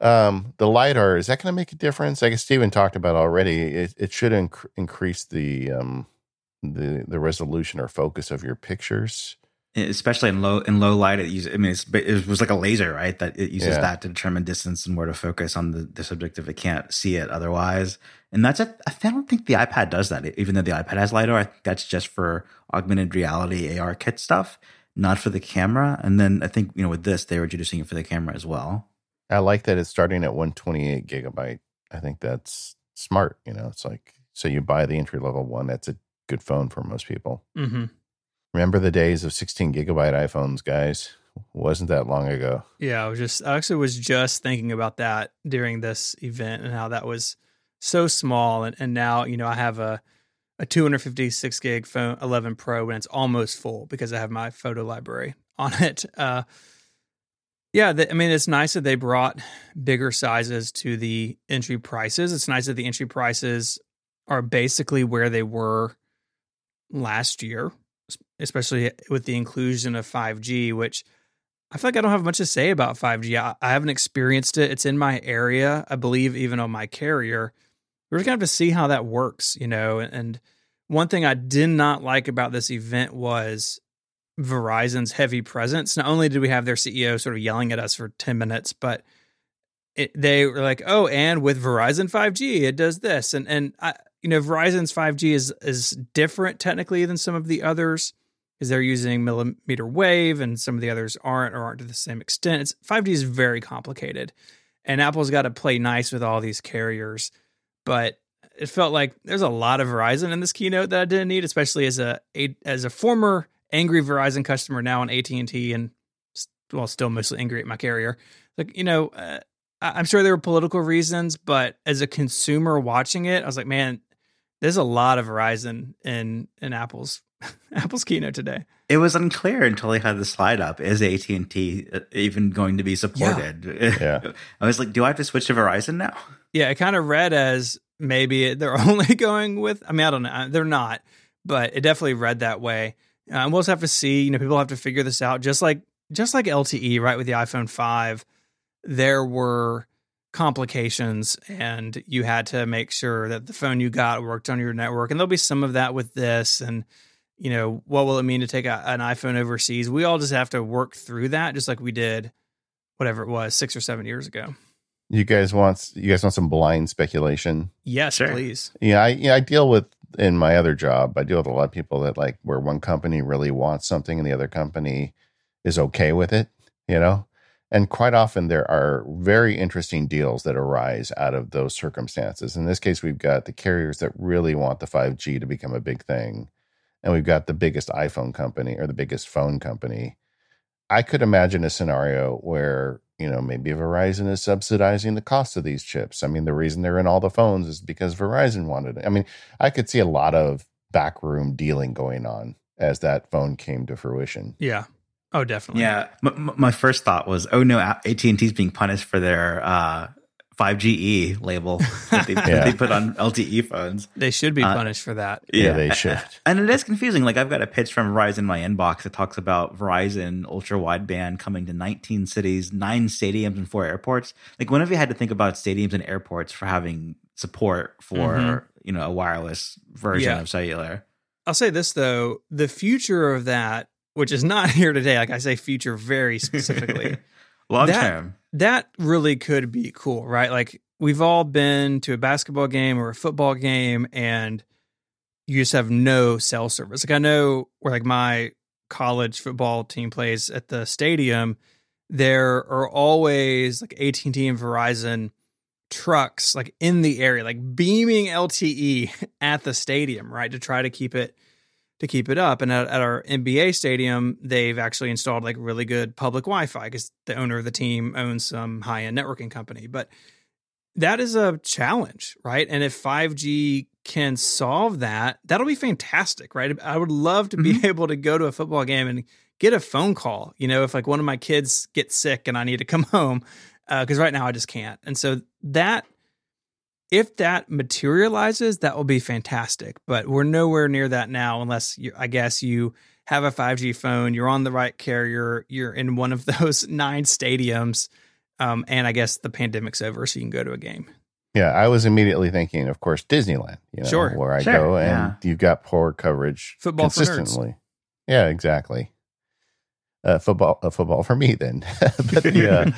Um, the lidar is that going to make a difference? I guess Stephen talked about already. It, it should inc- increase the um, the the resolution or focus of your pictures especially in low in low light it uses i mean it was like a laser right that it uses yeah. that to determine distance and where to focus on the, the subject if it can't see it otherwise and that's a i don't think the ipad does that even though the ipad has lidar i think that's just for augmented reality ARKit stuff not for the camera and then i think you know with this they were introducing it for the camera as well i like that it's starting at 128 gigabyte i think that's smart you know it's like so you buy the entry level one that's a good phone for most people mm-hmm. Remember the days of 16 gigabyte iPhones, guys? Wasn't that long ago? Yeah, I was just I actually was just thinking about that during this event and how that was so small and, and now, you know, I have a a 256 gig phone 11 Pro and it's almost full because I have my photo library on it. Uh, yeah, the, I mean, it's nice that they brought bigger sizes to the entry prices. It's nice that the entry prices are basically where they were last year especially with the inclusion of 5G, which I feel like I don't have much to say about 5G. I, I haven't experienced it. It's in my area, I believe, even on my carrier. We're just gonna have to see how that works, you know. And one thing I did not like about this event was Verizon's heavy presence. Not only did we have their CEO sort of yelling at us for 10 minutes, but it, they were like, "Oh, and with Verizon 5G, it does this." And and I, you know, Verizon's 5G is is different technically than some of the others because they're using millimeter wave and some of the others aren't or aren't to the same extent. It's 5G is very complicated. And Apple's got to play nice with all these carriers. But it felt like there's a lot of Verizon in this keynote that I didn't need, especially as a, as a former angry Verizon customer now on AT&T and well still mostly angry at my carrier. Like, you know, uh, I'm sure there were political reasons, but as a consumer watching it, I was like, man, there's a lot of Verizon in in Apple's Apple's keynote today. It was unclear until they had the slide up. Is AT and T uh, even going to be supported? Yeah. yeah. I was like, do I have to switch to Verizon now? Yeah, it kind of read as maybe they're only going with. I mean, I don't know. They're not, but it definitely read that way. Uh, and we'll just have to see. You know, people have to figure this out. Just like just like LTE, right? With the iPhone five, there were complications and you had to make sure that the phone you got worked on your network and there'll be some of that with this and you know what will it mean to take a, an iphone overseas we all just have to work through that just like we did whatever it was six or seven years ago you guys want you guys want some blind speculation yes sure. please yeah i yeah, i deal with in my other job i deal with a lot of people that like where one company really wants something and the other company is okay with it you know and quite often, there are very interesting deals that arise out of those circumstances. In this case, we've got the carriers that really want the 5G to become a big thing. And we've got the biggest iPhone company or the biggest phone company. I could imagine a scenario where, you know, maybe Verizon is subsidizing the cost of these chips. I mean, the reason they're in all the phones is because Verizon wanted it. I mean, I could see a lot of backroom dealing going on as that phone came to fruition. Yeah. Oh, definitely. Yeah. M- my first thought was, oh no, AT and T's being punished for their uh, 5GE label that they, that they put on LTE phones. They should be Uh, punished for that. Yeah, they should. And it is confusing. Like I've got a pitch from Verizon in my inbox that talks about Verizon ultra wideband coming to 19 cities, nine stadiums, and four airports. Like when have you had to think about stadiums and airports for having support for Mhm. you know a wireless version Yeah. of cellular? I'll say this though, the future of that, which is not here today, like I say future very specifically, Long That- that really could be cool, right? Like we've all been to a basketball game or a football game and you just have no cell service. Like I know where like my college football team plays at the stadium, there are always like AT&T and Verizon trucks like in the area, like beaming LTE at the stadium, right? To try to keep it to keep it up. And at, at our NBA stadium, they've actually installed like really good public Wi-Fi because the owner of the team owns some high-end networking company. But that is a challenge, right? And if 5G can solve that, that'll be fantastic, right? I would love to be mm-hmm. able to go to a football game and get a phone call. You know, if like one of my kids gets sick and I need to come home, uh, because right now I just can't. And so that if that materializes, that will be fantastic. But we're nowhere near that now, unless you, I guess you have a 5G phone, you're on the right carrier, you're in one of those nine stadiums, um, and I guess the pandemic's over, so you can go to a game. Yeah, I was immediately thinking, of course, Disneyland. You know, Sure. where I Sure, go, and yeah. you've got poor coverage Football for nerds. consistently. Yeah, exactly. Uh, football, uh, football for me then. but yeah,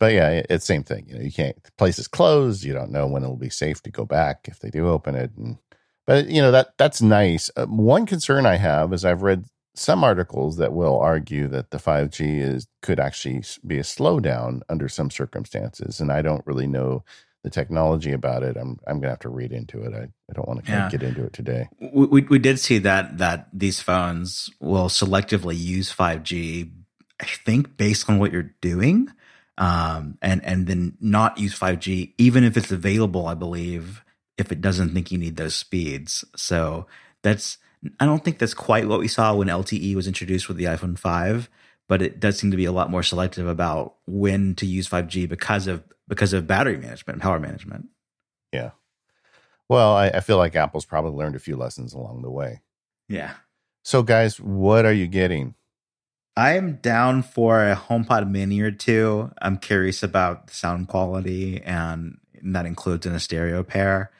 but yeah, it- it's same thing. You know, you can't. The place is closed. You don't know when it'll be safe to go back if they do open it. And but you know that that's nice. Uh, one concern I have is I've read some articles that will argue that the 5G is could actually be a slowdown under some circumstances, and I don't really know the technology about it. I'm I'm gonna have to read into it. I, I don't want to Yeah. get into it today. we, we we did see that that these phones will selectively use 5G. I think based on what you're doing, um, and and then not use 5G even if it's available. I believe if it doesn't think you need those speeds. So that's I don't think that's quite what we saw when LTE was introduced with the iPhone 5, but it does seem to be a lot more selective about when to use 5G because of because of battery management and power management. Yeah. Well, I, I feel like Apple's probably learned a few lessons along the way. Yeah. So, guys, what are you getting? I am down for a HomePod Mini or two. I'm curious about the sound quality, and that includes in a stereo pair.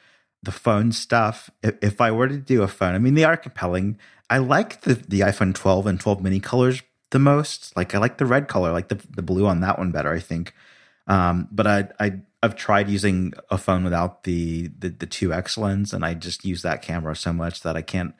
The phone stuff. If, if I were to do a phone, I mean, they are compelling. I like the the iPhone 12 and 12 mini colors the most. Like I like the red color, I like the the blue on that one better. I think. Um, but I I I've tried using a phone without the the the two X lens, and I just use that camera so much that I can't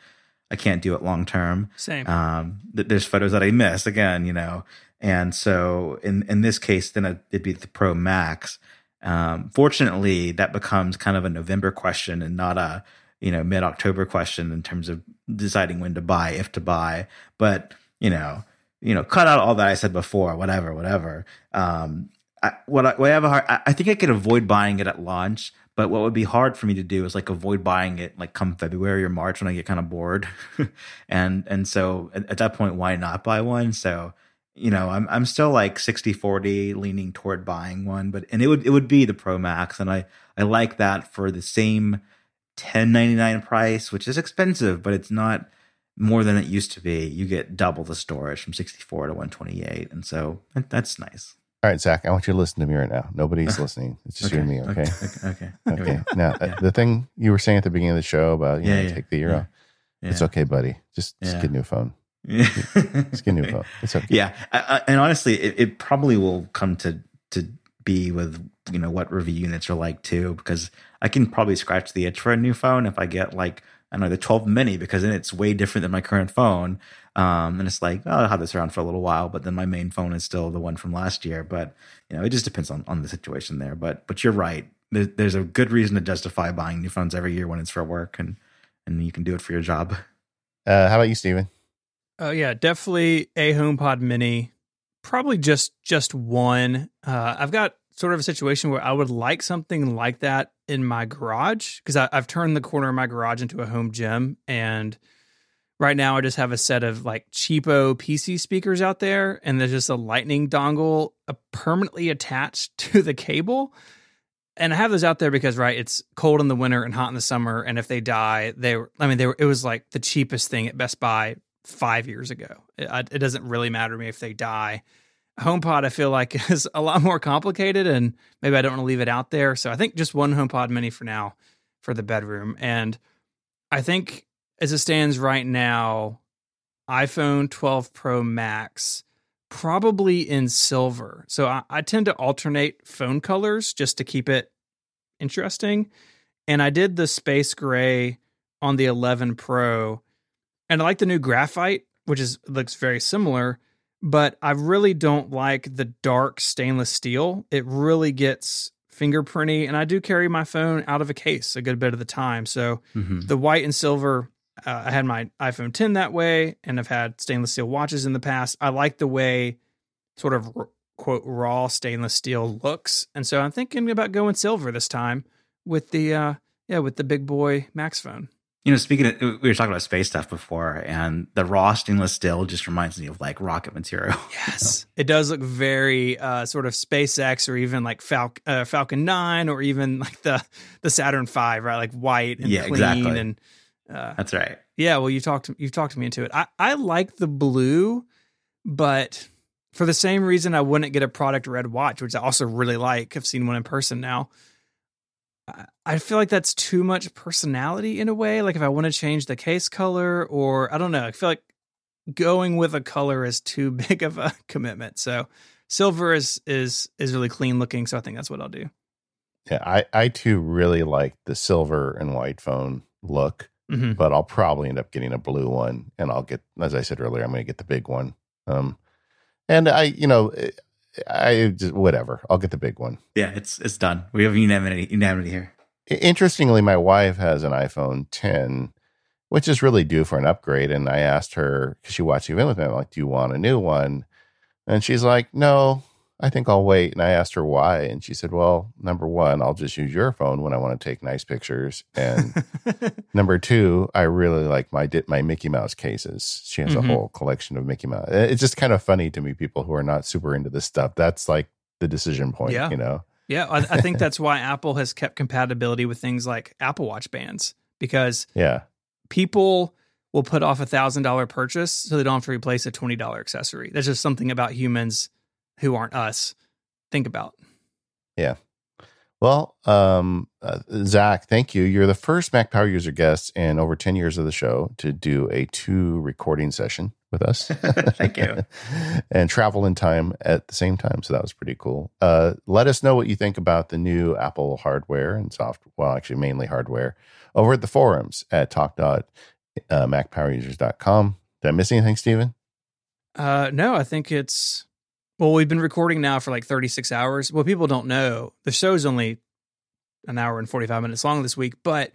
I can't do it long term Same. um th- there's photos that i miss again you know and so in in this case then it- it'd be the pro max um fortunately that becomes kind of a november question and not a you know mid october question in terms of deciding when to buy if to buy but you know you know cut out all that i said before whatever whatever um I, what I, what I have a hard, I, I think I could avoid buying it at launch, but what would be hard for me to do is like avoid buying it like come February or March when I get kind of bored, and and so at, at that point, why not buy one? So you know, I'm I'm still like 60-40 leaning toward buying one, but and it would it would be the Pro Max, and I I like that for the same ten ninety nine price, which is expensive, but it's not more than it used to be. You get double the storage from 64 to 128, and so that- that's nice. All right, Zac, I want you to listen to me right now. Nobody's listening. It's just you and me, okay? Okay. Okay. okay. Okay. Now, uh, Yeah. the thing you were saying at the beginning of the show about, you Yeah, know, yeah, take the ear yeah. off, Yeah. it's okay, buddy. Just, just get a new phone. Yeah. Just get a new phone. It's okay. Yeah, I, I, and honestly, it, it probably will come to to be with you know what review units are like too, because I can probably scratch the itch for a new phone if I get like I don't know the 12 mini because then it's way different than my current phone. Um, and it's like oh, I'll have this around for a little while, but then my main phone is still the one from last year. But you know, it just depends on on the situation there. But but you're right. There's, there's a good reason to justify buying new phones every year when it's for work and and you can do it for your job. Uh, how about you, Stephen? Oh yeah, definitely a HomePod Mini. Probably just just one. Uh, I've got sort of a situation where I would like something like that in my garage because I've turned the corner of my garage into a home gym, and right now I just have a set of like cheapo PC speakers out there, and there's just a lightning dongle uh, permanently attached to the cable. and I have those out there because right, it's cold in the winter and hot in the summer, and if they die, they were. I mean, they were. It was like the cheapest thing at Best Buy five years ago. It, it doesn't really matter to me if they die. HomePod, I feel like is a lot more complicated, and maybe I don't want to leave it out there. So I think just one HomePod Mini for now for the bedroom, and I think as it stands right now, iPhone 12 Pro Max probably in silver. So I, I, tend to alternate phone colors just to keep it interesting. And I did the space gray on the 11 Pro, and I like the new graphite, which is looks very similar. But I really don't like the dark stainless steel. It really gets fingerprinty, and I do carry my phone out of a case a good bit of the time. So mm-hmm. the white and silver uh, I had my iPhone 10 that way, and I've had stainless steel watches in the past. I like the way sort of quote raw stainless steel looks, and so I'm thinking about going silver this time with the uh, yeah with the big boy Max phone. You know, speaking of, we were talking about space stuff before, and the raw stainless steel just reminds me of like rocket material. Yes, it does look very uh, sort of SpaceX, or even like Fal- uh, Falcon Nine, or even like the the Saturn Five, right? Like white and yeah, clean exactly. and uh, That's right. Yeah, well, you talked you've talked me into it. I I like the blue, but for the same reason I wouldn't get a product red watch, which I also really like. I've seen one in person now. I feel like that's too much personality in a way. Like if I want to change the case color, or I don't know, I feel like going with a color is too big of a commitment. So silver is is is really clean looking. So I think that's what I'll do. Yeah, I I too really like the silver and white phone look. Mm-hmm. But I'll probably end up getting a blue one, and I'll get, as I said earlier, I'm going to get the big one. Um, and I, you know, eh, I just whatever. I'll get the big one. Yeah, it's it's done. We have unanimity unanimity here. Interestingly, my wife has an iPhone 10, which is really due for an upgrade. And I asked her because she watched the event with me. I'm like, "Do you want a new one?" And she's like, "No, I think I'll wait. And I asked her why. And she said, Well, number one, I'll just use your phone when I want to take nice pictures. And number two, I really like my my Mickey Mouse cases. She has mm-hmm. a whole collection of Mickey Mouse. It's just kind of funny to me, people who are not super into this stuff. That's like the decision point, yeah. you know? Yeah. I, I think that's why Apple has kept compatibility with things like Apple Watch bands because yeah, people will put off a thousand dollar purchase so they don't have to replace a twenty dollar accessory. That's just something about humans who aren't us think about. Yeah. Well, um, uh, Zac, thank you. You're the first Mac Power User guest in over 10 years of the show to do a two recording session with us. thank you. and travel in time at the same time. So that was pretty cool. Uh, let us know what you think about the new Apple hardware and software, well, actually, mainly hardware over at the forums at talk.macpowerusers.com. Did I miss anything, Stephen? Uh, no, I think it's well, we've been recording now for like 36 hours. Well, people don't know the show's only an hour and 45 minutes long this week, but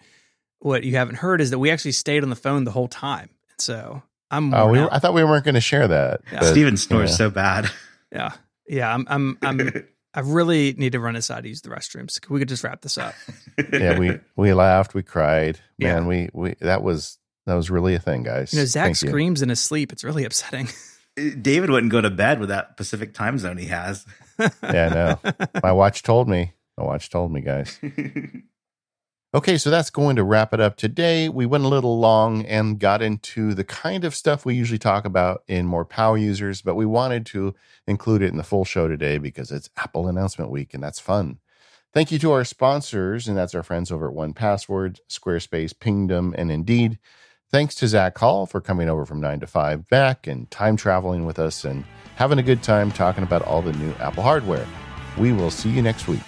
what you haven't heard is that we actually stayed on the phone the whole time. So I'm. Oh, we I thought we weren't going to share that. Yeah. But, Stephen snores yeah. so bad. Yeah, yeah. I'm. I'm. I'm. I really need to run inside to use the restrooms. We could just wrap this up. yeah, we we laughed, we cried. Man, yeah. we we that was that was really a thing, guys. You know, Zac Thank screams you. in his sleep. It's really upsetting. David wouldn't go to bed with that Pacific time zone he has. yeah, I know. My watch told me. My watch told me, guys. Okay, so that's going to wrap it up today. We went a little long and got into the kind of stuff we usually talk about in more power users, but we wanted to include it in the full show today because it's Apple announcement week and that's fun. Thank you to our sponsors, and that's our friends over at 1Password, Squarespace, Pingdom, and Indeed. Thanks to Zac Hall for coming over from 9to5Mac and time traveling with us and having a good time talking about all the new Apple hardware. We will see you next week.